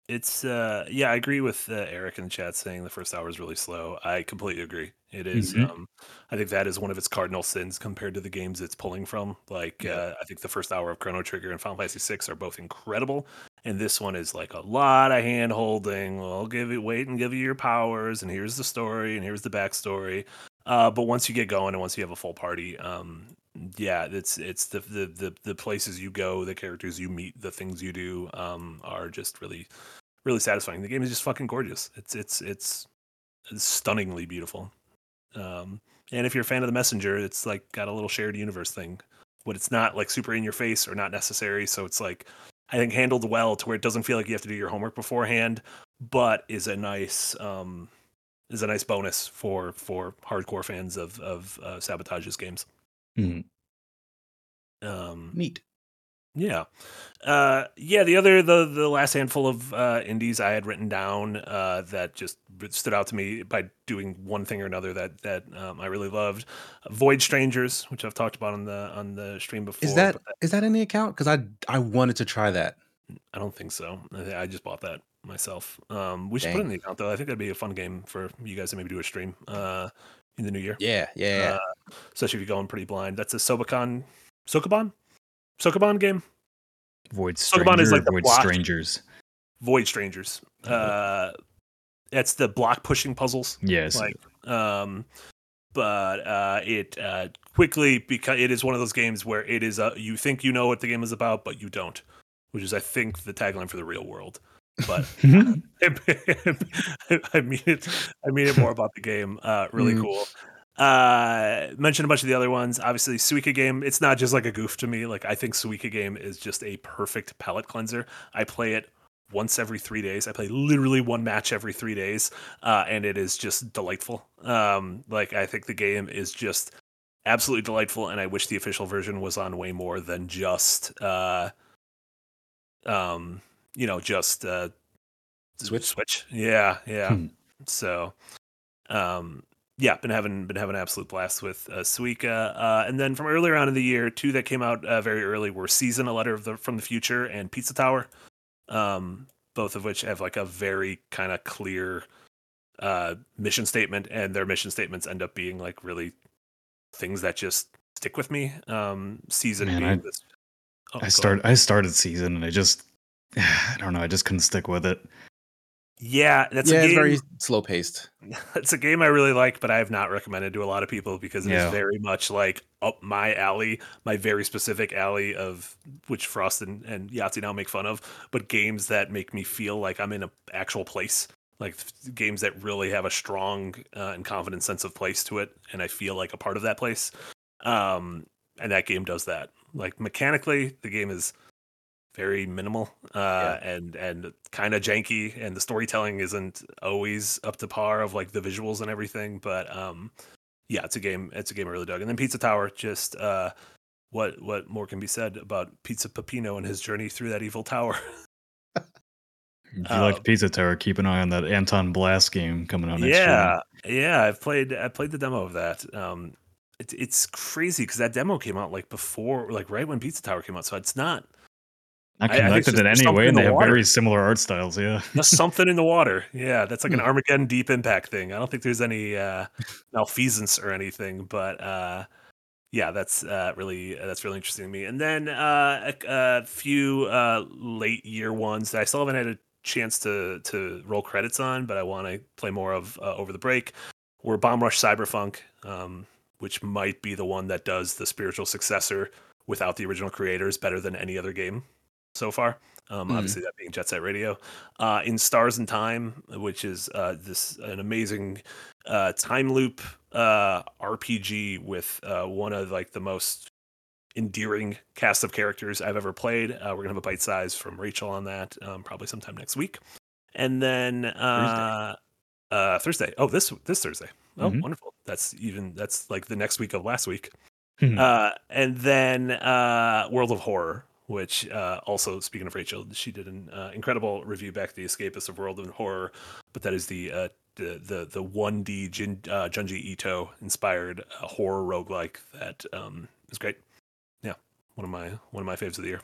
It's uh yeah, I agree with uh, Eric in the chat saying the first hour is really slow. I completely agree. It is, Mhm. um I think that is one of its cardinal sins compared to the games it's pulling from. Like Yeah. uh I think the first hour of Chrono Trigger and Final Fantasy 6 are both incredible and this one is like a lot of hand holding. Well, I'll give you wait and give you your powers and here's the story and here's the backstory. Uh but once you get going and once you have a full party, um yeah, it's it's the the the, the places you go, the characters you meet, the things you do um are just really really satisfying. The game is just fucking gorgeous. It's it's it's, it's stunningly beautiful. Um, and if you're a fan of the Messenger, it's like got a little shared universe thing, but it's not like super in your face or not necessary. So it's like I think handled well to where it doesn't feel like you have to do your homework beforehand, but is a nice um, is a nice bonus for for hardcore fans of of uh, Sabotage's games. Mhm. Um, Neat. yeah. Uh yeah, the other the the last handful of uh indies I had written down uh that just stood out to me by doing one thing or another that that um, I really loved. Void Strangers, which I've talked about on the on the stream before. Is that but is that in the account? Because I I wanted to try that. I don't think so. I, just bought that myself. Um we should put it in the account though. I think that'd be a fun game for you guys to maybe do a stream uh in the new year. Yeah, yeah. Uh, especially if you're going pretty blind. That's a Sobakan Sokoban? Sokoban game? Void Pokemon is like the Void block- Strangers. Void Strangers. Uh that's the block pushing puzzles. Yes. like um but uh it uh quickly because it is one of those games where it is uh you think you know what the game is about but you don't which is i think the tagline for the real world but *laughs* *laughs* i mean it i mean it more about the game uh really Mm. cool. Uh mentioned a bunch of the other ones. Obviously suika game it's not just like a goof to me. Like i think suika game is just a perfect palate cleanser. I play it once every three days. I play literally one match every three days uh, and it is just delightful. Um, like I think the game is just absolutely delightful, and I wish the official version was on way more than just, uh, um, you know, just uh, Switch? Switch. Yeah, yeah. Hmm. So, um, yeah, been having been having an absolute blast with uh, Suika. Uh, and then from earlier on in the year, two that came out uh, very early were Season, A Letter of the, from the Future, and Pizza Tower. Um, both of which have like a very kind of clear uh, mission statement, and their mission statements end up being like really things that just stick with me. Um, season Man, being I- this. Oh, I ahead. start I started season and I just *sighs* I don't know, I just couldn't stick with it. Yeah, that's yeah, a it's game. very slow paced. *laughs* it's a game I really like, but I have not recommended to a lot of people because it is Yeah. very much like up my alley, my very specific alley of which Frost and, and Yahtzee now make fun of, but games that make me feel like I'm in an actual place. Like th- games that really have a strong uh, and confident sense of place to it, and I feel like a part of that place. Um, and that game does that. Like mechanically, the game is very minimal uh, and and kind of janky, and the storytelling isn't always up to par of like the visuals and everything. But um, yeah, it's a game. It's a game I really dug. And then Pizza Tower, just uh, what what more can be said about Pizza Peppino and his journey through that evil tower? *laughs* If you Uh, like Pizza Tower, keep an eye on that Anton Blast game coming out next year. yeah, yeah. I've played I played the demo of that. Um, it, it's crazy because that demo came out like before, like right when Pizza Tower came out. So it's not Not I- I think connected in any way, in and the they have water. very similar art styles. Yeah. just something in the water. Yeah, that's like an Hmm. Armageddon Deep Impact thing. I don't think there's any uh, malfeasance or anything, but uh, yeah, that's uh, really that's really interesting to me. And then uh, a, a few uh, late year ones that I still haven't had a chance to to roll credits on, but I want to play more of uh, over the break. Were Bomb Rush Cyberfunk, um, which might be the one that does the spiritual successor without the original creators better than any other game so far. Um, Mm. Obviously, that being Jet Set Radio. Uh, in Stars and Time, which is uh, this an amazing uh, time loop uh, RPG with uh, one of like the most endearing cast of characters I've ever played. Uh, we're gonna have a bite size from Rachel on that um, probably sometime next week, and then uh, uh, Thursday. Oh, this this Thursday. Oh, Mhm. wonderful. That's even that's like the next week of last week. Hmm. Uh, and then uh, World of Horror, which uh, also speaking of Rachel, she did an uh, incredible review back the Escapist of World of Horror, but that is the uh, the the the one D Jin, uh, Junji Ito inspired uh, horror roguelike that um, is great. Yeah, one of my one of my faves of the year.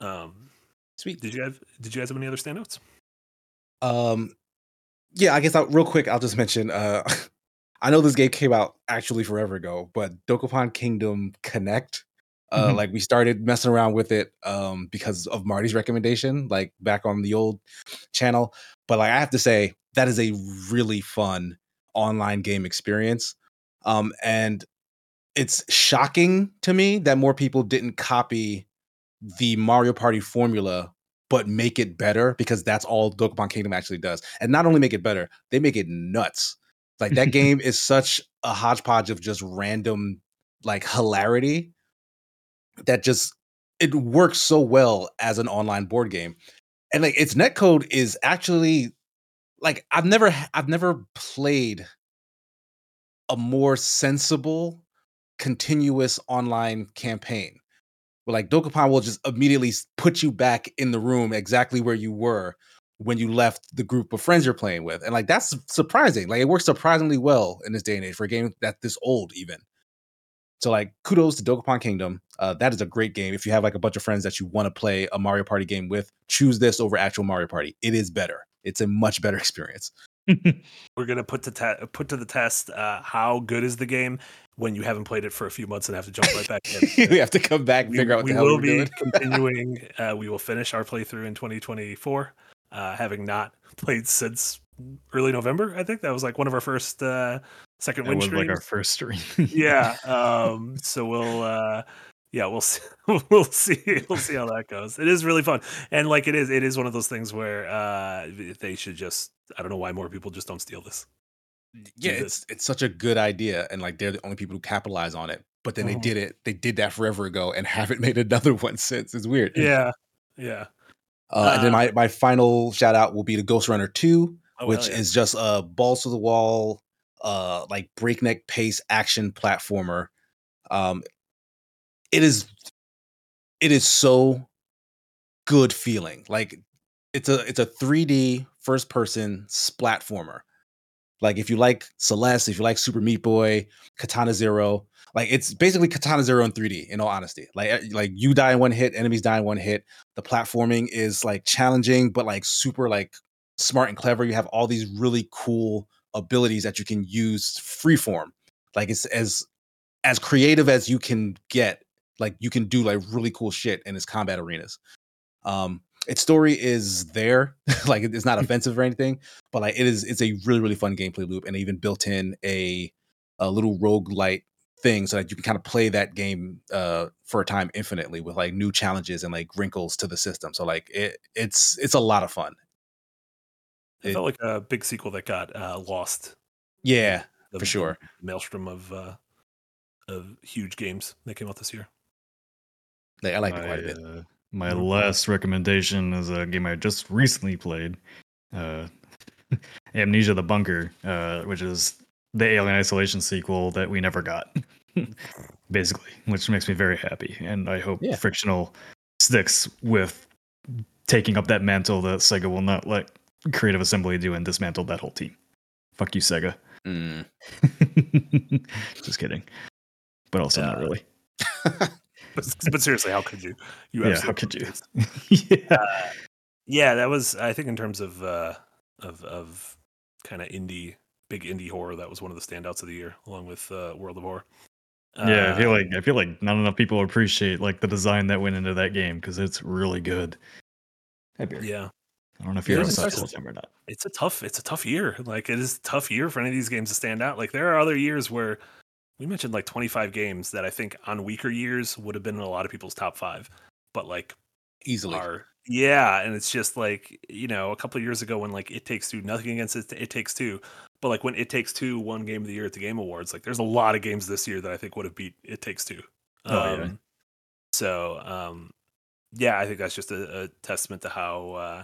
Um, Sweet. did you have Did you guys have any other standouts? Um, yeah, I guess I'll, real quick, I'll just mention. Uh, *laughs* I know this game came out actually forever ago, but Dokapon Kingdom Connect. Uh, Mhm. like we started messing around with it um because of Marty's recommendation, like back on the old channel. But like I have to say, that is a really fun online game experience. Um, and it's shocking to me that more people didn't copy the Mario Party formula but make it better because that's all Dokapon Kingdom actually does. And not only make it better, they make it nuts. Like that *laughs* game is such a hodgepodge of just random like hilarity that just it works so well as an online board game. And like its netcode is actually like I've never I've never played a more sensible continuous online campaign where like Dokapon will just immediately put you back in the room exactly where you were when you left the group of friends you're playing with. And like that's surprising. Like it works surprisingly well in this day and age for a game that's this old even. So like kudos to Dokapon Kingdom. Uh, that is a great game. If you have like a bunch of friends that you want to play a Mario Party game with, choose this over actual Mario Party. It is better. It's a much better *laughs* experience. *laughs* We're gonna put to te- put to the test uh, how good is the game when you haven't played it for a few months and have to jump right back in. *laughs* we have to come back and we, figure out what we the hell will be continuing. Uh, we will finish our playthrough in 2024, uh, having not played since early November. I think that was like one of our first uh, second That win was streams. like our first stream. *laughs* *laughs* yeah. Um, so we'll uh, yeah we'll see *laughs* we'll see we'll see how that goes. It is really fun, and like it is it is one of those things where uh, they should just I don't know why more people just don't steal this. yeah, do it's it's such a good idea, and like they're the only people who capitalize on it. But then they did it. They did that forever ago, and haven't made another one since. It's weird. Yeah. Yeah. Uh, and then Uh, my my final shout out will be to Ghost Runner Two, Oh, which hell yeah. is just a balls to the wall, uh, like breakneck pace action platformer. Um, it is, it is so good feeling. Like it's a it's a 3D first person splatformer. Like if you like Celeste, if you like Super Meat Boy, Katana Zero, like it's basically Katana Zero in 3D. In all honesty, like eh, like you die in one hit, enemies die in one hit. The platforming is like challenging, but like super like smart and clever. You have all these really cool abilities that you can use freeform. Like it's as as creative as you can get. Like you can do like really cool shit in its combat arenas. Um, its story is there, *laughs* like it's not offensive or anything, but like it is. It's a really really fun gameplay loop, and they even built in a a little rogue light thing so that you can kind of play that game uh for a time infinitely with like new challenges and like wrinkles to the system. So like it it's it's a lot of fun. It It- felt like a big sequel that got uh, lost. Yeah, the- for sure. the maelstrom of uh, of huge games that came out this year. Like, I like it my, quite a bit. uh, my Mhm. last recommendation is a game I just recently played, uh, *laughs* Amnesia: The Bunker, uh, which is the Alien Isolation sequel that we never got. *laughs* basically, which makes me very happy. And I hope Yeah. frictional sticks with taking up that mantle that Sega will not let Creative Assembly do and dismantle that whole team. Fuck you, Sega. Mm. *laughs* Just kidding. But also not Uh, really. *laughs* But, but seriously, how could you? You Yeah, how could you? *laughs* yeah. Uh, yeah, that was. I think in terms of uh, of of kind of indie, big indie horror, that was one of the standouts of the year, along with uh, World of Horror. Yeah, I feel Uh, like I feel like not enough people appreciate like the design that went into that game because it's really good. Yeah, I don't know if you're it's outside impressive. all the time or not. it's a tough it's a tough year like it is a tough year for any of these games to stand out like there are other years where we mentioned like 25 games that i think on weaker years would have been in a lot of people's top five but like Easily. are yeah and it's just like you know a couple of years ago when like it takes two nothing against it, it takes two but like when it takes two one game of the year at the game awards like there's a lot of games this year that i think would have beat it takes two Oh, yeah. um, so um yeah i think that's just a, a testament to how uh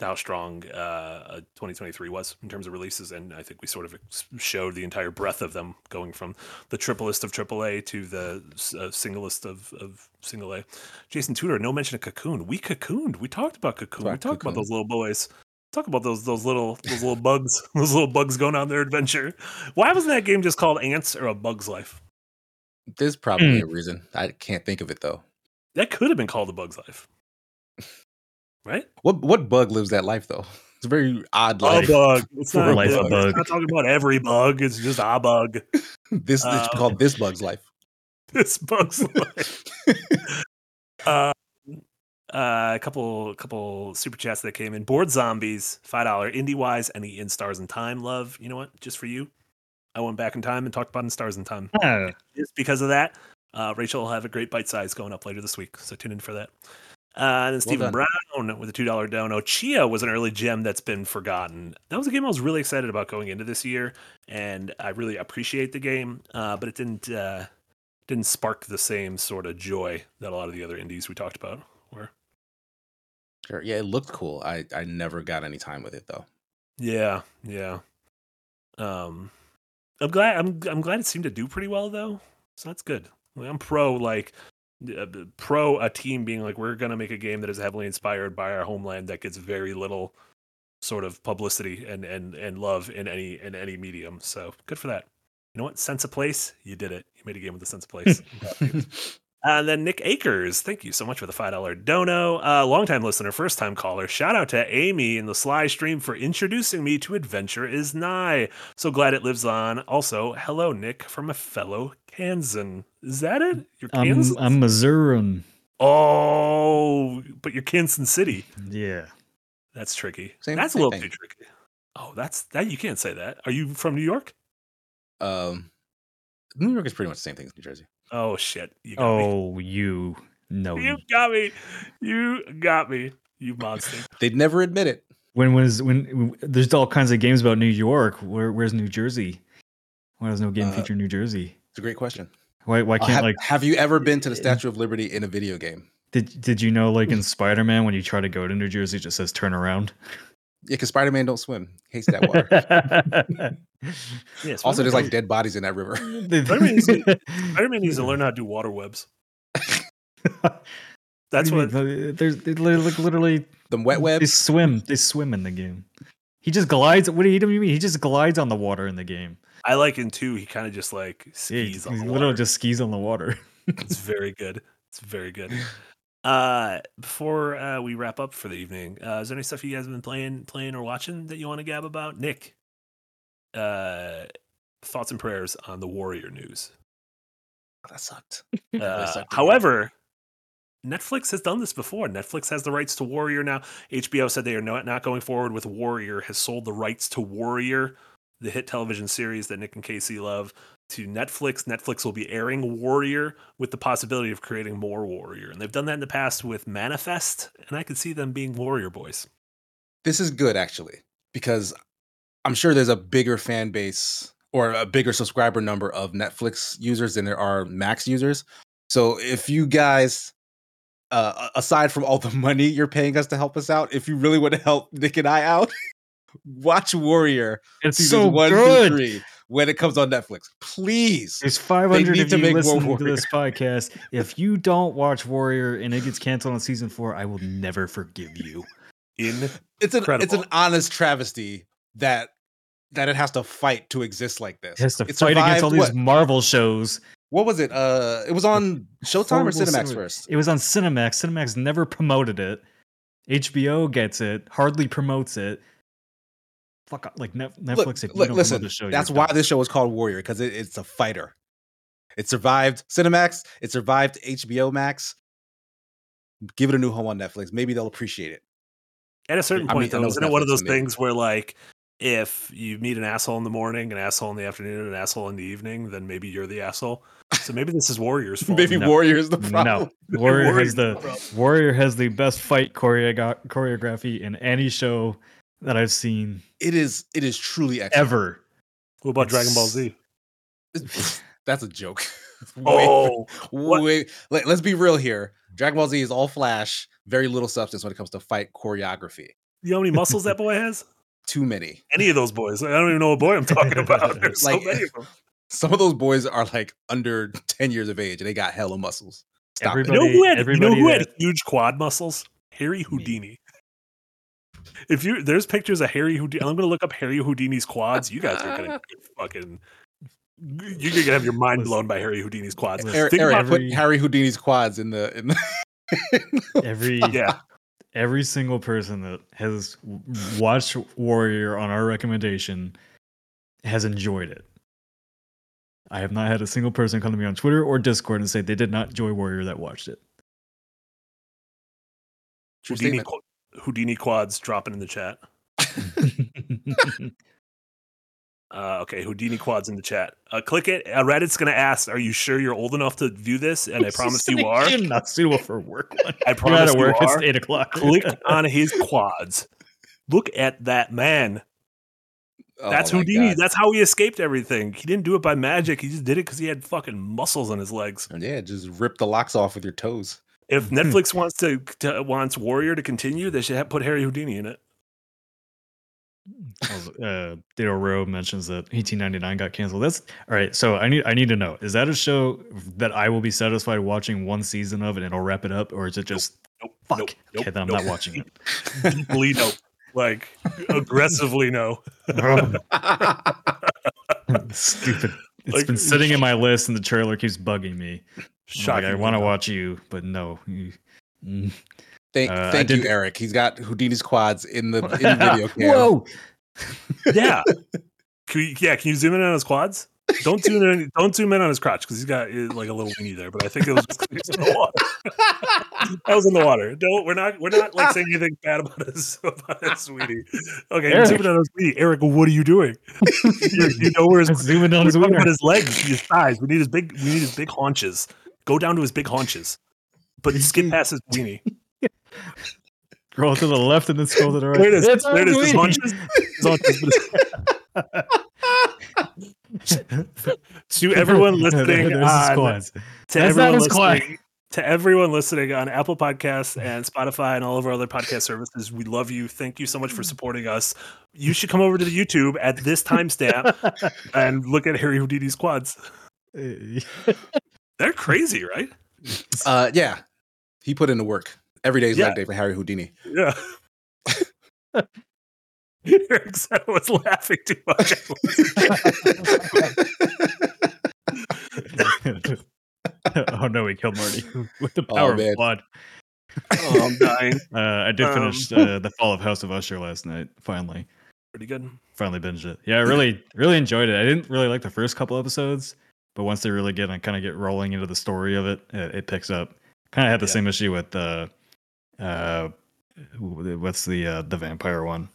how strong uh, uh, 2023 was in terms of releases, and I think we sort of showed the entire breadth of them, going from the triplest of AAA to the s- uh, singlest of, of single A. Jason Tudor, no mention of Cocoon. We cocooned. We talked about Cocoon. We Talked talked about Cocoon. those little boys. Talk about those those little those little bugs, *laughs* those little bugs going on their adventure. Why wasn't that game just called Ants or A Bug's Life? There's probably a reason. I can't think of it though. That could have been called A Bug's Life, right? What what bug lives that life though? *laughs* It's a very odd A life. bug. *laughs* It's For not, life, a bug. bug. It's not talking about every bug. It's just a bug. *laughs* this Uh, it's called this bug's life. this bug's life. uh, uh, a couple, couple super chats that came in. Board zombies, five dollar. Indie wise, any in stars and time love. You know what? Just for you, I went back in time and talked about in stars and time. Ah, Just because of that, uh, Rachel will have a great bite size going up later this week. So tune in for that. Uh, and then Stephen done. Brown with a two dollar dono. Tchia was an early gem that's been forgotten. That was a game I was really excited about going into this year, and I really appreciate the game. Uh, but it didn't uh, didn't spark the same sort of joy that a lot of the other indies we talked about were. Sure. Yeah, it looked cool. I I never got any time with it though. Yeah, yeah. Um, I'm glad. I'm I'm glad it seemed to do pretty well though. So that's good. I'm pro like uh, pro a team being like we're gonna make a game that is heavily inspired by our homeland that gets very little sort of publicity and and and love in any in any medium. So good for that. You know what? Sense of place. You did it. You made a game with a sense of place. I'm proud of you. And then Nick Akers, thank you so much for the five dollar dono. Uh, longtime listener, first time caller. Shout out to Amy in the Sly stream for introducing me to Adventures Nigh. So glad it lives on. Also, hello Nick from a fellow Kansan. Is that it? You're I'm I'm Missourian. oh, but you're Kansas City. Yeah. That's tricky. Same- that's same a little thing. too tricky. Oh, that's that. You can't say that. Are you from New York? um, New York is pretty much the same thing as New Jersey. Oh shit! You got me. Oh, you no. You got me. You got me. You monster. *laughs* They'd never admit it. When was when? There's all kinds of games about New York. Where where's New Jersey? Why does no game Uh, feature New Jersey? It's a great question. Why why Uh, can't have, like have you ever been to the Statue of Liberty in a video game? did did you know like in *laughs* Spider Man when you try to go to New Jersey it just says turn around? Yeah, because Spider Man don't swim. Hates that water. *laughs* Yes. also, there's like dead bodies in that river. *laughs* Spider-Man needs to- Spider-Man needs to learn how to do water webs. That's what. there's like literally The wet webs. they webs. swim they swim in the game. He just glides. What do you, what do you mean? He just glides on the water in the game. I like in two. He kind of just like Yeah, he, skis he on the literally just skis on the water. It's very good. It's very good. *laughs* Uh, before uh, we wrap up for the evening, uh, is there any stuff you guys have been playing, playing or watching that you want to gab about? Nick, uh, thoughts and prayers on the Warrior news. that sucked. *laughs* Uh, sucked however, Netflix has done this before. Netflix has the rights to Warrior now. HBO said they are not, not going forward with Warrior, has sold the rights to Warrior, the hit television series that Nick and Casey love, to Netflix. Netflix will be airing Warrior with the possibility of creating more Warrior. And they've done that in the past with Manifest, and I could see them being Warrior boys. This is good actually because I'm sure there's a bigger fan base or a bigger subscriber number of Netflix users than there are Max users. So if you guys, uh, aside from all the money you're paying us to help us out, if you really want to help Nick and I out, *laughs* watch Warrior It's so one good. through three. when it comes on Netflix. Please. There's 500 need of to you make more listening to this *laughs* podcast. If you don't watch Warrior and it gets canceled on season four, I will never forgive you. In It's an it's an honest travesty that that it has to fight to exist like this. It has to It fight against all these what? Marvel shows. What was it? Uh, it was on Showtime or Cinemax cinema- first. It was on Cinemax. Cinemax never promoted it. HBO gets it, hardly promotes it. Fuck, up. like Netflix. Look, if you look, don't listen, the show, that's why done. this show is called Warrior because it, it's a fighter. It survived Cinemax. It survived HBO Max. Give it a new home on Netflix. Maybe they'll appreciate it. At a certain I point, mean, though, isn't it's it one of those things where, like, if you meet an asshole in the morning, an asshole in the afternoon, and an asshole in the evening, then maybe you're the asshole. So maybe this is Warriors' *laughs* fault. Maybe No. Warrior is the problem. No, *laughs* Warrior Warrior's has the problem. Warrior has the best fight choreo- choreography in any show that I've seen It is. It is truly excellent. ever. What about Dragon Ball Z? *laughs* That's a joke. *laughs* Wait, Oh, what? wait. Let, let's be real here. Dragon Ball Z is all flash, very little substance when it comes to fight choreography. you know how many muscles that boy has? *laughs* Too many. Any of those boys? I don't even know what boy I'm talking about. There's Like- so many of them. Some of those boys are like under 10 years of age and they got hella muscles. Stop it. You know who had, you know Everybody who had huge quad muscles? Harry Houdini. If you there's pictures of Harry Houdini, I'm gonna look up Harry Houdini's quads. You guys are gonna *laughs* fucking. You're gonna have your mind blown by Harry Houdini's quads. Listen. Eric, Think Eric, about- put every- Harry Houdini's quads in the in the *laughs* Every yeah, *laughs* every single person that has watched Warrior on our recommendation has enjoyed it. I have not had a single person come to me on Twitter or Discord and say they did not enjoy Warrior that watched it. Houdini, statement. qu- Houdini quads dropping in the chat. *laughs* Uh, okay, Houdini quads in the chat. Uh, click it. Uh, Reddit's gonna ask, "Are you sure you're old enough to view this?" And I *laughs* promise you are. You're not suitable for work. One. I *laughs* You're out promise of you work. It's eight o'clock. Click on his quads. Look at that man. Oh That's Houdini. God. That's how he escaped everything. He didn't do it by magic. He just did it because he had fucking muscles on his legs. Yeah, just rip the locks off with your toes. If *laughs* Netflix wants to, to wants Warrior to continue, they should have put Harry Houdini in it. uh, Dale Rowe mentions that 1899 got canceled. That's all right. So I need I need to know: is that a show that I will be satisfied watching one season of and it'll wrap it up, or is it just Nope. fuck? Nope. Nope. then I'm not watching it. *laughs* Deeply no. Like aggressively no. *laughs* Stupid. It's Like, been sitting in my list, and the trailer keeps bugging me. I'm like, I want to watch you, but no. Mm. Thank, Uh, thank you, Eric. He's got Houdini's quads in the, in the *laughs* video cam. Whoa! *laughs* Yeah. Can we, yeah. Can you zoom in on his quads? Don't zoom in. Don't zoom in on his crotch because he's got uh, like a little weenie there. But I think it was, just 'cause he was in the water. that *laughs* was in the water. Don't. We're not. We're not like saying anything bad about his about his sweetie. Okay. You're Eric. zooming in on his weenie. Eric, what are you doing? you you know where his Let's in on his talking wiener. about his legs, his thighs. We need his big. We need his big haunches. Go down to his big haunches, but skip past his weenie. Scroll to the left and then scroll to the right. There it is. It's There it is. His haunches. His haunches. *laughs* to everyone listening There's his on to That's everyone his quad. listening, to everyone listening on Apple Podcasts and Spotify and all of our other podcast services, we love you. Thank you so much for mm. supporting us. You should come over to the YouTube at this timestamp *laughs* and look at Harry Houdini's quads. *laughs* They're crazy, right? Uh, yeah, he put in the work. Every day is Yeah. leg day for Harry Houdini. Yeah. *laughs* Eric said I was laughing too much. *laughs* oh no, he killed Marty *laughs* with the Oh, power man. of blood. oh, I'm dying. Uh, I did Um, finish uh, the Fall of House of Usher last night. Finally, Pretty good. finally binged it. Yeah, I really, really enjoyed it. I didn't really like the first couple episodes, but once they really get and kind of get rolling into the story of it, it, it picks up. Kind of had the Yeah. same issue with uh, uh, what's the uh, the vampire one?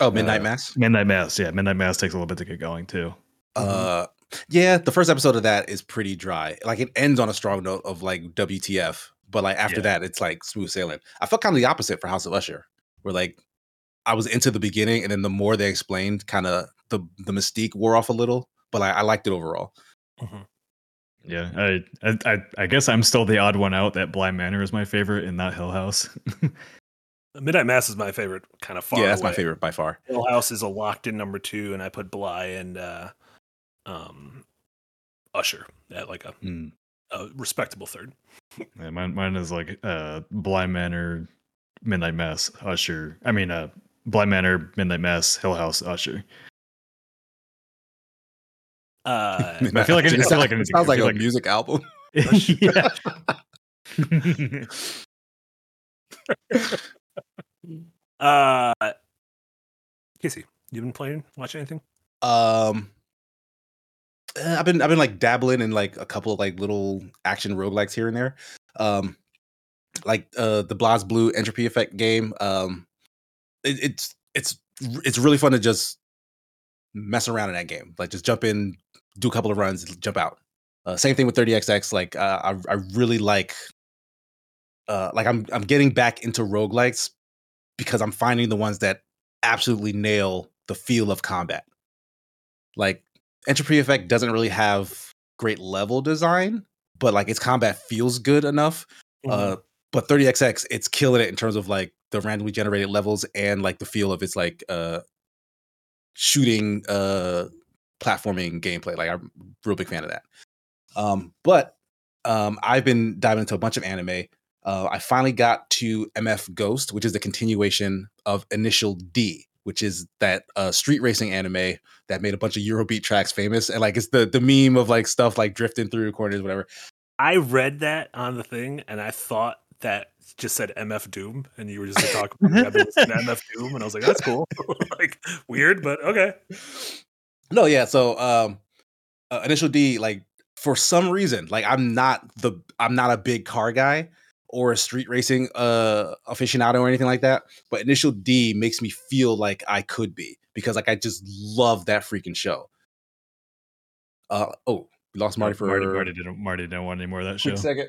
oh, Midnight Uh, Mass. Midnight Mass. Yeah, Midnight Mass takes a little bit to get going too. Uh, yeah, the first episode of that is pretty dry. Like it ends on a strong note of like WTF, but like after Yeah. that, it's like smooth sailing. I felt kind of the opposite for House of Usher, where like I was into the beginning, and then the more they explained, kind of the the mystique wore off a little. But I, I liked it overall. Yeah, I, I I I guess I'm still the odd one out that Bly Manor is my favorite and not Hill House. *laughs* Midnight Mass is my favorite, kind of far. yeah, that's my favorite by far. Hill House is a locked in number two, and I put Bly and uh, um, Usher at like a, Mm. a respectable third. *laughs* Yeah, mine, mine is like uh, Bly Manor, Midnight Mass, Usher. I mean, uh, Bly Manor, Midnight Mass, Hill House, Usher. Uh, I feel like I- I feel like I it need to- sounds like a like- music album. *laughs* yeah. uh, Casey, you been playing, watching anything? Um, eh, I've been I've been like dabbling in like a couple of like little action roguelikes here and there. Um, like uh the BlazBlue Entropy Effect game. Um, it, it's it's it's really fun to just mess around in that game. Like just jump in, do a couple of runs, jump out. Uh, same thing with 30xx. Like uh, I I really like. Uh, like I'm I'm getting back into roguelikes because I'm finding the ones that absolutely nail the feel of combat. Like Entropy Effect doesn't really have great level design, but like its combat feels good enough. Uh, but 30xx, it's killing it in terms of like the randomly generated levels and like the feel of its like uh shooting uh platforming gameplay. Like I'm a real big fan of that. Um, but um, I've been diving into a bunch of anime. Uh, I finally got to MF Ghost, which is the continuation of Initial D, which is that uh, street racing anime that made a bunch of Eurobeat tracks famous. And like it's the the meme of like stuff like drifting through corners, whatever. I read that on the thing, and I thought that just said MF Doom, and you were just like, talking about MF *laughs* Doom, and I was like, that's cool, *laughs* like weird, but okay. No, yeah. So um uh, Initial D, like for some reason, like I'm not the I'm not a big car guy or a street racing uh aficionado or anything like that. But Initial D makes me feel like I could be because like I just love that freaking show. Uh oh, we lost Marty for Marty, Marty didn't Marty didn't want any more of that show. second.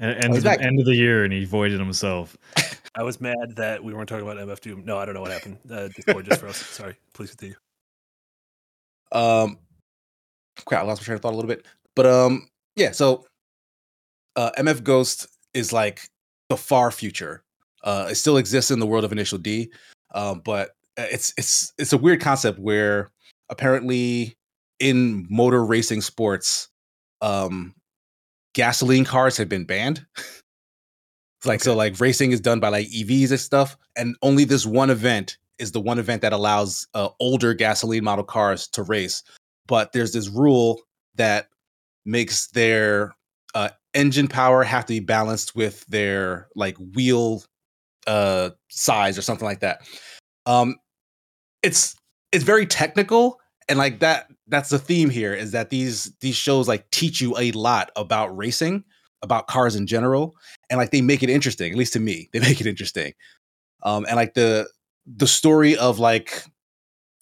End, of the, end of the year, and he voided himself. *laughs* I was mad that we weren't talking about MF Doom. No, I don't know what happened. Uh, Discord just for us. *laughs* Sorry. Please continue. Um, crap, I lost my train of thought a little bit. But um, yeah. So, uh, MF Ghost is like the far future. Uh, it still exists in the world of Initial D, um, but uh, it's it's it's a weird concept where apparently in motor racing sports, um, gasoline cars have been banned. *laughs* like so, like racing is done by like EVs and stuff, and only this one event is the one event that allows uh, older gasoline model cars to race. But there's this rule that makes their uh, engine power have to be balanced with their like wheel uh, size or something like that. Um, it's it's very technical, and like that that's the theme here is that these these shows like teach you a lot about racing, about cars in general, and like they make it interesting. At least to me, they *laughs* make it interesting. Um, and like the the story of like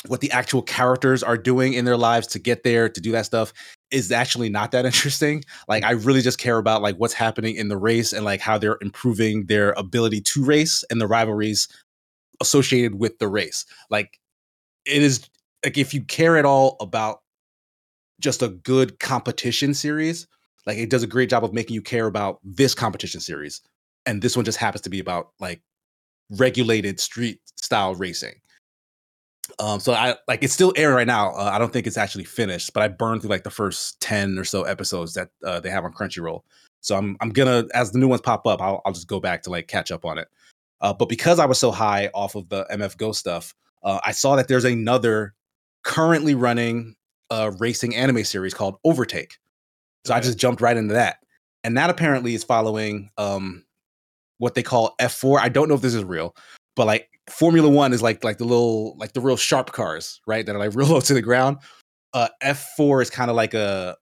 what the actual characters are doing in their lives to get there to do that stuff is actually not that *laughs* interesting like i really just care about like what's happening in the race and like how they're improving their ability to race and the rivalries associated with the race like it is like if you care at all about just a good competition series like it does a great job of making you care about this competition series and this one just happens to be about like regulated street style racing. Um, so I like it's still airing right now. Uh, I don't think it's actually finished, but I burned through like the first ten or so episodes that uh, they have on Crunchyroll. So I'm I'm gonna as the new ones pop up, I'll I'll just go back to like catch up on it. Uh, but because I was so high off of the MF Ghost stuff, uh, I saw that there's another currently running uh, racing anime series called Overtake. So I just jumped right into that, and that apparently is following um, what they call F4. I don't know if this is real, but like Formula One is like like the little like the real sharp cars, right? That are like *laughs* real low to the ground. Uh, F4 is kind of like a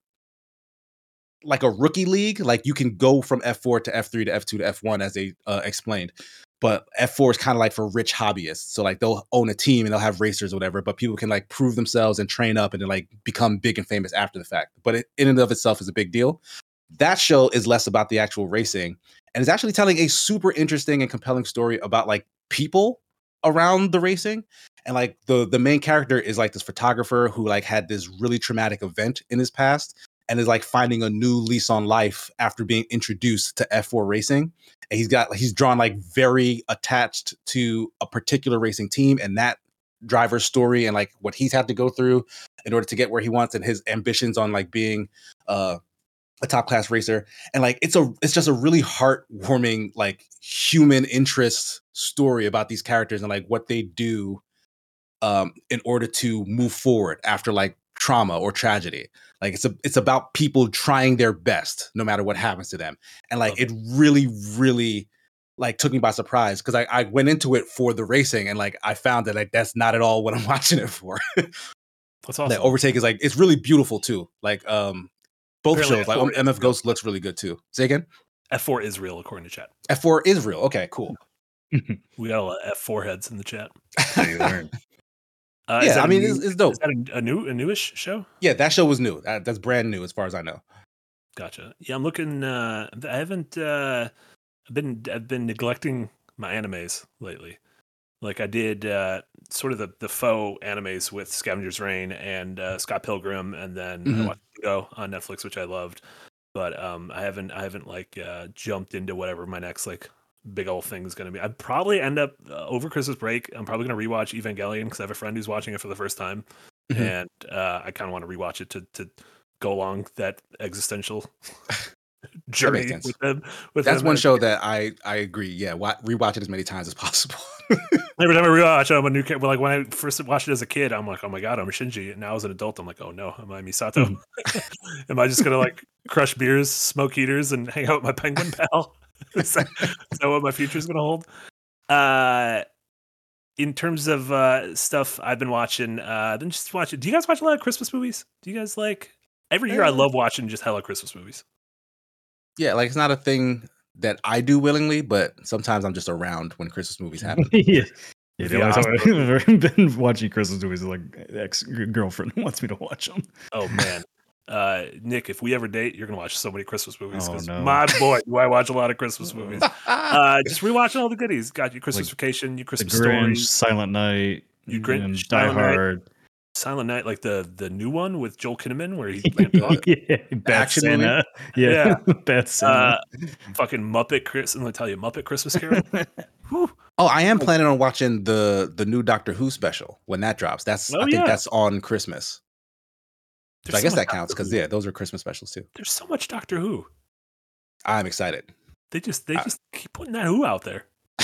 like a rookie league. Like you can go from F4 to F3 to F2 to F1 as they uh, explained. But F4 is kind of like for rich hobbyists. So like they'll own a team and they'll have racers or whatever, but people can like prove themselves and train up and then like become big and famous after the fact. But it, in and of itself is a big deal. That show is less about the actual racing and is actually telling a super interesting and compelling story about like people around the racing and like the the main character is like this photographer who like had this really traumatic event in his past and is like finding a new lease on life after being introduced to F4 racing. And he's got he's drawn like very attached to a particular racing team and that driver's story and like what he's had to go through in order to get where he wants and his ambitions on like being uh a top class racer. And like it's a it's just a really heartwarming like human interest story about these characters and like what they do um in order to move forward after like trauma or tragedy like it's a it's about people trying their best no matter what happens to them and like Okay. it really really like took me by surprise because I, I went into it for the racing and like I found that like that's not at all what I'm *laughs* watching it for. That's awesome. Like Overtake is like it's really beautiful too. Like um both Apparently shows like F4 is MF real. Ghost looks really good too. Say again. F4 Israel, according to chat. F4 is real. Okay, cool. *laughs* We got a lot of F4 heads in the chat. There you learn. Uh, yeah, I mean new- it's, it's dope. Is that a, a new, a newish show? Yeah, that show was new. That, that's brand new as far as I know. Gotcha. Yeah, I'm looking. Uh, I haven't. Uh, I've been. I've been neglecting my animes lately. Like I did, uh, sort of the the faux animes with Scavenger's Reign and uh, Scott Pilgrim, and then I Mhm. watched Go on Netflix, which I loved. But um, I haven't. I haven't like uh, jumped into whatever my next like big old thing is going to be. I'd probably end up uh, over Christmas break. I'm probably going to rewatch Evangelion because I have a friend who's watching it for the first time, Mhm. and uh, I kind of want to rewatch it to to go along that existential journey sense. with them. With That's them. one show that I I agree. Yeah, wa- rewatch it as many times as possible. *laughs* Every time I rewatch, it, I'm a new kid. Like when I first watched it as a kid, I'm like, oh my god, I'm Shinji. And now as an adult, I'm like, oh no, am I Misato? *laughs* am I just gonna like crush beers, smoke heaters, and hang out with my penguin *laughs* pal? *laughs* is, that, is that what my future is gonna hold? Uh, in terms of uh stuff I've been watching, uh, I've been just watching. Do you guys watch a lot of Christmas movies? Do you guys like? Every year, I Uh, love watching just hella Christmas movies. yeah, like it's not a thing that I do willingly, but sometimes I'm just around when Christmas movies happen. *laughs* yeah. Yeah, the Yeah, only time I've *laughs* ever been watching Christmas movies is like ex girlfriend wants me to watch them. Oh man. Uh, Nick, if we ever date, you're gonna watch so many Christmas movies. Oh, 'cause no. My boy, do I watch a lot of Christmas *laughs* movies. Uh, just rewatching all the goodies. Got your Christmas Vacation, your The Christmas Grinch, stories, Silent Night, You Grinch, and Die Silent Night. Hard. Silent Night, like the the new one with Joel Kinnaman, where he's playing dog. yeah, Bad action movie? Santa. Yeah, *laughs* Bad Santa. uh, fucking Muppet Chris. I'm gonna tell you, Muppet Christmas Carol. *laughs* Oh, I am planning on watching the the new Doctor Who special when that drops. That's Oh, I think yeah. that's on Christmas. So I guess that counts because yeah, those are Christmas specials too. there's so much Doctor Who. I'm excited. They just they I- just keep putting that Who out there. *laughs*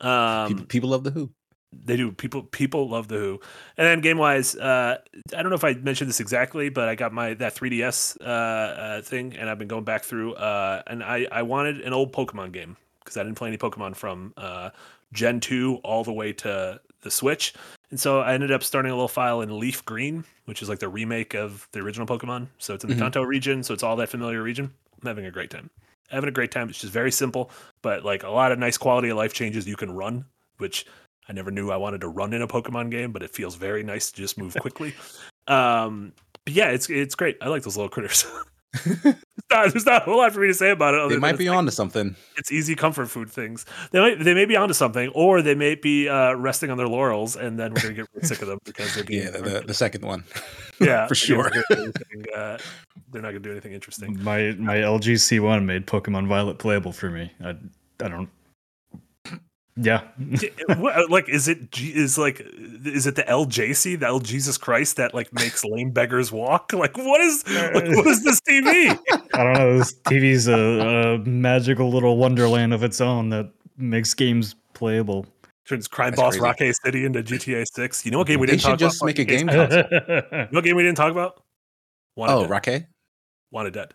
People, Um, people love the Who. They do. People people love the Who. And then game wise, uh, I don't know if I mentioned this exactly, but I got my that 3DS uh, uh, thing, and I've been going back through. Uh, and I I wanted an old Pokemon game because I didn't play any Pokemon from uh, Gen two all the way to the Switch, and so I ended up starting a little file in Leaf Green, which is like the remake of the original Pokemon. So it's in the Mhm. Kanto region, so it's all that familiar region. I'm having a great time. Having a great time. It's just very simple, but like a lot of nice quality of life changes you can run, which I never knew I wanted to run in a Pokemon game, but it feels very nice to just move quickly. *laughs* um, but yeah, it's it's great. I like those little critters. *laughs* *laughs* there's, not, there's not a whole lot for me to say about it. other They might it's be like- on to something. It's easy comfort food things. They might they may be onto something, or they may be uh, resting on their laurels, and then we're gonna get really sick of them because they're being Yeah, the, the, the second one. *laughs* yeah for sure. gonna do anything, uh, they're not gonna do anything interesting. my my LG C1 made Pokemon Violet playable for me. I I don't. Yeah, what- uh, like is it G- is like is it the LJC the L Jesus Christ that like makes lame beggars walk *laughs* like what is like, uh, what is this TV *laughs* I don't know. This TV's a, a magical little wonderland of its own that makes games playable. turns crime That's boss crazy. Rocket City into GTA 6 you know what game we They didn't talk should just about make a game Games console. Console. *laughs* you know what game we didn't talk about Wanted Oh, Dead. Rake? Wanted Dead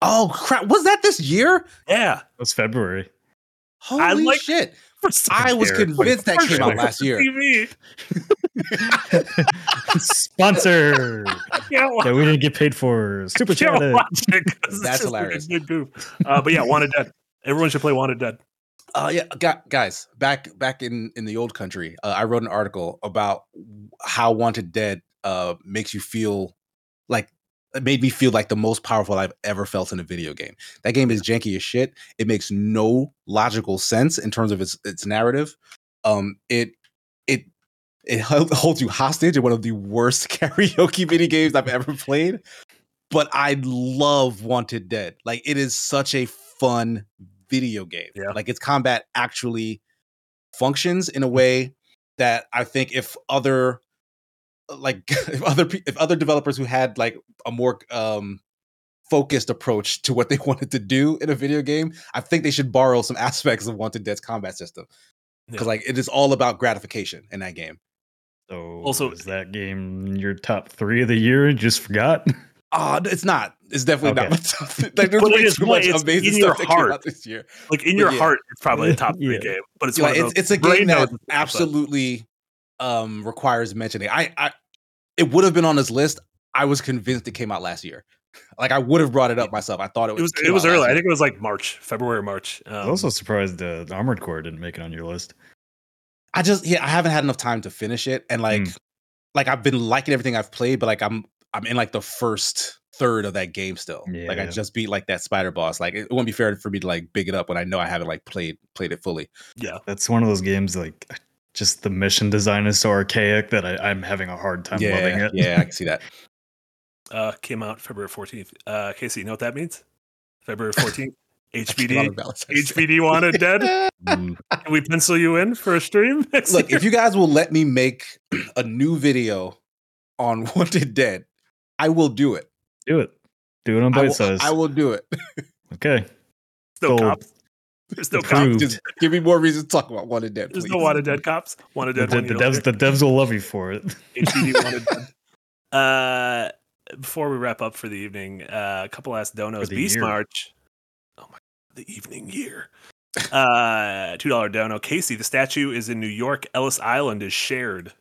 Oh crap! Was that this year? yeah it was February. Holy like- shit! *laughs* First I was year. convinced that First came out last year. *laughs* TV *laughs* Sponsor I can't that we didn't get paid for. Super chat. it. watch it 'cause it's That's just like a hilarious. good goof. Uh, but yeah, Wanted Dead. Everyone should play Wanted Dead. Uh, yeah, guys, back back in in the old country, uh, I wrote an article about how Wanted Dead uh makes you feel like it made me feel like the most powerful I've ever felt in a video game. That game is janky as shit. It makes no logical sense in terms of its its narrative. Um, it it it *laughs* holds you hostage in one of the worst *laughs* karaoke video games I've ever played. But I love Wanted Dead. Like it is such a fun video game. Yeah. Like its combat actually functions in a way that I think if other like *laughs* if other if other developers who had like a more um focused approach to what they *laughs* wanted to do in a video game, I think they should borrow some *laughs* aspects of Wanted Dead's combat system because Yeah. like it is all about gratification in that game. So Also- is that game your top three of the year? Just forgot. Ah, it's not. It's definitely Okay. not. like, there's way is- too much it's amazing in stuff that came heart. out this year. Like in But your yeah. heart, it's probably a top three Yeah. game, but it's Yeah, one it's, it's a game knows that it's a top, but- absolutely um requires mentioning. I, I it would have been on this list. I was convinced it came out last year. Like I would have brought it up myself. I thought it was It was it was early. I think it was like March, February, or March. Um, I was also surprised uh, the Armored Core didn't make it on your list. I just yeah, I haven't had enough time to finish it, and like Mm. like I've been liking everything I've played, but like I'm I'm in like the first third of that game still. Like I just beat like that spider boss. Like it wouldn't be fair for me to like big it up when I know I haven't like played played it fully. yeah, That's one of those games like just the mission design is so archaic that I, I'm having a hard time loving it. yeah, I can see that. *laughs* uh, came out February fourteenth. Uh, Casey, you know what that means? February *laughs* fourteenth. HBD. on Valentine's Day. HBD wanted dead. Mm, Can we pencil you in for a stream *laughs* next Look, year? if you guys will let me make a new video on Wanted Dead, I will do it. do it. Do it on I bite will, size. I will do it. Okay. no sold. cops. There's no cops. Just give me more reasons to talk about Wanted Dead. There's no wanted dead cops. Wanted The, dead. the, one the devs, the devs will love you for it. HBD *laughs* wanted dead. Uh, before we wrap up for the evening, uh, a couple last donos. the Beast year. March. Oh my, the evening year. Uh, two dollar dono. Casey, the statue is in New York. Ellis Island is shared.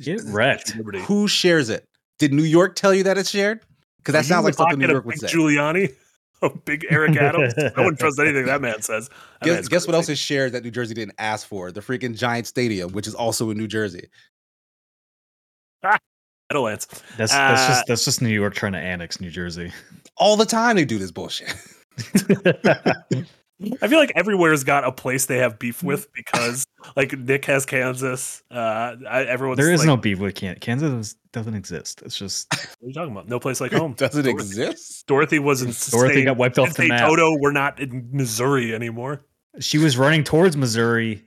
Get wrecked. Who shares it? Did New York tell you that it's shared? Because that Are sounds like something New York would big say. Giuliani, *laughs* oh, big Eric Adams. no one trusts anything that man says. That Guess, guess what else crazy. is shared that New Jersey didn't ask for? The freaking Giant Stadium, which is also in New Jersey. Meadowlands. That's that's Uh, just that's just New York trying to annex New Jersey. All the time they do this bullshit. *laughs* I feel like everywhere's got a place they have Mm. beef with *laughs* because, like, Nick has Kansas. Uh, I, everyone's there is like, no beef with Kansas. Kansas doesn't exist. It's just *laughs* What are you talking about? No place like home. Does it Dorothy- exist? Dorothy was in Dorothy state, got wiped off the map. Toto. We're not in Missouri anymore. She was running towards Missouri.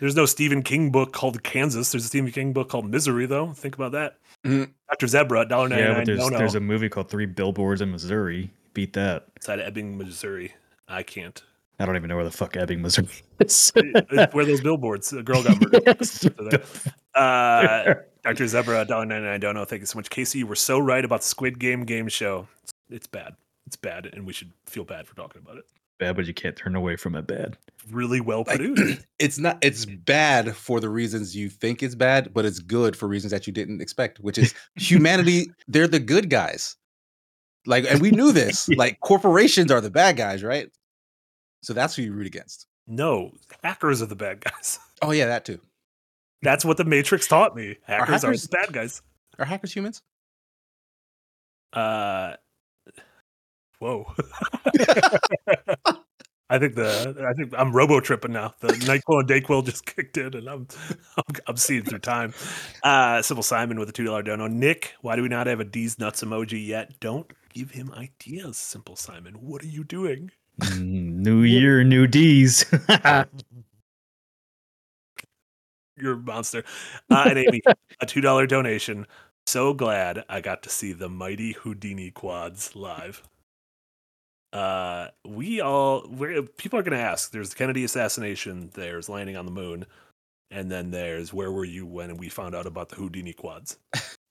There's no Stephen King book called Kansas. There's a Stephen King book called Misery, though. Think about that. Mhm. Dr. Zebra, dollar ninety Yeah, but there's no, no. there's a movie called Three Billboards in Missouri. Beat that. Outside of Ebbing, Missouri. I can't. I don't even know where the fuck Ebbing, Missouri *laughs* is. Where those billboards? The girl got murdered. Uh, Dr. Zebra, dollar ninety nine. Don't know. Thank you so much, Casey. You were so right about the Squid Game game show. It's, it's bad. It's bad, and we should feel bad for talking about it. bad, but you can't turn away from it. Bad. Really well Like, produced. *clears throat* it's not it's bad for the reasons you think it's bad, but it's good for reasons that you didn't expect, which is humanity, they're the good guys. Like, and we knew this. *laughs* Like corporations are the bad guys, right? So that's who you root against. no, hackers are the bad guys. *laughs* Oh yeah, that too. That's what the Matrix taught me. Hackers are, hackers- the bad guys. Are hackers humans? Uh, whoa. *laughs* I think the I think I'm robo tripping now. The Nyquil and Dayquil just kicked in, and I'm I'm, I'm seeing through time. Uh, Sybil Simon with a two dollar dono. Nick, why do we not have a D's nuts emoji yet? Don't give him ideas, Simple Simon. What are you doing? Mm, New year, new D's. *laughs* You're a monster. Uh, and Amy, a two dollar donation. So glad I got to see the mighty Houdini quads live. Uh, we all we're, people are going to ask. There's the Kennedy assassination. There's landing on the moon, and then there's where were you when we found out about the Houdini quads?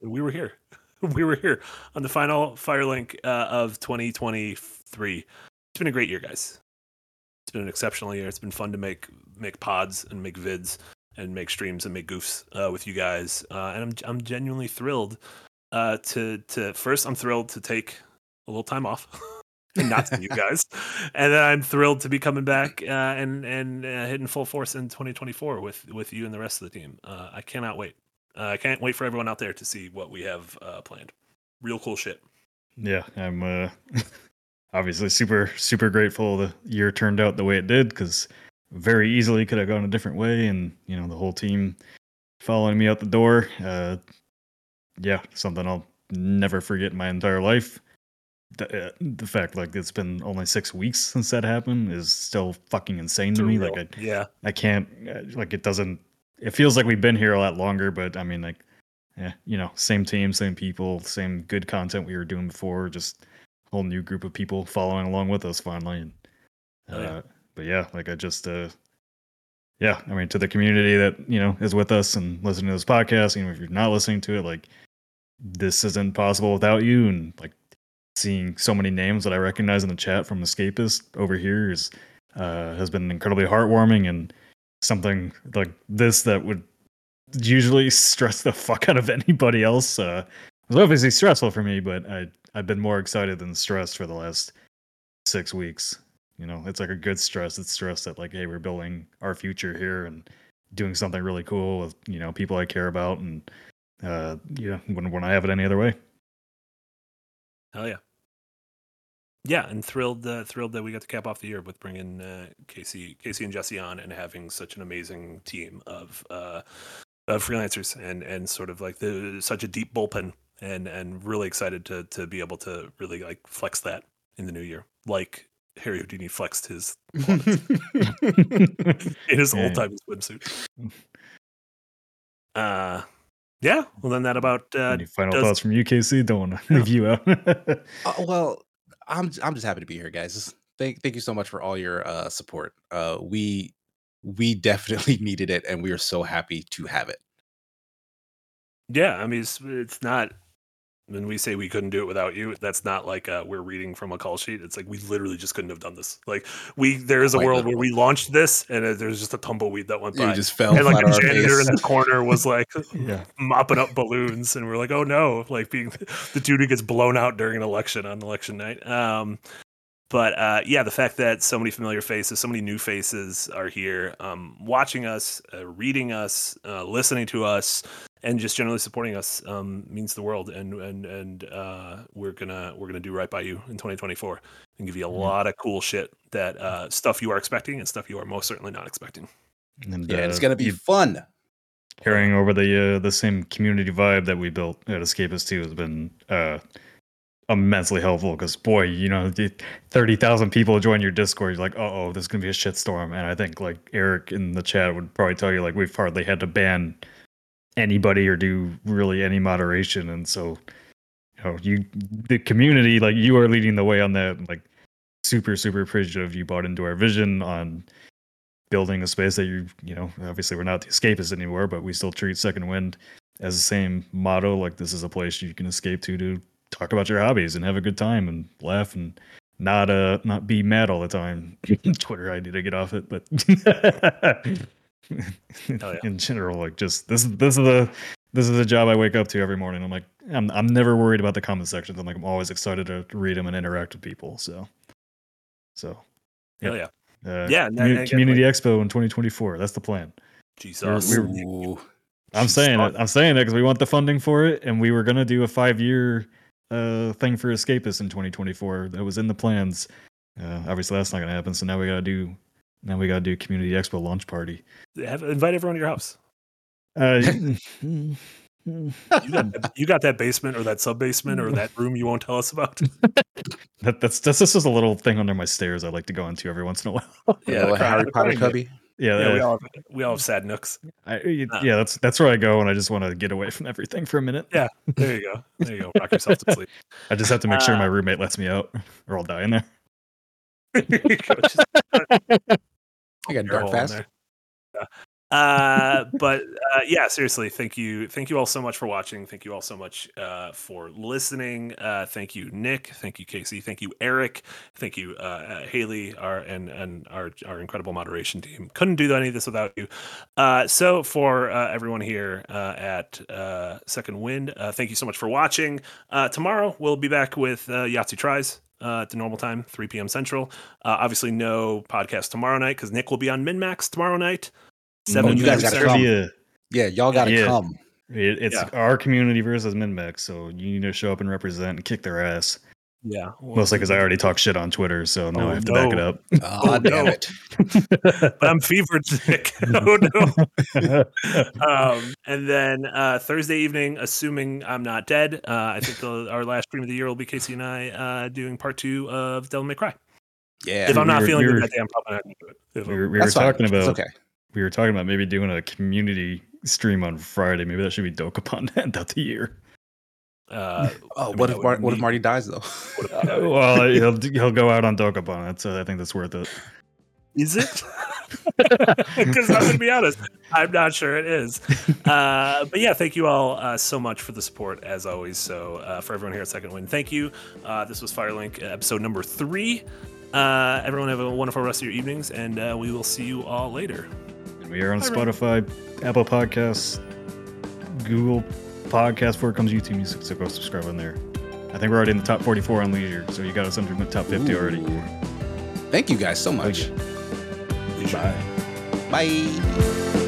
And we were here. *laughs* We were here on the final Firelink uh, of 2023. It's been a great year, guys. It's been an exceptional year. It's been fun to make make pods and make vids and make streams and make goofs uh, with you guys. Uh, and I'm I'm genuinely thrilled uh, to to first I'm thrilled to take a little time off *laughs* and not see you *laughs* guys, and then I'm thrilled to be coming back uh, and and uh, hitting full force in 2024 with with you and the rest of the team. Uh, I cannot wait. Uh, I can't wait for everyone out there to see what we have uh, planned. Real cool shit. yeah, I'm uh, *laughs* obviously super super grateful the year turned out the way it did because very easily could have gone a different way, and you know the whole team following me out the door. Uh, yeah, something I'll never forget in my entire life. The, uh, the fact like it's been only six weeks since that happened is still fucking insane to me. Like I, yeah, I can't uh, like it doesn't it feels like we've been here a lot longer, but I mean, like, yeah, you know, same team, same people, same good content we were doing before, just a whole new group of people following along with us finally. And, uh, Oh, yeah. But yeah, like I just, uh, yeah, I mean, to the community that you know is with us and listening to this podcast, even if you're not listening to it, like this isn't possible without you, and like seeing so many names that I recognize in the chat from Escapist over here is uh, has been incredibly heartwarming and something like this that would usually stress the fuck out of anybody else. Uh, it was obviously stressful for me, but I I've been more excited than stressed for the last six weeks. You know, it's like a good stress. It's stress that like, hey, we're building our future here and doing something really cool with you know people I care about, and uh, yeah, when when I have it any other way. Hell yeah. Yeah, and thrilled uh, thrilled that we got to cap off the year with bringing uh, Casey Casey and Jesse on and having such an amazing team of uh, of freelancers and and sort of like the such a deep bullpen and and really excited to to be able to really like flex that in the new year like Harry Houdini flexed his *laughs* in his Yeah. old time swimsuit. Uh, yeah. Well, then that about uh, Any final does- thoughts from you, Casey? Don't want to leave you out. Uh, well, I'm I'm just happy to be here, guys. Thank thank you so much for all your uh, support. Uh, we we *laughs* definitely needed it, and we are so happy to have it. Yeah, I mean, it's, it's not when we say we couldn't do it without you. That's not like uh, we're reading from a call sheet. It's like we literally just couldn't have done this. Like we, there is a Quite world where we launched this, and there's just a tumbleweed that went by. You just fell and like a janitor in the corner was like *laughs* yeah. mopping up balloons, and we're like, oh no, like being *laughs* the dude who gets blown out during an election on election night. Um, but uh, yeah, the fact that so many familiar faces, so many new faces are here, um, watching us, uh, reading us, uh, listening to us, and just generally supporting us um, means the world. And and and uh, we're gonna we're gonna do right by you in 2024 and give you a Mhm. lot of cool shit that uh, stuff you are expecting and stuff you are most certainly not expecting. And, Yeah, it's uh, gonna be fun. carrying over the uh, the same community vibe that we built at Escapist 2 has been uh, immensely helpful because boy, you know, the thirty thousand people join your Discord. You're like, oh, oh, this is gonna be a shitstorm. And I think like Eric in the chat would probably tell you like we've hardly had to ban anybody or do really any moderation. And so, you know, you the community like you are leading the way on that. Like, super super appreciative you bought into our vision on building a space that you you know obviously we're not the escapists anymore but we still treat second wind as the same motto like this is a place you can escape to to talk about your hobbies and have a good time and laugh and not uh not be mad all the time *clears throat* twitter i need to get off it but *laughs* yeah. *laughs* in general like just this is this is the this is a job i wake up to every morning i'm like i'm, I'm never worried about the comment sections i'm like i'm always excited to read them and interact with people so so Hell yeah, uh, Yeah, and again, community expo in 2024 that's the plan Jesus. we're- Ooh. I'm saying it. I'm saying it because we want the funding for it, and we were gonna do a five year uh, thing for Escapist in 2024. That was in the plans. Uh, obviously, that's not gonna happen. So now we gotta do. Now we gotta do community expo launch party. Have, invite everyone to your house. Uh, *laughs* You got that, you got that basement or that sub basement or that room you won't tell us about. *laughs* that, that's that's this is a little thing under my stairs. I like to go into every once in a while. *laughs* Yeah, like Harry Potter cubby. yeah, Yeah, we uh, all have, we all have sad nooks. I, y- Uh. yeah, that's that's where I go, and I just want to get away from everything for a minute. Yeah. There you go. There you go. Rock yourself to sleep. I just have to make sure my Uh. roommate lets me out, or I'll die in there. I got dark fast. Uh, *laughs* but uh, yeah, seriously, thank you, thank you all so much for watching. Thank you all so much uh, for listening. Uh, thank you, Nick. Thank you, Casey. Thank you, Eric. Thank you, uh, uh, Haley, our and and our our incredible moderation team. Couldn't do any of this without you. Uh, so for uh, everyone here uh, at uh, Second Wind, uh, thank you so much for watching. Uh, tomorrow we'll be back with uh, Yahtzee tries. Uh, at the normal time, 3 p.m. Central. Uh, obviously, no podcast tomorrow night because Nick will be on MinnMax tomorrow night. Oh, you guys Central. gotta come. Yeah, y'all gotta Yeah. come. It, it's Yeah. our community versus MinnMax, so you need to show up and represent and kick their ass. Yeah, Mostly because I already talk shit on Twitter, so now Oh, I have to back it no. up. *laughs* Oh, damn no. it. *laughs* but I'm fevered sick. *laughs* oh no. Um, and then uh, Thursday evening, assuming I'm not dead, uh, I think the, our last stream of the year will be Casey and I uh, doing part two of Devil May Cry. Yeah. if I'm we not were- feeling we good that day, I'm probably not going to do it. We were, we were That's fine. talking It's about okay. we were talking about maybe doing a community stream on Friday. Maybe that should be Dokapon to end out the year. Uh, Oh, mean, what that if Mar- what if Marty dies though? Uh, *laughs* well, he'll he'll go out on Dokapon. That's uh, I think that's worth it. Is it? *laughs* Because I'm going to be honest, I'm not sure it is. Uh, but yeah, thank you all uh, so much for the support as always. So uh, for everyone here at Second Wind, thank you. Uh, this was Firelink episode number three. Uh, everyone have a wonderful rest of your evenings, and uh, we will see you all later. We are on Hi, Ray. Spotify, Apple Podcasts, Google Podcasts, before it comes to YouTube Music. So go subscribe on there. I think we're already in the top 44 on Leisure, so you got us under the top 50 already. Thank you guys so much. Bye. Bye.